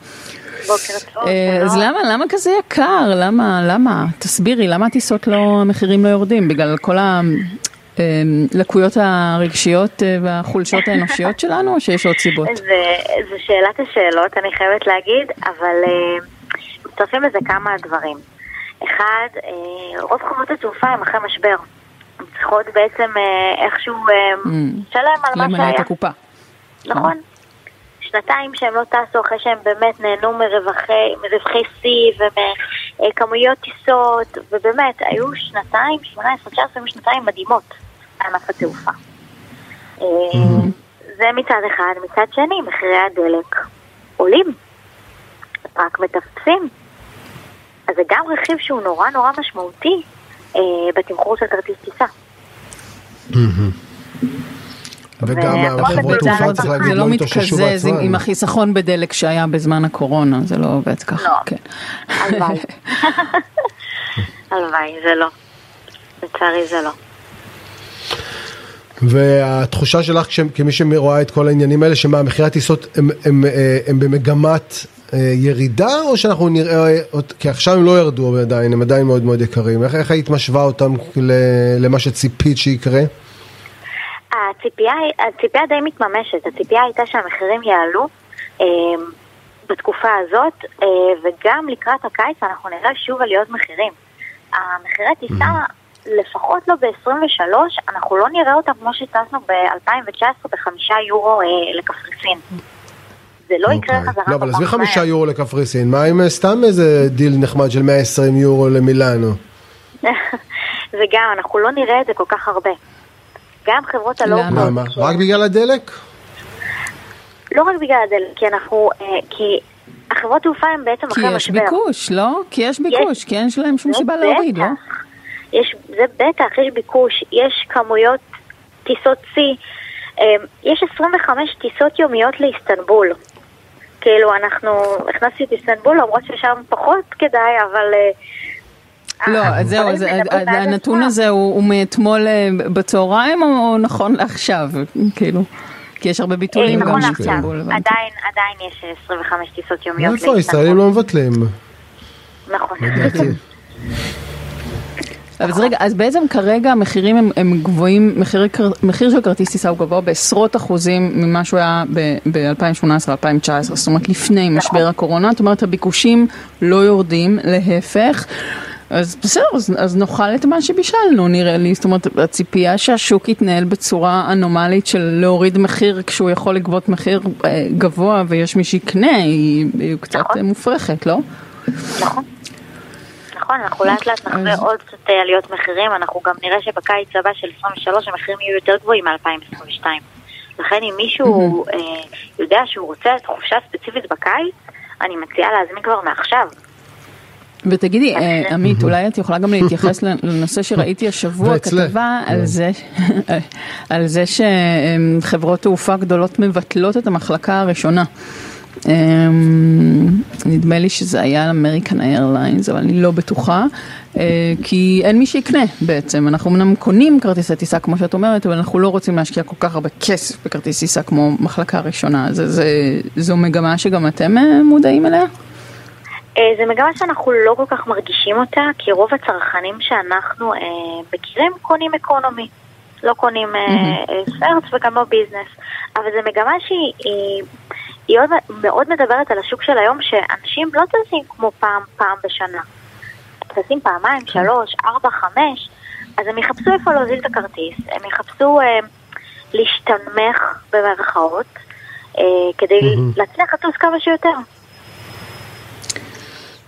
בוקר טוב. אה, אז למה, למה כזה יקר? למה, למה? תסבירי, למה הטיסות לא, המחירים לא יורדים? בגלל כל לקויות הרגשיות והחולשות האנושיות שלנו, או שיש עוד סיבות? זו שאלת השאלות, אני חייבת להגיד, אבל מצטרפים לזה כמה דברים. אחד, רוב חברות התעופה הם אחרי משבר. הן צריכות בעצם איכשהו לשלם על מה שהיה. למלא את הקופה. נכון. שנתיים שהם לא טסו אחרי שהם באמת נהנו מרווחי, שיא ומכמויות טיסות, ובאמת, היו שנתיים, 18, 19 שנתיים מדהימות לענף התעופה. זה מצד אחד. מצד שני, מחירי הדלק עולים, רק מטפטפים. אז זה גם רכיב שהוא נורא נורא משמעותי אה, בתמחור של כרטיס טיסה. וגם החברות תעופה צריך להגיד לא התאוששו בעצמם. זה לא מתקזז עם החיסכון בדלק שהיה בזמן הקורונה, זה לא עובד ככה. לא, הלוואי. הלוואי, זה לא. לצערי זה לא. והתחושה שלך כמי שרואה את כל העניינים האלה, שמה, מחירי הטיסות הם במגמת ירידה, או שאנחנו נראה, כי עכשיו הם לא ירדו עדיין, הם עדיין מאוד מאוד יקרים. איך היית משווה אותם למה שציפית שיקרה? הציפייה, הציפייה די מתממשת, הציפייה הייתה שהמחירים יעלו אה, בתקופה הזאת, אה, וגם לקראת הקיץ אנחנו נראה שוב עליות מחירים. המחירי טיסה, לפחות לא ב-23, אנחנו לא נראה אותם כמו שטסנו ב-2019 בחמישה יורו אה, לקפריסין. זה לא יקרה חזרה כל כך לא, אבל עזבי חמישה יורו לקפריסין, מה אם סתם איזה דיל נחמד של 120 יורו למילאנו? וגם, אנחנו לא נראה את זה כל כך הרבה. גם חברות ה low cost. למה? רק בגלל הדלק? לא רק בגלל הדלק, כי אנחנו, כי החברות תעופה הן בעצם אחרי משבר. כי יש ביקוש, לא? כי יש ביקוש, כי אין שלהם שום סיבה להוריד, לא? יש, זה בטח, יש ביקוש, יש כמויות טיסות שיא, יש 25 טיסות יומיות לאיסטנבול. כאילו, אנחנו, הכנסתי את איסטנבול, למרות ששם פחות כדאי, אבל... לא, זהו, הנתון הזה הוא מאתמול בצהריים או נכון לעכשיו, כאילו? כי יש הרבה ביטולים גם נכון לעכשיו, עדיין יש 25 טיסות יומיות. איפה הישראלים לא מבטלים? נכון. אז רגע, אז בעצם כרגע המחירים הם, הם גבוהים, מחיר, מחיר של כרטיס טיסה הוא גבוה בעשרות אחוזים ממה שהוא היה ב-2018-2019, זאת אומרת לפני משבר הקורונה, זאת אומרת הביקושים לא יורדים, להפך. אז בסדר, אז, אז נאכל את מה שבישלנו נראה לי, זאת אומרת הציפייה שהשוק יתנהל בצורה אנומלית של להוריד מחיר כשהוא יכול לגבות מחיר אה, גבוה ויש מי שיקנה, היא, היא קצת נכון. מופרכת, לא? נכון. נכון, אנחנו לאט לאט נחווה עוד קצת עליות מחירים, אנחנו גם נראה שבקיץ הבא של 23 המחירים יהיו יותר גבוהים מ-2022. לכן אם מישהו אה, יודע שהוא רוצה חופשה ספציפית בקיץ, אני מציעה להזמין כבר מעכשיו. ותגידי, עמית, אולי את יכולה גם להתייחס לנושא שראיתי השבוע, כתבה על זה, על זה שחברות תעופה גדולות מבטלות את המחלקה הראשונה. נדמה לי שזה היה American Airlines, אבל אני לא בטוחה, כי אין מי שיקנה בעצם. אנחנו אמנם קונים כרטיסי טיסה כמו שאת אומרת, אבל אנחנו לא רוצים להשקיע כל כך הרבה כסף בכרטיס טיסה כמו מחלקה ראשונה. זו מגמה שגם אתם מודעים אליה? זו מגמה שאנחנו לא כל כך מרגישים אותה, כי רוב הצרכנים שאנחנו אה, מכירים קונים economy. לא קונים אה, first וגם לא business. אבל זו מגמה שהיא היא, היא עוד, מאוד מדברת על השוק של היום, שאנשים לא טסים כמו פעם, פעם בשנה. טסים פעמיים, שלוש, ארבע, חמש, אז הם יחפשו איפה להוזיל את הכרטיס, הם יחפשו אה, להשתנמך במרכאות, אה, כדי להצליח לטוס כמה שיותר.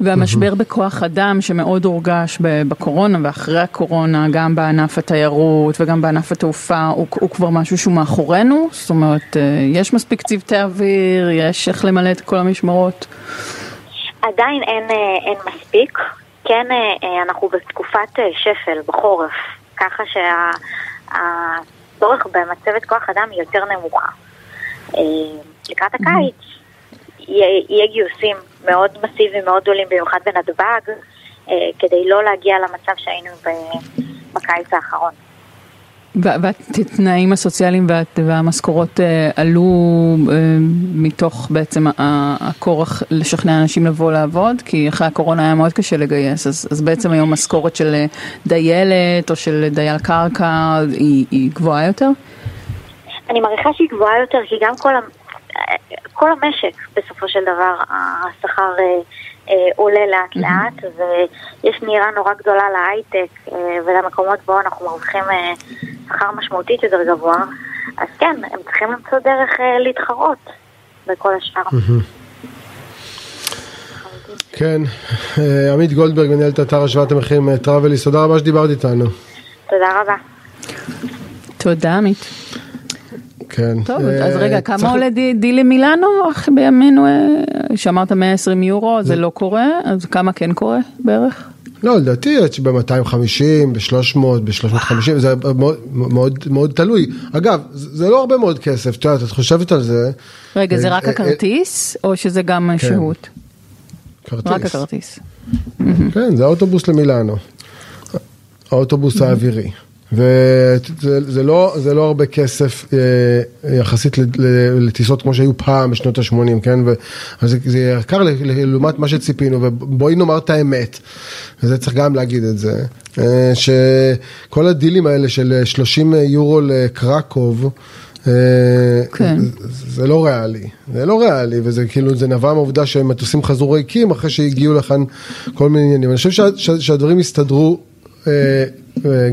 והמשבר בכוח אדם שמאוד הורגש בקורונה ואחרי הקורונה, גם בענף התיירות וגם בענף התעופה, הוא, הוא כבר משהו שהוא מאחורינו? זאת אומרת, יש מספיק צוותי אוויר, יש איך למלא את כל המשמרות? עדיין אין, אין מספיק. כן, אנחנו בתקופת שפל, בחורף, ככה שהצורך במצבת כוח אדם היא יותר נמוכה. לקראת הקיץ יהיה גיוסים מאוד מסיביים, מאוד גדולים, במיוחד בנתב"ג, אה, כדי לא להגיע למצב שהיינו בקיץ האחרון. והתנאים הסוציאליים והמשכורות אה, עלו אה, מתוך בעצם הכורח לשכנע אנשים לבוא לעבוד, כי אחרי הקורונה היה מאוד קשה לגייס, אז, אז בעצם היום משכורת של דיילת או של דייל קרקע היא, היא גבוהה יותר? אני מעריכה שהיא גבוהה יותר, כי גם כל, כל המשק בסופו של דבר, השכר... אה, עולה לאט לאט, ויש נהירה נורא גדולה להייטק אה, ולמקומות בו אנחנו מרוויחים אה, שכר משמעותית יותר גבוה, אז כן, הם צריכים למצוא דרך להתחרות בכל השאר. כן, עמית גולדברג, מנהלת אתר השוואת המחירים טראבליס, תודה רבה שדיברת איתנו. תודה רבה. תודה עמית. כן. טוב, אה, אז רגע, כמה עולה דילי מילאנו בימינו, אה, שאמרת 120 יורו, זה לא קורה, אז כמה כן קורה בערך? לא, לדעתי ב-250, ב-300, ב-350, זה מאוד, מאוד, מאוד תלוי. אגב, זה לא הרבה מאוד כסף, את יודעת, את חושבת על זה. רגע, זה אה, רק הכרטיס, או שזה גם כן. שהות? כרטיס. רק הכרטיס. כן, זה האוטובוס למילאנו. האוטובוס האווירי. וזה לא, זה לא הרבה כסף אה, יחסית לטיסות כמו שהיו פעם בשנות ה-80, כן? אז זה יקר לעומת מה שציפינו, ובואי נאמר את האמת, וזה צריך גם להגיד את זה, אה, שכל הדילים האלה של 30 יורו לקרקוב, אה, כן. זה לא ריאלי, זה לא ריאלי, וזה כאילו, זה נבע מהעובדה שמטוסים חזרו ריקים אחרי שהגיעו לכאן כל מיני עניינים. אני חושב שהדברים הסתדרו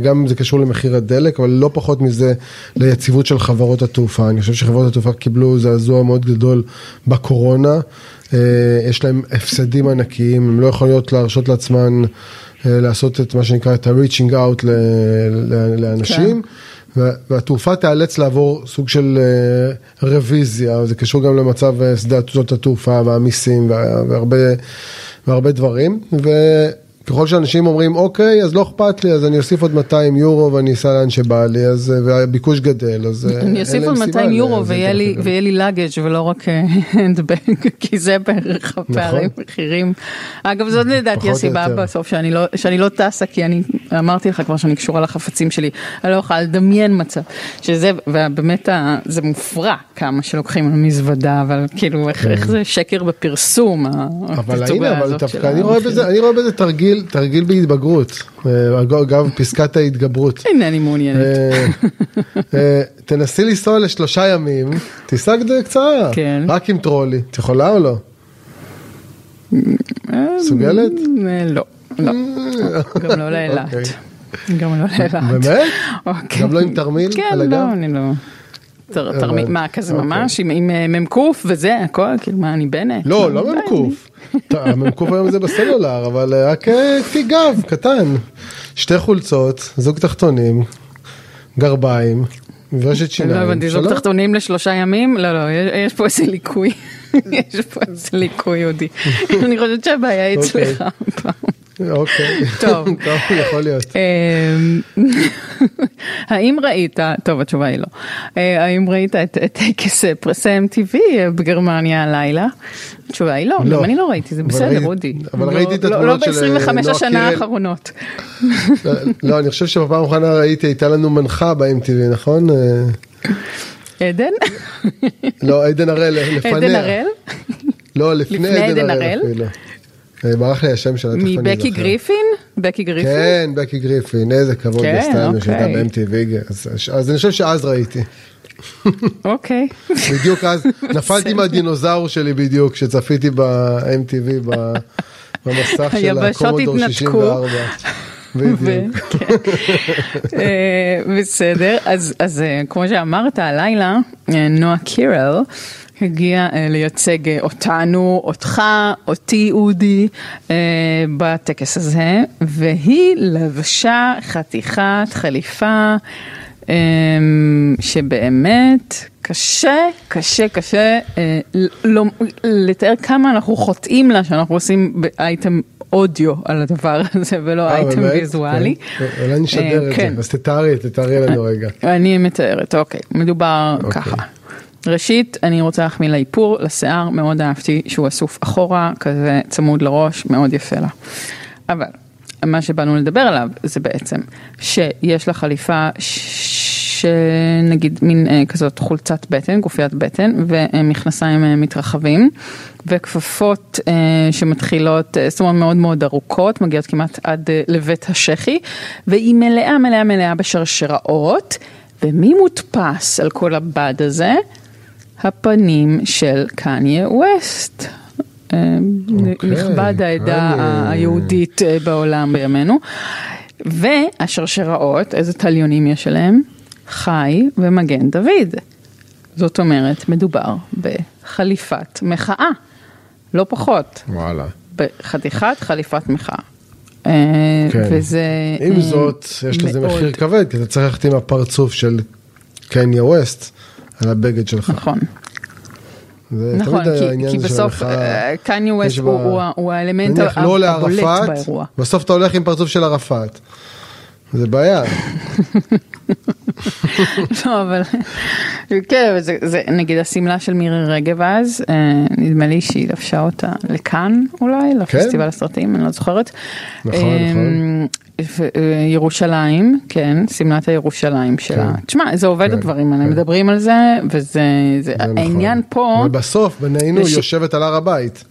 גם זה קשור למחיר הדלק, אבל לא פחות מזה ליציבות של חברות התעופה. אני חושב שחברות התעופה קיבלו זעזוע מאוד גדול בקורונה, אה, יש להם הפסדים ענקיים, הם לא יכולות להרשות לעצמן אה, לעשות את מה שנקרא את ה-reaching out לאנשים. כן. והתעופה תיאלץ לעבור סוג של אה, רוויזיה, זה קשור גם למצב שדה התעופה והמיסים והרבה, והרבה דברים. ככל שאנשים אומרים אוקיי אז לא אכפת לי אז אני אוסיף עוד 200 יורו ואני אסע לאן שבא לי אז והביקוש גדל אז אה, אני אוסיף עוד 200 יורו ויהיה לי לאגג' ולא רק הנדבג כי זה בערך נכון. הפערים מחירים. אגב זאת לדעתי הסיבה בסוף שאני לא שאני לא טסה כי אני אמרתי לך כבר שאני קשורה לחפצים שלי אני לא יכולה לדמיין מצב שזה ובאמת זה מופרע כמה שלוקחים על מזוודה אבל כאילו איך כן. זה שקר בפרסום. אבל הנה אבל דווקא אני רואה בזה תרגיל. תרגיל בהתבגרות, אה, אגב פסקת ההתגברות. אינני מעוניינת. אה, אה, תנסי לנסוע לשלושה ימים, טיסה קצרה, כן. רק עם טרולי, את יכולה או לא? מסוגלת? לא, לא, גם לא לאילת. אוקיי. גם לא לאילת. באמת? אוקיי. גם לא עם תרמיל כן, לא, אני לא. תרמיל, מה, כזה אוקיי. ממש, עם מ"ק וזה, הכל, כאילו, מה, אני בנט? לא, לא מ"ק. המ"ק היום זה בסלולר, אבל אה, רק כפי אה, גב, קטן. שתי חולצות, זוג תחתונים, גרביים, ורשת שיניים. לא הבנתי, זוג תחתונים לשלושה ימים? לא, לא, יש פה איזה ליקוי. יש פה איזה ליקוי יהודי. אני חושבת שהבעיה אוקיי. אצלך. אוקיי, טוב, טוב, יכול להיות. אמ, האם ראית, טוב התשובה היא לא, אה, האם ראית את טקס פרסי MTV בגרמניה הלילה? התשובה היא לא, לא, גם אני לא ראיתי, זה בסדר, אודי. אבל לא- ראיתי את לא- התמונות של לא ב-25 השנה האחרונות. לא, אני חושב שבפעם האחרונה ראיתי, הייתה לנו מנחה ב-MTV, נכון? עדן? לא, עדן הראל לפניה. עדן הראל? לא, לפני עדן הראל. אה, ברח לי השם שלה, מבקי גריפין? בקי גריפין? כן, בקי גריפין, איזה כבוד היא עשתה לנו שהייתה ב-MTV, אז אני חושב שאז ראיתי. אוקיי. בדיוק אז, נפלתי מהדינוזאור שלי בדיוק, כשצפיתי ב-MTV במסך של הקומודור 64. בדיוק. כן. אה, בסדר, אז אה, כמו שאמרת, הלילה, נועה קירל, הגיע uh, לייצג uh, אותנו, אותך, אותי אודי, uh, בטקס הזה, והיא לבשה חתיכת חליפה שבאמת קשה, קשה, קשה uh, לא, לתאר כמה אנחנו חוטאים לה שאנחנו עושים באייטם אודיו על הדבר הזה ולא אייטם ויזואלי. כן. אולי נשדר את זה, אז תתארי, תתארי לנו רגע. אני מתארת, אוקיי, מדובר אוקיי. ככה. ראשית, אני רוצה להחמיא לאיפור, לשיער, מאוד אהבתי שהוא אסוף אחורה, כזה צמוד לראש, מאוד יפה לה. אבל מה שבאנו לדבר עליו זה בעצם שיש לה חליפה לבוש אה, נגיד מין אה, כזאת חולצת בטן, גופיית בטן, ומכנסיים אה, מתרחבים, וכפפות אה, שמתחילות, אה, זאת אומרת מאוד מאוד ארוכות, מגיעות כמעט עד אה, לבית השחי, והיא מלאה מלאה מלאה בשרשראות, ומי מודפס על כל הבד הזה? הפנים של קניה ווסט. אה, אוקיי, נכבד העדה קניה. היהודית אה, בעולם בימינו. והשרשראות, איזה תליונים יש עליהם? חי ומגן דוד. זאת אומרת, מדובר בחליפת מחאה, לא פחות, וואלה. בחתיכת חליפת מחאה. אה, כן. וזה... עם אה, זאת, יש לזה מאוד- מחיר כבד, כי אתה צריך ללכת עם הפרצוף של קניה ווסט על הבגד שלך. נכון, זה נכון, תמיד כי- העניין כי בסוף. קניה ווסט יש הוא הוא הוא האלמנט לא הבולט לערפאת, באירוע. בסוף אתה הולך עם פרצוף של ערפאת. זה בעיה. לא, אבל כן, זה, זה נגיד השמלה של מירי רגב אז, אה, נדמה לי שהיא לבשה אותה לכאן אולי, לפסטיבל הסרטים, אני לא זוכרת. נכון, אה, נכון. אה, ירושלים, כן, שמלת הירושלים שלה. כן. תשמע, זה עובד כן, הדברים האלה, כן. מדברים על זה, וזה, זה, זה נכון. העניין פה, אבל בסוף, בינינו, היא לש- יושבת על הר הבית.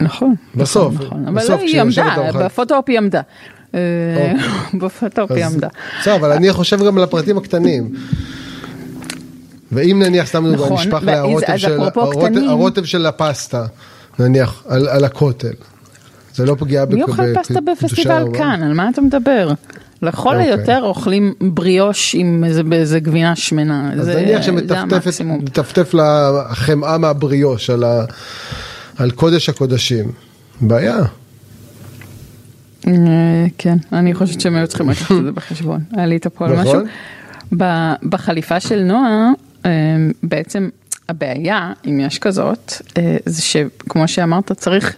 נכון, בסוף, נכון, נכון, אבל בסוף היא כשהיא עמדה, יושבת ארוחת- בפוטו-אופ היא עמדה. אה, בפוטו-אופ היא עמדה. בסדר, אבל אני חושב גם על הפרטים הקטנים. ואם נניח סתם דוגמא, נכון, נשפך לה הרוטב של- הפסטה, נניח, על על הכותל. זה לא פגיעה מי בק- אוכל פסטה בקדושה בפסטיבל? כאן? על מה אתה מדבר? לכל אוקיי. היותר אוכלים בריאוש עם איזה, גבינה שמנה. אז נניח. שמטפטף לה החמאה מהבריאוש על על קודש הקודשים. בעיה. אה, כן, אני חושבת שהם היו צריכים לקחת את זה בחשבון. את הפועל נכון. משהו. ב- בחליפה של נועה, אה, בעצם הבעיה, אם יש כזאת, אה, זה שכמו שאמרת, צריך...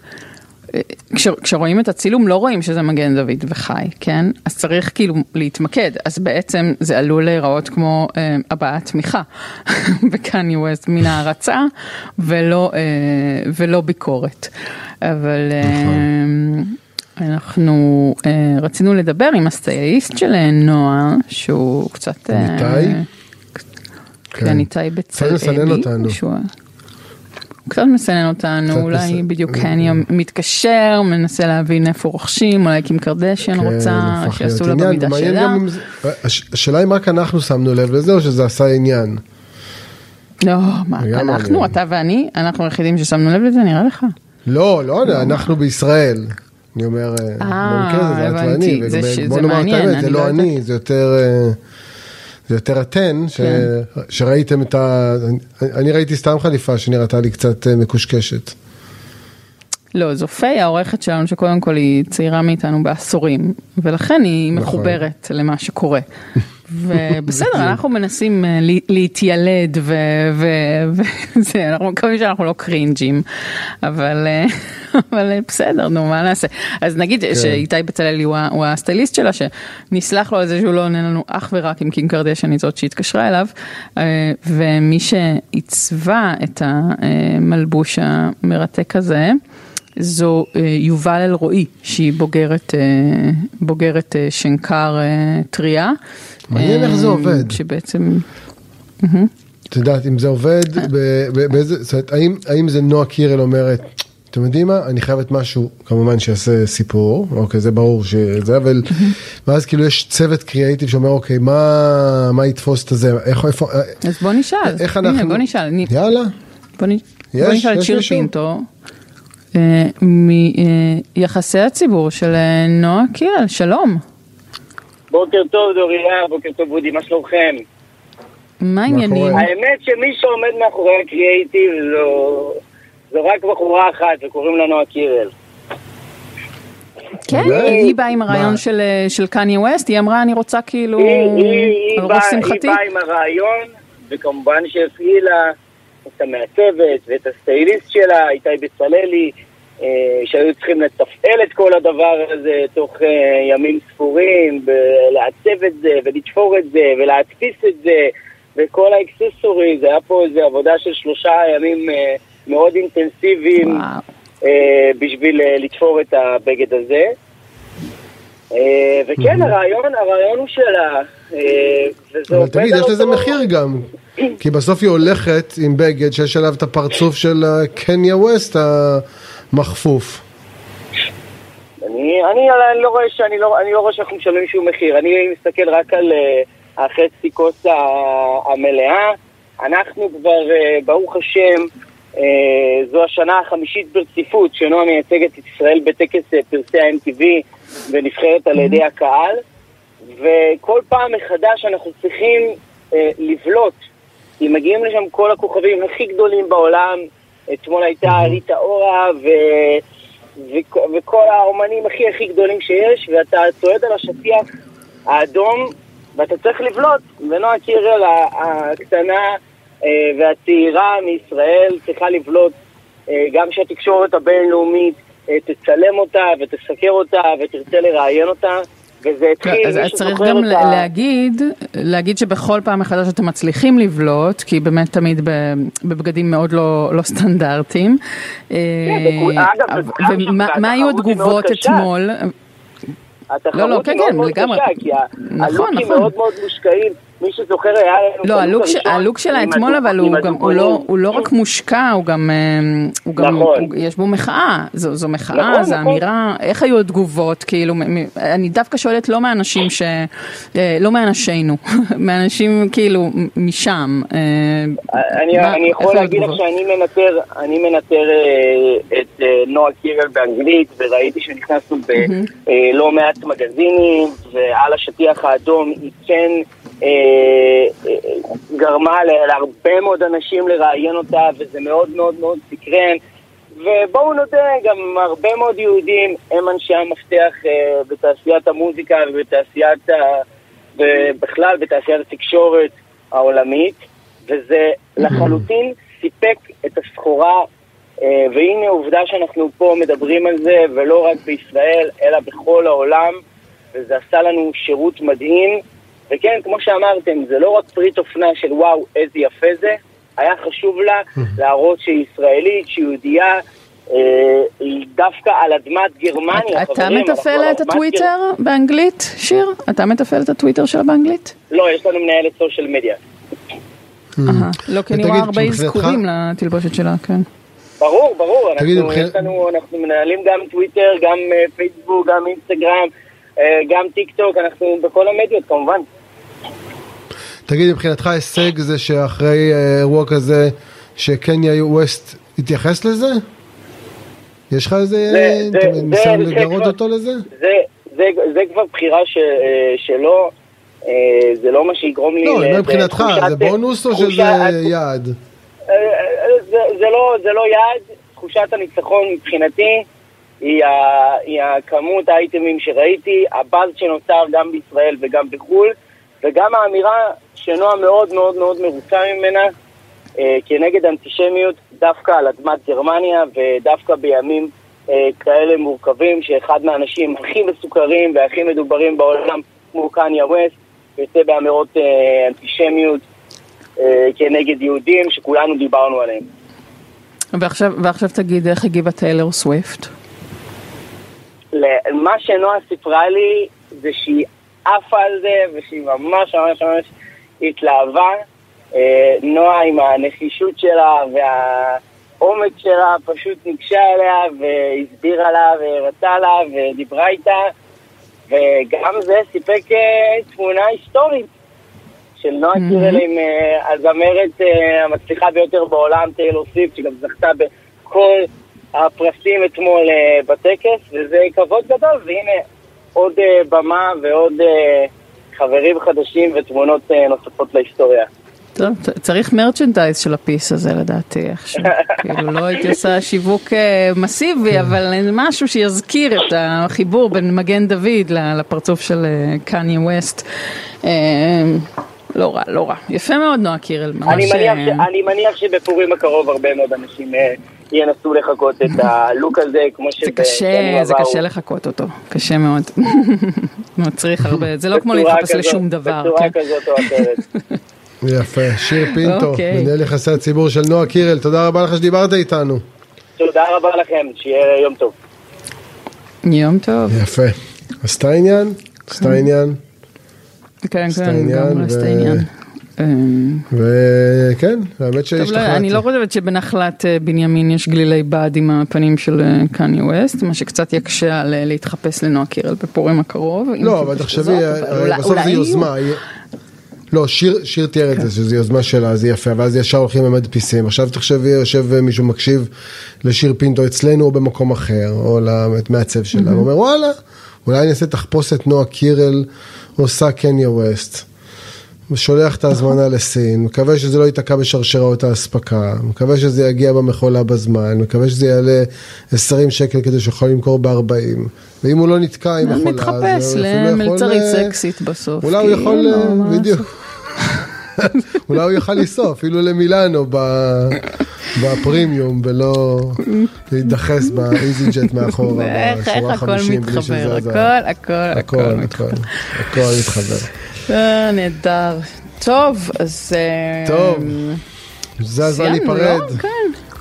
אה, כש, כשרואים את הצילום לא רואים שזה מגן דוד וחי, כן? אז צריך כאילו להתמקד, אז בעצם זה עלול להיראות כמו אה, הבעת תמיכה בקניה ווסט מן הערצה ולא, אה, ולא ביקורת. אבל אה, אנחנו אה, רצינו לדבר עם הסטייליסט של אה, נועה, שהוא קצת... אה, ניתאי? כן, איתי בצלאלי. קצת מסנן אותנו. שהוא- הוא קצת מסנן אותנו, קצת אולי מסנן. בדיוק קניה מתקשר, מנסה להבין איפה רוכשים, אולי קים קרדשן כן, רוצה שיעשו לה במידה שלה. הש- השאלה אם רק אנחנו שמנו לב לזה או שזה עשה עניין. לא, מה, אנחנו. אתה ואני, אנחנו היחידים ששמנו לב לזה, נראה לך. לא, לא, אנחנו בישראל. אני אומר, אה, במקרה הזה זה את ואני, בוא נאמר את האמת, זה לא לא אני, זה יותר, אה, זה יותר אתן, ש- כן. שראיתם את ה... אני- ראיתי סתם חליפה שנראתה לי קצת אה, מקושקשת. לא, זו פיי העורכת שלנו, שקודם כל היא צעירה מאיתנו בעשורים, ולכן היא נכון. מחוברת למה שקורה. ובסדר, אנחנו מנסים אה, לה- להתיילד וזה, אנחנו מקווים שאנחנו לא קרינג'ים, אבל, אה, אבל אה, בסדר, נו, מה נעשה? אז נגיד שאיתי בצלאלי הוא הסטייליסט שלה, שנסלח לו על זה שהוא לא עונה לנו אך ורק עם קים קרדשיאן זאת שהתקשרה אליו, ומי שעיצבה את המלבוש המרתק הזה, זו אה, יובל אלרועי, שהיא בוגרת, אה, בוגרת אה, שנקר טריה. מעניין איך זה עובד. שבעצם, את יודעת, אם זה עובד, ב- ב- באיזה, זאת אומרת, האם- האם זה נועה קירל אומרת, אתם יודעים מה, אני חייבת משהו, כמובן שיעשה סיפור, אוקיי, זה ברור שזה, אבל, ואז כאילו יש צוות קריאייטיב שאומר, אוקיי, מה מה יתפוס את הזה, איך, איפה, אז בוא נשאל, איך הנה אנחנו, בוא נשאל, אני- יאללה, בוא, נ... יש? בוא נשאל את שיר? פינטו, אה, מיחסי הציבור של אה, נועה קירל, שלום. בוקר טוב דוריה, בוקר טוב אודי, מה שלומכם? מה העניינים? האמת שמי שעומד מאחורי הקריאייטיב זו, זו רק בחורה אחת, וקוראים לה נועה קירל. כן? היא באה עם הרעיון? של, אה, של קניה ווסט, היא אמרה אני רוצה כאילו, היא, היא, היא, על ראש היא שמחתי. באה עם הרעיון, וכמובן שהפעילה את המעצבת ואת הסטייליסט שלה, איתי בצלאלי, אה, שהיו צריכים לתפעל את כל הדבר הזה תוך אה, ימים ספורים, ולעצב את זה, ולתפור את זה, ולהדפיס את זה, וכל האקססורי, זה היה פה איזו עבודה של שלושה ימים אה, מאוד אינטנסיביים. וואו. אה, בשביל אה, לתפור את הבגד הזה. אה, וכן, הרעיון, הרעיון הוא שלה, אה, אבל תגיד, יש לזה מחיר גם. כי בסוף היא הולכת עם בגד שיש עליו את הפרצוף של אה, קניה ווסט המכפוף. אני, אני, אני לא רואה שאני לא, אני לא רואה שאנחנו משלמים שום מחיר, אני מסתכל רק על uh, החצי כוס המלאה. אנחנו כבר, uh, ברוך השם, uh, זו השנה החמישית ברציפות שנועה מייצגת את ישראל בטקס uh, פרסי ה-MTV ונבחרת על ידי הקהל, וכל פעם מחדש אנחנו צריכים uh, לבלוט, כי מגיעים לשם כל הכוכבים הכי גדולים בעולם, אתמול הייתה ריטה אורה ו... וכ- וכל האומנים הכי הכי גדולים שיש, ואתה צועד על השטיח האדום, ואתה צריך לבלוט. ונועה קירל הקטנה אה, והצעירה מישראל צריכה לבלוט אה, גם שהתקשורת הבינלאומית אה, תצלם אותה ותסקר אותה ותרצה לראיין אותה. וזה התחיל, אז אז צריך גם ה- להגיד, להגיד שבכל פעם מחדש אתם מצליחים לבלוט, כי באמת תמיד בבגדים מאוד לא לא סטנדרטיים. כן, אגב, אה, וכולם שם, ומה מה היו התגובות. אתמול? התחרות לא, לא, כן, היא מאוד כן, מאוד לגמרי. קשה, כי נכון, הלוקים נכון. מאוד מאוד מושקעים. מי שזוכר היה לא, הלוק, ש... הלוק שלה אתמול, אבל הוא גם, הוא לא. הוא לא רק מושקע, הוא גם, אה, הוא גם, נכון. הוא, יש בו מחאה, זו, זו מחאה, נכון, זו נכון. אמירה, איך היו התגובות, כאילו, אני דווקא שואלת לא מאנשים ש... אה, לא מאנשינו, מאנשים כאילו משם. אה, אני, מה- אני יכול להגיד לך? שאני מנטר, אני מנטר את נועה קירל באנגלית, וראיתי שנכנסנו בלא מעט מגזינים, ועל השטיח האדום היא כן אה, אה, גרמה להרבה מאוד אנשים לראיין אותה, וזה מאוד מאוד מאוד סקרן. ובואו נודה, גם הרבה מאוד יהודים הם אנשי המפתח אה, בתעשיית המוזיקה ובתעשיית, ה... ובכלל בתעשיית התקשורת העולמית, וזה לחלוטין סיפק את הסחורה, אה, והנה עובדה שאנחנו פה מדברים על זה, ולא רק בישראל, אלא בכל העולם, וזה עשה לנו שירות מדהים. וכן, כמו שאמרתם, זה לא רק פריט אופנה של וואו, איזה יפה זה, היה חשוב לה להראות שהיא ישראלית, שהיא יהודייה, אה, היא דווקא על אדמת גרמניה, אתה מתפעל על את הטוויטר באנגלית, שיר? אתה מתפעל את הטוויטר שלה באנגלית? לא, יש לנו מנהלת סושיאל מדיה. אהה, לא, כי אני רואה הרבה אזכורים לתלבושת שלה, כן. ברור, ברור, אנחנו, מנהלים גם טוויטר, גם אה, פייסבוק, גם אינסטגרם, אה, גם טיק טוק, אנחנו בכל המדיות כמובן. תגיד, מבחינתך הישג זה שאחרי אה, אירוע כזה, שקניה ווסט התייחס לזה? יש לך איזה, אתה זה- ניסיון לגרות כבר- אותו לזה? זה, זה, זה כבר בחירה ש, אה, שלו, אה, זה לא מה שיגרום לי... לא, מבחינתך, זה בונוס או שזה יעד? אה, אה, זה, זה, לא, זה לא יעד, תחושת הניצחון מבחינתי היא, היא הכמות האייטמים שראיתי, הבאז שנוצר גם בישראל וגם בחו"ל, וגם האמירה שנועה מאוד מאוד מאוד מרוצה ממנה אה, כנגד אנטישמיות דווקא על אדמת גרמניה ודווקא בימים אה, כאלה מורכבים שאחד מהאנשים הכי מסוכרים והכי מדוברים בעולם כמו קניה ווסט יוצא באמירות אה, אנטישמיות אה, כנגד יהודים שכולנו דיברנו עליהם. ועכשיו, ועכשיו תגיד איך הגיבה טיילר סוויפט. ל- מה שנועה סיפרה לי זה שהיא עפה על זה ושהיא ממש ממש ממש התלהבה. אה, נועה עם הנחישות שלה והעומק שלה פשוט ניגשה אליה והסבירה לה והראתה לה ודיברה איתה וגם זה סיפק אה, תמונה היסטורית של נועה קירל עם הזמרת אה, המצליחה ביותר בעולם, טיילור סוויפט, שגם זכתה בכל הפרסים אתמול אה, בטקס, וזה כבוד גדול, והנה עוד אה, במה ועוד אה, חברים חדשים ותמונות נוספות להיסטוריה. טוב, צריך מרצ'נדייז של הפיס הזה לדעתי איכשהו. כאילו לא הייתי עושה שיווק מסיבי, אבל משהו שיזכיר את החיבור בין מגן דוד לפרצוף של קניה ווסט. לא רע, לא רע. יפה מאוד נועה קירל, ממש... אני מניח, ש, אני מניח שבפורים הקרוב הרבה מאוד אנשים ינסו לחקות את הלוק הזה, כמו זה קשה, זה קשה לחקות אותו, קשה מאוד. מצריך הרבה, זה לא כמו להתחפש לשום דבר. בצורה כן. כזאת או אחרת. יפה, שיר פינטו, אוקיי. מנהל יחסי הציבור של נועה קירל, תודה רבה לך שדיברת איתנו. תודה רבה לכם, שיהיה יום טוב. יום טוב. יפה. עשתה עניין, עשתה עניין. כן, עשתה כן, עניין, גם עשתה עניין. אמ, וכן, האמת לא, שהשתכנעתי. אני לא חושבת שבנחלת אה, בנימין יש גלילי בד עם הפנים של אה, קניה ווסט, מה שקצת יקשה על אה, להתחפש לנועה קירל בפורים הקרוב. לא, אבל תחשבי, בסוף זה יהיו. יוזמה. לא, שיר, שיר תיאר את זה, שזו יוזמה שלה, זה יפה, ואז ישר הולכים למדפיסים. עכשיו תחשבי, יושב מישהו מקשיב לשיר פינטו אצלנו או במקום אחר, או למעצב שלה, הוא אומר, וואלה, אולי אני אעשה תחפושת נועה קירל עושה קניה ווסט. ושולח את ההזמנה לסין, מקווה שזה לא ייתקע בשרשראות האספקה, מקווה שזה יגיע במכולה בזמן, מקווה שזה יעלה 20 שקל כדי שיכול למכור ב-40, ואם הוא לא נתקע עם מכולה, מתחפש למלצרית אה, סקסית בסוף. אולי הוא כאילו, יכול, אה, בדיוק, אולי הוא יוכל לנסוע אפילו למילאנו בפרימיום ולא להידחס באיזי ג'ט מאחורה, איך, הכל 50 בלי שזה מתחבר, הכל, הכל. הכל, הכל מתחבר. אה, נהדר. טוב, אז... אה, טוב, זה הזמן סיימנו, להיפרד. לא? כן.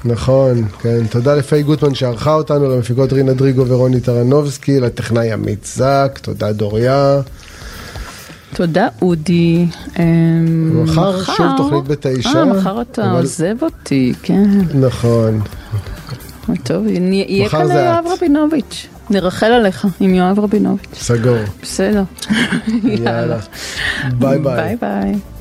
נכון, כן. תודה לפיי גוטמן שערכה אותנו, למפיקות רינה דריגו ורוני טרנובסקי, לטכנאי עמית זק, תודה דוריה. תודה אודי. אמ, מחר שוב תוכנית בתשע, אה, מחר אתה אבל- עוזב אותי, כן. נכון. טוב, נה- יהיה כאן יואב. רבינוביץ'. נרכל עליך עם יואב רבינוביץ'. סגור. בסדר. יאללה. ביי ביי. ביי ביי.